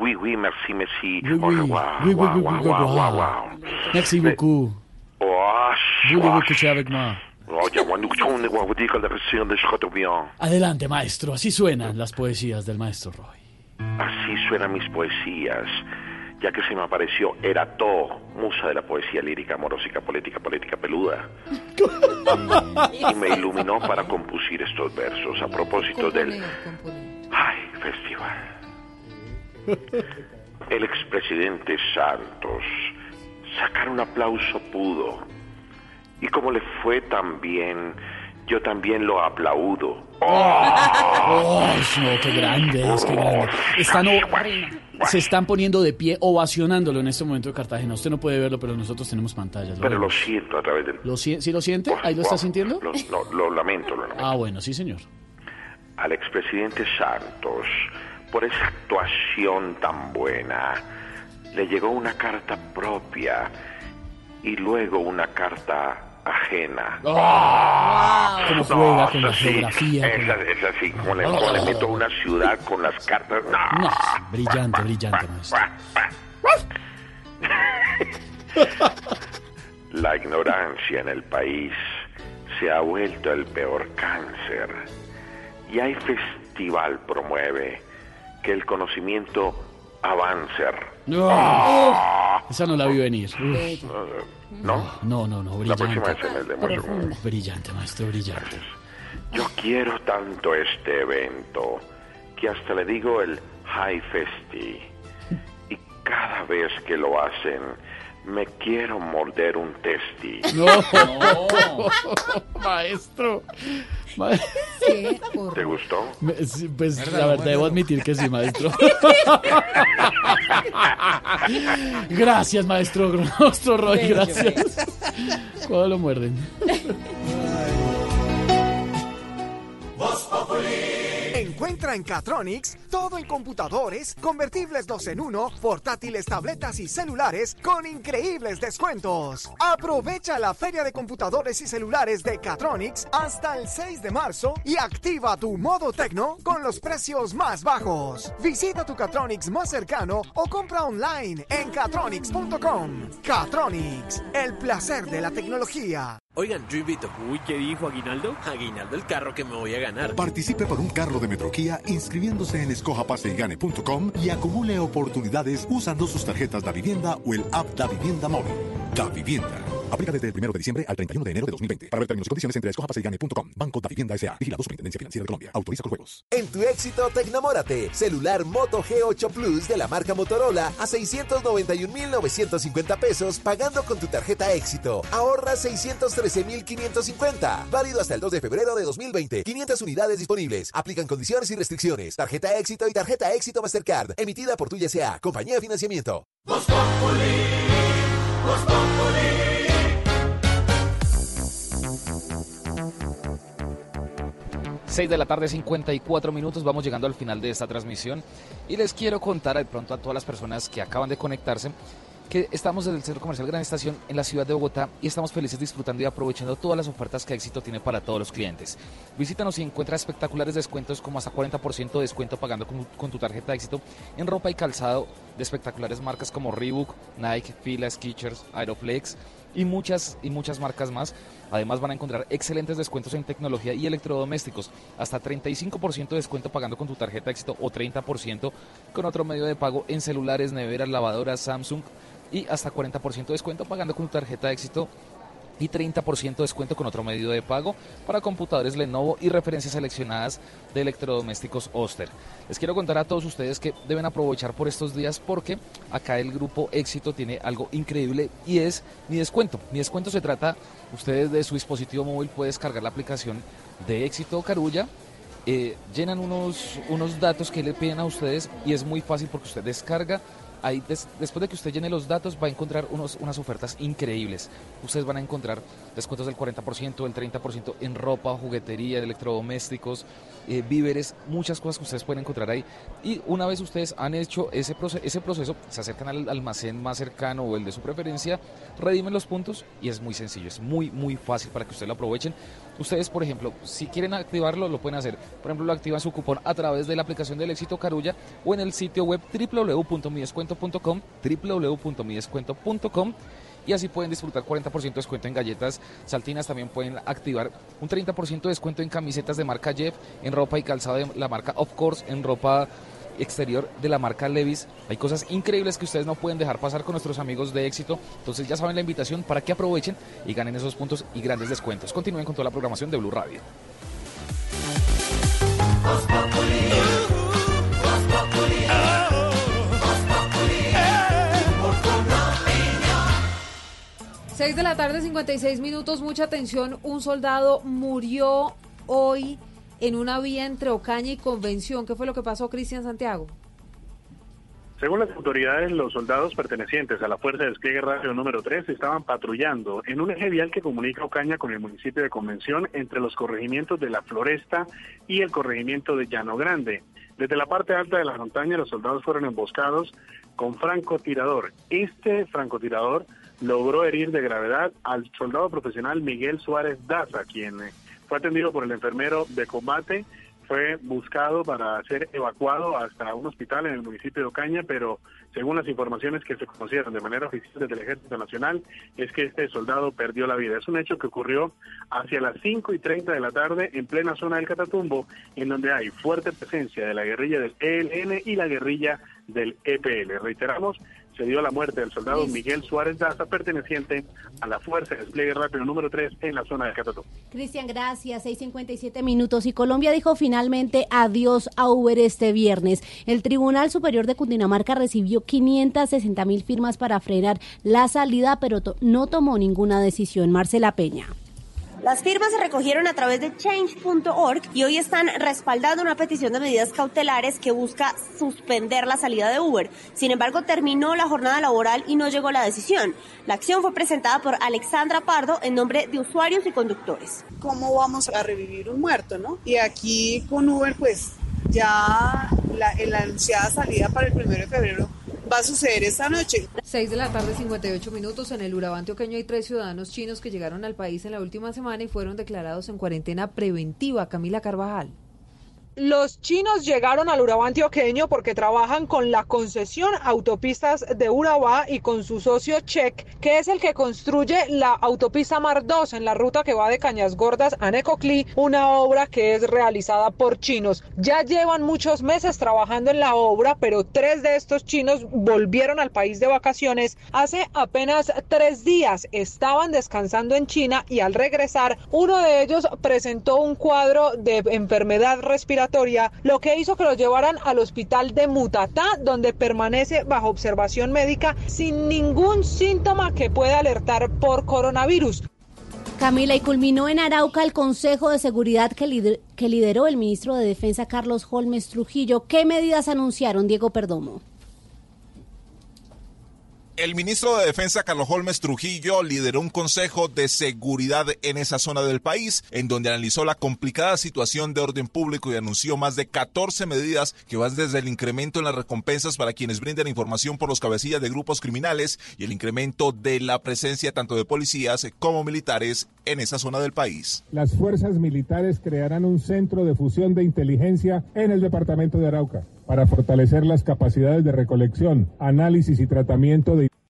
Speaker 111: Oui, oui, merci, merci.
Speaker 7: Oui, oui.
Speaker 111: revoir.
Speaker 7: Oui, oui, oui,
Speaker 111: Wow,
Speaker 7: oui,
Speaker 111: wow,
Speaker 7: oui,
Speaker 111: wow,
Speaker 7: wow.
Speaker 111: wow.
Speaker 7: Merci beaucoup.
Speaker 111: Oh,
Speaker 7: Voulez-vous coucher avec moi?
Speaker 111: oh.
Speaker 7: Adelante, maestro. Así suenan las poesías del maestro Roy.
Speaker 111: Así suenan mis poesías, ya que se me apareció Erató, musa de la poesía lírica, amorosa, política, política peluda. y me iluminó para compusier estos versos a propósito del Ay Festival. El expresidente Santos sacar un aplauso pudo. Y como le fue tan bien, yo también lo aplaudo.
Speaker 7: ¡Oh, no, qué grande es, qué grande! Están se están poniendo de pie, ovacionándolo en este momento de Cartagena. Usted no puede verlo, pero nosotros tenemos pantallas.
Speaker 111: Pero lo siento a través del...
Speaker 7: ¿Lo si- ¿Sí lo siente? ¿Ahí lo está sintiendo?
Speaker 111: Lo, lo- lo lamento, lo lamento.
Speaker 7: Ah, bueno, sí, señor.
Speaker 111: Al expresidente Santos, por esa actuación tan buena, le llegó una carta propia y luego una carta ajena.
Speaker 7: Como juega con la
Speaker 111: sí,
Speaker 7: geografía. con
Speaker 111: Esa, esa sí, como le, como le meto a una ciudad con las cartas. No.
Speaker 7: No, brillante, brillante, maestro.
Speaker 111: La ignorancia en el país se ha vuelto el peor cáncer. Y hay festival promueve que el conocimiento avance.
Speaker 7: No.
Speaker 111: Ah.
Speaker 7: Esa no la vi venir. Uf.
Speaker 111: ¿No?
Speaker 7: No, no, no,
Speaker 111: La próxima
Speaker 7: brillante.
Speaker 111: vez se les demuestro.
Speaker 7: Brillante, maestro, brillante.
Speaker 111: Yo quiero tanto este evento que hasta le digo el High Festi. Y cada vez que lo hacen, me quiero morder un testi.
Speaker 7: No, maestro. Ma-
Speaker 111: ¿Te gustó?
Speaker 7: Me- sí, Pues la verdad debo admitir que sí, maestro. Gracias, maestro, maestro Roy,
Speaker 14: Bello,
Speaker 7: gracias. ¿Cuándo lo muerden?
Speaker 112: Encuentra en Catronics todo en computadores, convertibles 2 en 1, portátiles, tabletas y celulares con increíbles descuentos. Aprovecha la feria de computadores y celulares de Catronics hasta el 6 de marzo y activa tu modo tecno con los precios más bajos. Visita tu Catronics más cercano o compra online en catronics.com. Catronics, el placer de la tecnología.
Speaker 113: Oigan, yo invito. Uy, ¿qué dijo Aguinaldo? Aguinaldo el carro que me voy a ganar.
Speaker 114: Participe por un carro de Metroquía inscribiéndose en escojapaseygane.com y acumule oportunidades usando sus tarjetas Da Vivienda o el app Da Vivienda Móvil. Da Vivienda. Aplica desde el 1 de diciembre al 31 de enero de 2020. Para ver términos y condiciones entre escojapaseygane.com. Banco Da Vivienda S.A. Vigilado Superintendencia Financiera de Colombia. Autoriza con juegos.
Speaker 20: En tu éxito, Tecnamórate. Celular Moto G8 Plus de la marca Motorola a 691,950 pesos pagando con tu tarjeta éxito. Ahorra 613,550. Válido hasta el 2 de febrero de 2020. 500 unidades disponibles. Aplican condiciones y restricciones. Tarjeta éxito y tarjeta éxito Mastercard. Emitida por Tuya S.A. Compañía de Financiamiento.
Speaker 21: 6 de la tarde, 54 minutos. Vamos llegando al final de esta transmisión. Y les quiero contar de pronto a todas las personas que acaban de conectarse que estamos desde el Centro Comercial Gran Estación en la ciudad de Bogotá y estamos felices disfrutando y aprovechando todas las ofertas que Éxito tiene para todos los clientes. Visítanos y encuentra espectaculares descuentos como hasta 40% de descuento pagando con, con tu tarjeta de Éxito en ropa y calzado de espectaculares marcas como Reebok, Nike, Fila, Skechers, Aeroflex y muchas y muchas marcas más. Además van a encontrar excelentes descuentos en tecnología y electrodomésticos, hasta 35% de descuento pagando con tu tarjeta éxito o 30% con otro medio de pago en celulares, neveras, lavadoras, Samsung. Y hasta 40% de descuento pagando con tu tarjeta éxito y 30% de descuento con otro medio de pago para computadores Lenovo y referencias seleccionadas de electrodomésticos Oster. Les quiero contar a todos ustedes que deben aprovechar por estos días porque acá el grupo Éxito tiene algo increíble y es mi descuento. Mi descuento se trata, ustedes de su dispositivo móvil pueden descargar la aplicación de Éxito Carulla eh, llenan unos, unos datos que le piden a ustedes y es muy fácil porque usted descarga. Ahí des- después de que usted llene los datos va a encontrar unos, unas ofertas increíbles. Ustedes van a encontrar descuentos del 40%, del 30% en ropa, juguetería, electrodomésticos, eh, víveres, muchas cosas que ustedes pueden encontrar ahí. Y una vez ustedes han hecho ese, ese proceso, se acercan al almacén más cercano o el de su preferencia, redimen los puntos y es muy sencillo, es muy, muy fácil para que ustedes lo aprovechen. Ustedes, por ejemplo, si quieren activarlo, lo pueden hacer. Por ejemplo, lo activan su cupón a través de la aplicación del éxito Carulla o en el sitio web www.midescuento.com, www.midescuento.com y así pueden disfrutar 40% de descuento en galletas saltinas. También pueden activar un 30% de descuento en camisetas de marca Jeff, en ropa y calzado de la marca Of Course, en ropa exterior de la marca Levis. Hay cosas increíbles que ustedes no pueden dejar pasar con nuestros amigos de éxito. Entonces ya saben la invitación para que aprovechen y ganen esos puntos y grandes descuentos. Continúen con toda la programación de Blue Radio.
Speaker 11: Seis de la tarde, 56 minutos, mucha atención. Un soldado murió hoy en una vía entre Ocaña y Convención. ¿Qué fue lo que pasó, Cristian Santiago?
Speaker 115: Según las autoridades, los soldados pertenecientes a la Fuerza de Despliegue Radio número 3 estaban patrullando en un eje vial que comunica Ocaña con el municipio de Convención entre los corregimientos de La Floresta y el corregimiento de Llano Grande. Desde la parte alta de la montaña, los soldados fueron emboscados con francotirador. Este francotirador logró herir de gravedad al soldado profesional Miguel Suárez Daza, quien eh, fue atendido por el enfermero de combate fue buscado para ser evacuado hasta un hospital en el municipio de Ocaña, pero según las informaciones que se conocieron de manera oficial desde el Ejército Nacional, es que este soldado perdió la vida. Es un hecho que ocurrió hacia las 5 y 30 de la tarde en plena zona del Catatumbo, en donde hay fuerte presencia de la guerrilla del ELN y la guerrilla del EPL. Reiteramos, se dio la muerte del soldado Miguel Suárez Daza, perteneciente a la Fuerza de Despliegue Rápido número 3 en la zona de Catatumbo.
Speaker 112: Cristian, gracias. 6.57 minutos. Y Colombia dijo finalmente adiós a Uber este viernes. El Tribunal Superior de Cundinamarca recibió 560 mil firmas para frenar la salida, pero no tomó ninguna decisión. Marcela Peña.
Speaker 116: Las firmas se recogieron a través de change.org y hoy están respaldando una petición de medidas cautelares que busca suspender la salida de Uber. Sin embargo, terminó la jornada laboral y no llegó la decisión. La acción fue presentada por Alexandra Pardo en nombre de usuarios y conductores.
Speaker 117: ¿Cómo vamos a revivir un muerto, no? Y aquí con Uber, pues ya la, la anunciada salida para el primero de febrero va a suceder esta noche.
Speaker 11: 6 de la tarde, 58 minutos. En el Urabá antioqueño hay tres ciudadanos chinos que llegaron al país en la última semana y fueron declarados en cuarentena preventiva. Camila Carvajal.
Speaker 118: Los chinos llegaron al Urabá antioqueño porque trabajan con la concesión Autopistas de Urabá y con su socio Check, que es el que construye la autopista Mar 2 en la ruta que va de Cañas Gordas a Necoclí, una obra que es realizada por chinos. Ya llevan muchos meses trabajando en la obra, pero tres de estos chinos volvieron al país de vacaciones hace apenas tres días. Estaban descansando en China y al regresar, uno de ellos presentó un cuadro de enfermedad respiratoria lo que hizo que lo llevaran al hospital de Mutatá, donde permanece bajo observación médica sin ningún síntoma que pueda alertar por coronavirus.
Speaker 112: Camila, y culminó en Arauca el Consejo de Seguridad que, que lideró el ministro de Defensa Carlos Holmes Trujillo. ¿Qué medidas anunciaron, Diego Perdomo?
Speaker 114: El ministro de Defensa Carlos Holmes Trujillo lideró un consejo de seguridad en esa zona del país, en donde analizó la complicada situación de orden público y anunció más de 14 medidas que van desde el incremento en las recompensas para quienes brindan información por los cabecillas de grupos criminales y el incremento de la presencia tanto de policías como militares en esa zona del país.
Speaker 119: Las fuerzas militares crearán un centro de fusión de inteligencia en el departamento de Arauca para fortalecer las capacidades de recolección, análisis y tratamiento de